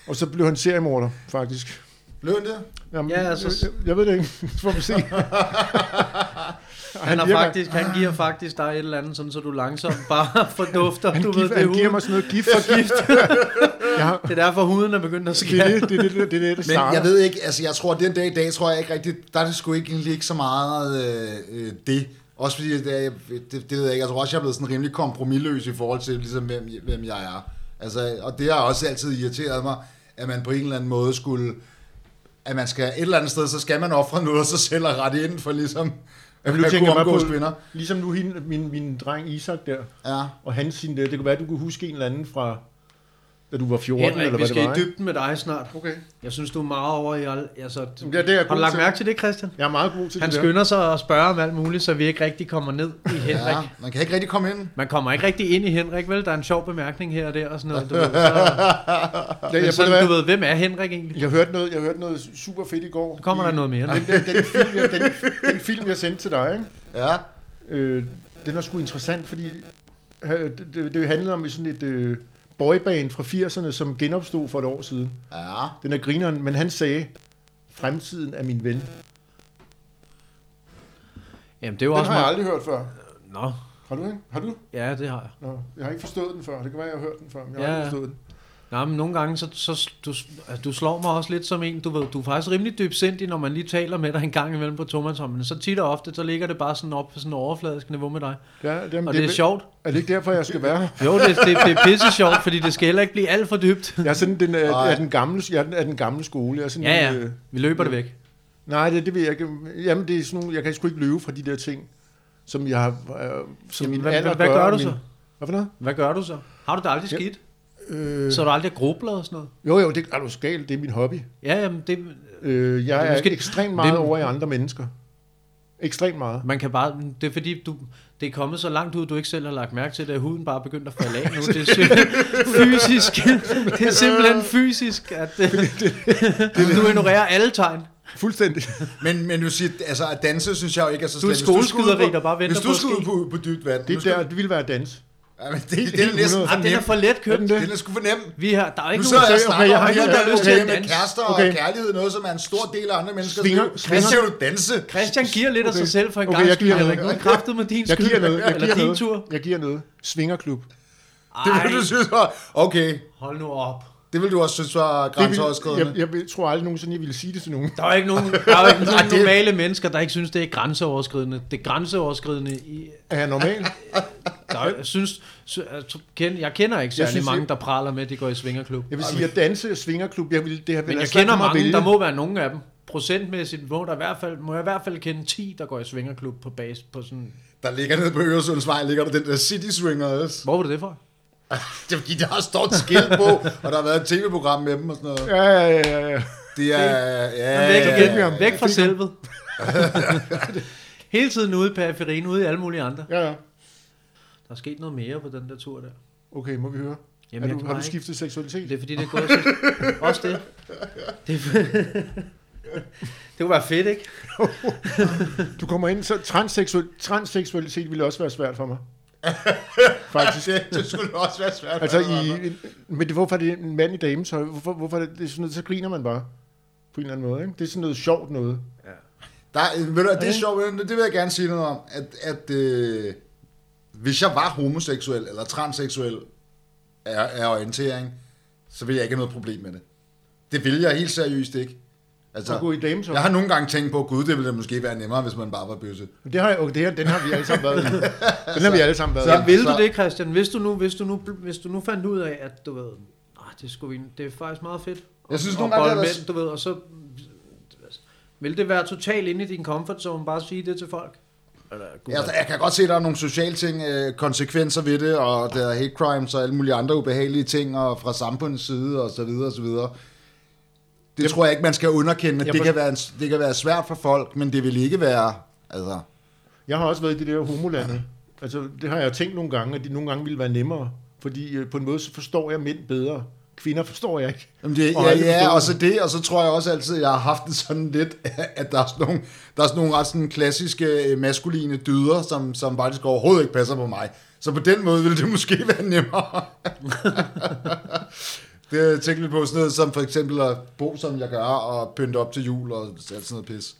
Og så blev han seriemorder, faktisk. blev han det? Jamen, Ja, altså- jeg, jeg ved det ikke. Så får vi se. Han, har giver mig- faktisk, han giver faktisk dig et eller andet, sådan, så du langsomt bare fordufter. Han, du giver, ved, det, er han giver huden. mig sådan noget gift for gift. har, det er derfor, huden er begyndt at det er skære. det, det, er det, det, er det, det Men starter. jeg ved ikke, altså jeg tror, at den dag i dag, tror jeg ikke rigtigt, der er det sgu ikke, egentlig ikke så meget øh, øh, det. Også fordi, det, er, det, det ved jeg ikke, jeg tror også, jeg er blevet sådan rimelig kompromilløs i forhold til, ligesom, hvem, hvem jeg er. Altså, og det har også altid irriteret mig, at man på en eller anden måde skulle, at man skal et eller andet sted, så skal man ofre noget af sig selv og rette ind for ligesom, at nu man tænker jeg bare på- kvinder. Ligesom nu hende, min, min dreng Isak der, Ja. og han sin der, det kunne være, at du kunne huske en eller anden fra, da du var 14, Henrik, eller vi hvad skal det var. i ikke? dybden med dig snart. Okay. Jeg synes, du er meget over i... al- Altså, Ja, det er jeg har du lagt til. mærke til det, Christian? Jeg er meget god til Han det der. skynder sig at spørge om alt muligt, så vi ikke rigtig kommer ned i Henrik. ja, man kan ikke rigtig komme ind. Man kommer ikke rigtig ind i Henrik, vel? Der er en sjov bemærkning her og der og sådan noget. Du ved, så, Ja, jeg, sådan, du ved, hvem er Henrik egentlig? jeg, hørte noget, jeg hørte noget super fedt i går. Så kommer der noget mere. Den, den, den, film, jeg, den, den film, jeg sendte til dig, ikke? Ja. Øh, den er sgu interessant, fordi øh, det, det, det handlede om sådan et øh, boyband fra 80'erne, som genopstod for et år siden. Ja. Den er grineren, men han sagde, fremtiden er min ven. Jamen, det er jo Den også har jeg aldrig hørt før. Nå, Har du ikke? Har du? ja, det har jeg. Nå, jeg har ikke forstået den før. Det kan være, jeg har hørt den før, men jeg har Ja, aldrig ja. forstået den. Nej, men nogle gange, så, så du, altså, du slår mig også lidt som en, du ved, du er faktisk rimelig dybsindig, når man lige taler med dig en gang imellem på tomandshånden, så tit og ofte, så ligger det bare sådan op på sådan en overfladisk niveau med dig. Ja, det, Og det er sjovt. Er det ikke derfor, jeg skal være her? Jo, det, det, det er pisse sjovt, fordi det skal heller ikke blive alt for dybt. Jeg er sådan den, er, Nej. er den gamle, jeg er den, er den gamle skole. Jeg er sådan, Ja, ja, Øh, vi løber det væk. nej, det, det ved jeg ikke. Jamen, det er sådan nogle, jeg kan sgu ikke løbe fra de der ting, som jeg har... Øh, som Jamen, min hvad, alder hvad, hvad gør du min, så? Hvad for noget? Hvad gør du så? Har du det aldrig Ja. skidt? Øh, Så er du aldrig grublet og sådan noget? jo, jo, det er du skalt. Det er min hobby. Ja, jamen, det, Øh, jeg Det er er måske- ekstremt meget det- over i andre mennesker. Ekstremt meget. man kan bare, det er fordi, du, det er kommet så langt ud, du ikke selv har lagt mærke til det, at huden bare er begyndt at falde af nu. Det er simpelthen fysisk. Det er simpelthen fysisk, at øh, du ignorerer alle tegn. Fuldstændig. Men, men du siger, altså at danse, synes jeg jo ikke er så Du er slemt. Hvis skulle ud skoleskyderi, der bare venter Hvis på du at skulle på, på dybt vand. Det, skal der, du- det ville være dans. Ja, men det, det, det er næsten Ah, den er for let købt. Den det? Den er sgu for nem. Vi har, der er ikke Nu nogen, sidder jeg og okay, snakker jeg om, har at jeg har noget lyst okay, til med dans. kærester og Okay. kærlighed, noget som er en stor del af andre menneskers liv. Hvad siger du danse? Christian giver lidt af sig Okay. selv for en Okay, gang jeg giver noget. Nu kraftet med din Jeg skyld. giver noget. Jeg giver noget. tur. Jeg giver noget. Svingerklub. Det Ej, vil du synes var, okay. hold nu op. Det vil du også synes var grænseoverskridende. jeg, jeg, vil- tror aldrig nogensinde, jeg ville sige det til nogen. Der er ikke nogen, der er ikke nogen normale mennesker, der ikke synes, det er grænseoverskridende. Det er grænseoverskridende i... Er jeg normal? Der er, jeg, synes, sy- jeg, kender, jeg kender ikke særlig synes, mange, jeg- der praler med, at de går i svingerklub. Jeg vil sige, at danse svingerklub, jeg vil, det har Men været jeg kender mange, vælge. der må være nogle af dem. Procentmæssigt må, der i hvert fald, må jeg i hvert fald kende 10, der går i svingerklub på base på sådan... Der ligger nede på Øresundsvej, ligger der den der City Swingers. Hvor var det det for? Det er fordi, der har et skilt på, og der har været et tv-program med dem og sådan noget. Ja, ja, ja, ja. Det er... Ja, væk, ja, væk, ja. væk fra selvet. Hele tiden ude i periferien, ude i alle mulige andre. ja, ja. Der er sket noget mere på den der tur der. Okay, må vi høre? Jamen, er du, har du ikke- skiftet seksualitet? Det er fordi, det er gået så... Også det. Det, det kunne være fedt, ikke? Du kommer ind, så transseksuel, transseksualitet ville også være svært for mig. Faktisk. det, det skulle også være svært. Altså, i, men det, hvorfor er det en mand i dametøj? Hvorfor, hvorfor er det, det er sådan noget, så griner man bare. På en eller anden måde, ikke? Det er sådan noget sjovt noget. Der, ved du, det er sjovt, det vil jeg gerne sige noget om, at, at øh, hvis jeg var homoseksuel eller transseksuel af, af orientering, så ville jeg ikke have noget problem med det. Det vil jeg helt seriøst ikke. Altså, gå i dametøj. jeg har nogle gange tænkt på, gud, det ville da måske være nemmere, hvis man bare var bøsse. Det har, jeg- okay, det her, den har vi alle sammen været i. Den har vi alle sammen været Så i. vil så- du det, Christian? Hvis du nu, hvis du nu, hvis du nu fandt ud af, at du ved, nej, det, skulle vi, det er faktisk meget fedt. Jeg synes at nogle gange, mænd, du ved, og så vil det være totalt inde i din comfort zone, bare at sige det til folk? Eller, gud, Altså, jeg kan godt se, at der er nogle sociale ting, øh, konsekvenser ved det, og der er hate crimes og alle mulige andre ubehagelige ting, og fra samfundets side, og så videre, og så videre. Det tror jeg ikke, man skal underkende. Jeg Det for- kan, være, en- det kan være svært for folk, men det vil ikke være... Altså, Jeg har også været i det der homolandet. Altså, det har jeg tænkt nogle gange, at de nogle gange ville være nemmere. Fordi øh, på en måde, så forstår jeg mænd bedre. Kvinder forstår jeg ikke. Jamen det, Og ja, ja, og så det, og så tror jeg også altid, at jeg har haft det sådan lidt, at der er sådan nogle, der er sådan nogle ret sådan klassiske øh, maskuline dyder, som, som faktisk overhovedet ikke passer på mig. Så på den måde ville det måske være nemmere. det har jeg tænkt lidt på sådan noget, som for eksempel at bo, som jeg gør, og pynte op til jul og alt sådan noget pis.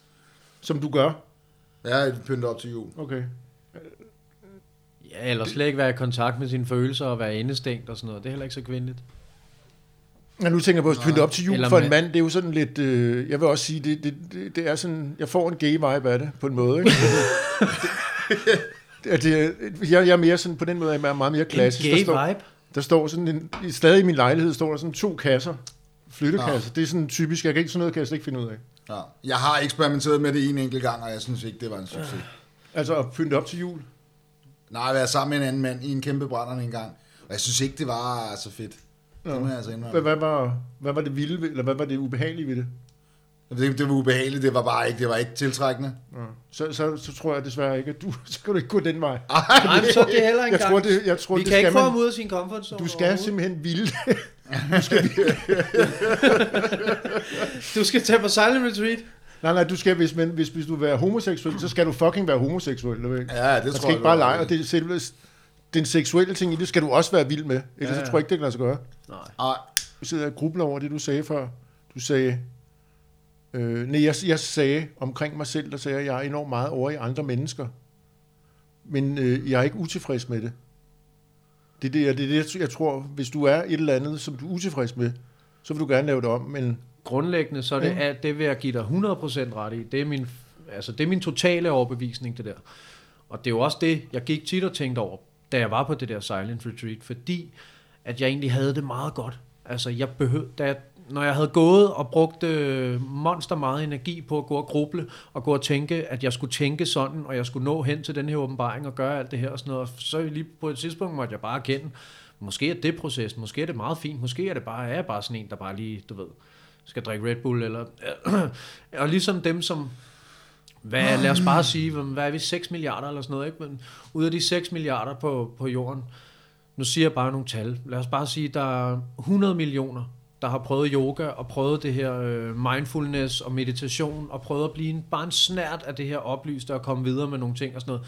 Som du gør. Ja, jeg pynter op til jul. Okay. Ja, eller slet ikke være i kontakt med sine følelser og være indestængt og sådan noget. Det er heller ikke så kvindeligt. Når nu tænker jeg på at pynte op til jul Eller for en mand, det er jo sådan lidt, øh, jeg vil også sige, det, det, det, det er sådan, jeg får en gay vibe af det, på en måde. Ikke? det, det, det, jeg, jeg er mere sådan, på den måde, er jeg meget mere klassisk. En gay vibe. Der står sådan, en, i- stadig i min lejlighed står der sådan to kasser, flyttekasser. Det er sådan typisk, jeg kan ikke sådan noget, kan jeg slet ikke finde ud af. Ja. Jeg har eksperimenteret med det en enkelt gang, og jeg synes ikke, det var en succes. Altså at pynte op til jul. Nej, har været sammen med en anden mand i en kæmpe brænderne en gang, og jeg synes ikke, det var så fedt. Det må jeg altså indrømme. Hvad, hvad, var, hvad var det vilde eller hvad var det ubehagelige ved det? Det, det var ubehageligt, det var bare ikke, det var ikke tiltrækkende. Ja. Så, så, så tror jeg desværre ikke, at du, så kan du ikke gå den vej. Nej, men så er det heller ikke Jeg tror, det, jeg tror, Vi det kan ikke skal få man. ham ud af sin comfort zone. Du skal simpelthen vilde. Du skal tage på silent retreat. nej, nej, du skal, hvis, men, hvis, hvis du vil være homoseksuel, så skal du fucking være homoseksuel. Du ved. Ja, det Man tror skal jeg. ikke bare du lege, og det er selve, den seksuelle ting i det skal du også være vild med. Ellers Ja, ja, så tror jeg ikke, det kan lade sig gøre. Nej. Ej, Du sidder og grubler over det, du sagde før. Du sagde, øh, nej, jeg, jeg sagde omkring mig selv, der sagde jeg, at jeg er enormt meget over i andre mennesker. Men øh, jeg er ikke utilfreds med det. Det er det, det, er det, jeg tror, hvis du er et eller andet, som du er utilfreds med, så vil du gerne lave det om, men Grundlæggende, så er det, Ja. at det vil jeg give dig 100% ret i. Det er, min, altså, det er min totale overbevisning, det der. Og det er jo også det, jeg gik tit og tænkte over, da jeg var på det der silent retreat, fordi at jeg egentlig havde det meget godt. Altså, jeg behøvede, da når jeg havde gået og brugt øh, monster meget energi på at gå og gruble, og gå og tænke, at jeg skulle tænke sådan, og jeg skulle nå hen til den her åbenbaring og gøre alt det her og sådan noget, så lige på et tidspunkt måtte jeg bare erkende, måske er det processen, måske er det meget fint, måske er det bare, er jeg bare sådan en, der bare lige, du ved, skal drikke Red Bull, eller, og ligesom dem, som, hvad, lad os bare sige, hvad hvad er vi, 6 milliarder eller sådan noget, ikke? Men ud af de 6 milliarder på, på jorden, nu siger jeg bare nogle tal, lad os bare sige, der er 100 millioner, der har prøvet yoga og prøvet det her øh, mindfulness og meditation og prøvet at blive en, bare en snært af det her oplyste og komme videre med nogle ting og sådan noget.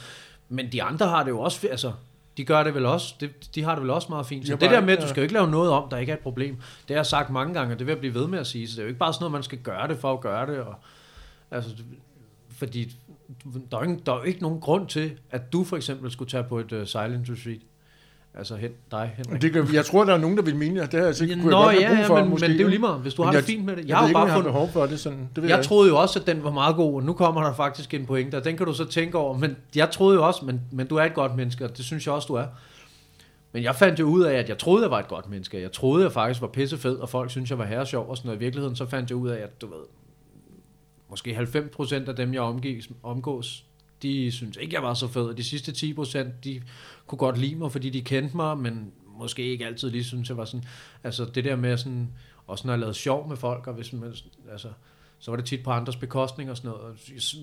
Men de andre har det jo også, altså, de gør det vel også, de, de har det vel også meget fint. Så Ja, det bare der med, at du skal jo ikke lave noget om, der ikke er et problem, det har jeg sagt mange gange, og det vil jeg blive ved med at sige, så det er jo ikke bare sådan noget, man skal gøre det for at gøre det, og, altså, fordi der er, jo ikke, der er jo ikke nogen grund til, at du for eksempel skulle tage på et uh, silent retreat. Altså hen, dig, Henrik. Det kan, jeg tror, der er nogen, der vil mene, at det her så Ja, kunne nå, jeg godt ja, have brug ja, for. men- måske. men det er jo lige meget, hvis du har Men det fint med det. Jeg Jeg, har jeg jo bare ikke, jeg fundet- behov for det. Sådan, det ved jeg, Jeg troede jo også, at den var meget god, og nu kommer der faktisk en pointe, og den kan du så tænke over. Men jeg troede jo også, men, men du er et godt menneske, og det synes jeg også, du er. Men jeg fandt jo ud af, at jeg troede, jeg var et godt menneske. Jeg troede, jeg faktisk var pissefed, og folk synes jeg var herresjov og sådan noget. I virkeligheden så fandt jeg ud af, at du ved, måske 90% af dem, jeg omgås, omgås de synes ikke, jeg var så fed. Og de sidste 10%, de kunne godt lide mig, fordi de kendte mig, men måske ikke altid lige synes, jeg var sådan... Altså det der med sådan... Også når jeg lavede sjov med folk, og hvis man... Altså, så var det tit på andres bekostning og sådan noget. Og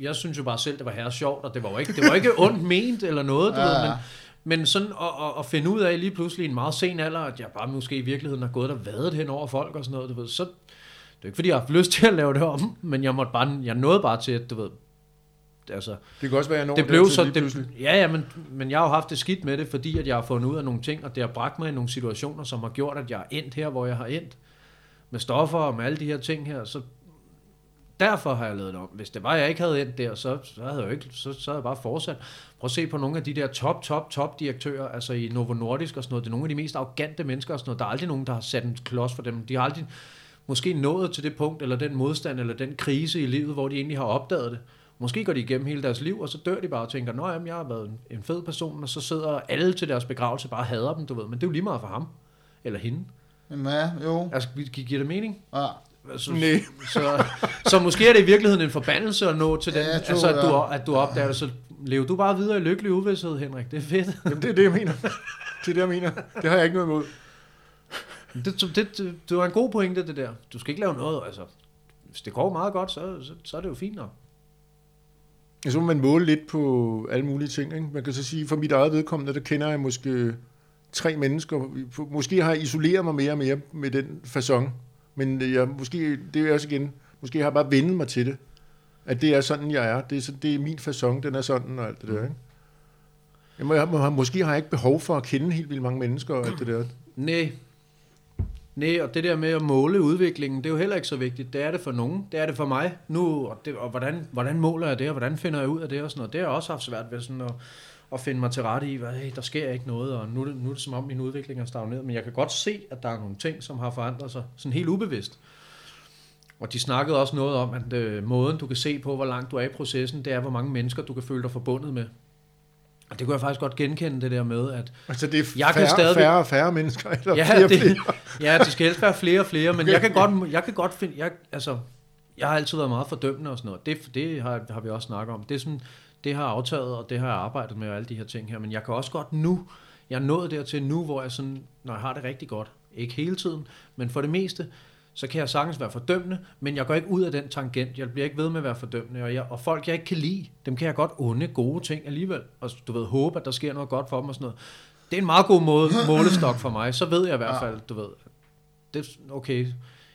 Jeg, synes jo bare selv, det var herre sjovt, og det var jo ikke, det var ikke ondt ment eller noget, du Ja, ved, men, men sådan at, at, at, finde ud af lige pludselig i en meget sen alder, at jeg bare måske i virkeligheden har gået og vadet hen over folk og sådan noget, du ved, så det er ikke fordi, jeg har haft lyst til at lave det om, men jeg, måtte bare, jeg nåede bare til, at du ved, altså, Det kan også være, jeg når det blev så, lige pludselig. det, ja, ja, men, men jeg har jo haft det skidt med det, fordi at jeg har fundet ud af nogle ting, og det har bragt mig i nogle situationer, som har gjort, at jeg er endt her, hvor jeg har endt. Med stoffer og med alle de her ting her, så derfor har jeg lavet det om. Hvis det var, jeg ikke havde endt der, så, så havde jeg jo ikke, så, så havde jeg bare fortsat. Prøv at se på nogle af de der top, top, top direktører, altså i Novo Nordisk og sådan noget. Det er nogle af de mest arrogante mennesker og sådan noget. Der er aldrig nogen, der har sat en klods for dem. De har aldrig måske nået til det punkt, eller den modstand, eller den krise i livet, hvor de egentlig har opdaget det. Måske går de igennem hele deres liv, og så dør de bare og tænker, nå jamen, jeg har været en, en fed person, og så sidder alle til deres begravelse bare og hader dem, du ved. Men det er jo lige meget for ham, eller hende. Jamen, ja, jo. Altså, gi- giver det mening? Ja. Altså, Nej. så, så måske er det i virkeligheden en forbandelse at nå til den, Ja, jeg tror, altså, at, du, at du opdager det, så lever du bare videre i lykkelig uvidshed, Henrik. Det er fedt. Jamen, det er det, jeg mener. Det er det, jeg mener. Det har jeg ikke noget imod. Det, det, det, det var en god pointe, det der. Du skal ikke lave noget, altså. Hvis det går meget godt, så, så, så er det jo fint nok. Ja, så må man måle lidt på alle mulige ting. Ikke? Man kan så sige, for mit eget vedkommende, der kender jeg måske tre mennesker. Måske har jeg isoleret mig mere og mere med den façon. Men jeg, måske, det er også igen, måske har jeg bare vendt mig til det. At det er sådan, jeg er. Det er, så, det er min façon, den er sådan og alt det der. Ikke? Jeg må, jeg må, måske har jeg ikke behov for at kende helt vildt mange mennesker og alt det der. Nej. Nej, og det der med at måle udviklingen, det er jo heller ikke så vigtigt. Det er det for nogen. Det er det for mig nu. Og, det, og hvordan, hvordan måler jeg det, og hvordan finder jeg ud af det og sådan noget. Det har jeg også haft svært ved sådan at, at finde mig til rette i, at hey, der sker ikke noget, og nu, nu er det som om min udvikling er stagneret. Men jeg kan godt se, at der er nogle ting, som har forandret sig sådan helt ubevidst. Og de snakkede også noget om, at øh, måden, du kan se på, hvor langt du er i processen, det er, hvor mange mennesker, du kan føle dig forbundet med. Og det kunne jeg faktisk godt genkende det der med, at Altså det er Jeg kan færre, stadigvæk- færre og færre mennesker. Eller Ja, flere, det, flere. ja, det skal helst være flere og flere, men jeg kan godt, jeg kan godt finde, jeg, altså, jeg har altid været meget fordømmende og sådan noget. Det, det har, har vi også snakket om. Det, er sådan, det har jeg aftaget, og det har jeg arbejdet med, og alle de her ting her. Men jeg kan også godt nu, jeg er nået dertil nu, hvor jeg sådan, når jeg har det rigtig godt, ikke hele tiden, men for det meste, så kan jeg sagtens være fordømmende, men jeg går ikke ud af den tangent. Jeg bliver ikke ved med at være fordømmende, og, jeg, og folk, jeg ikke kan lide, dem kan jeg godt unde gode ting alligevel. Og du ved, håbe, at der sker noget godt for dem og sådan noget. Det er en meget god måde, målestok for mig. Så ved jeg i hvert fald, du ved, det er okay.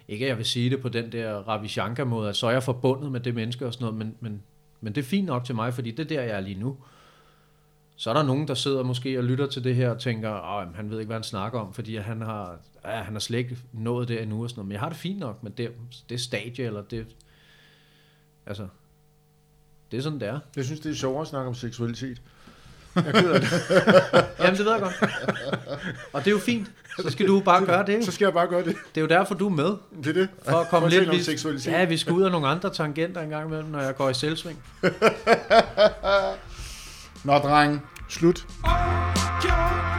Ikke at jeg vil sige det på den der Ravi Shankar måde, at så er jeg forbundet med det menneske og sådan noget, men, men, men det er fint nok til mig, fordi det er der, jeg er lige nu. Så er der nogen, der sidder måske og lytter til det her og tænker, at han ved ikke, hvad han snakker om, fordi han har, ja, han har slet ikke nået det endnu og sådan noget. Men jeg har det fint nok med det, det stadie, eller det... Altså, det er sådan, det er. Jeg synes, det er sjovere at snakke om seksualitet. Jeg det. Jamen, det ved jeg godt. Og det er jo fint. Så skal du bare gøre det. Så skal jeg bare gøre det. Det er jo derfor, du er med. Det er det. For at komme For at lidt... vi- seksualitet. Ja, vi skal ud af nogle andre tangenter en gang imellem, når jeg går i selvsving. Nå, dreng. Slut. Okay.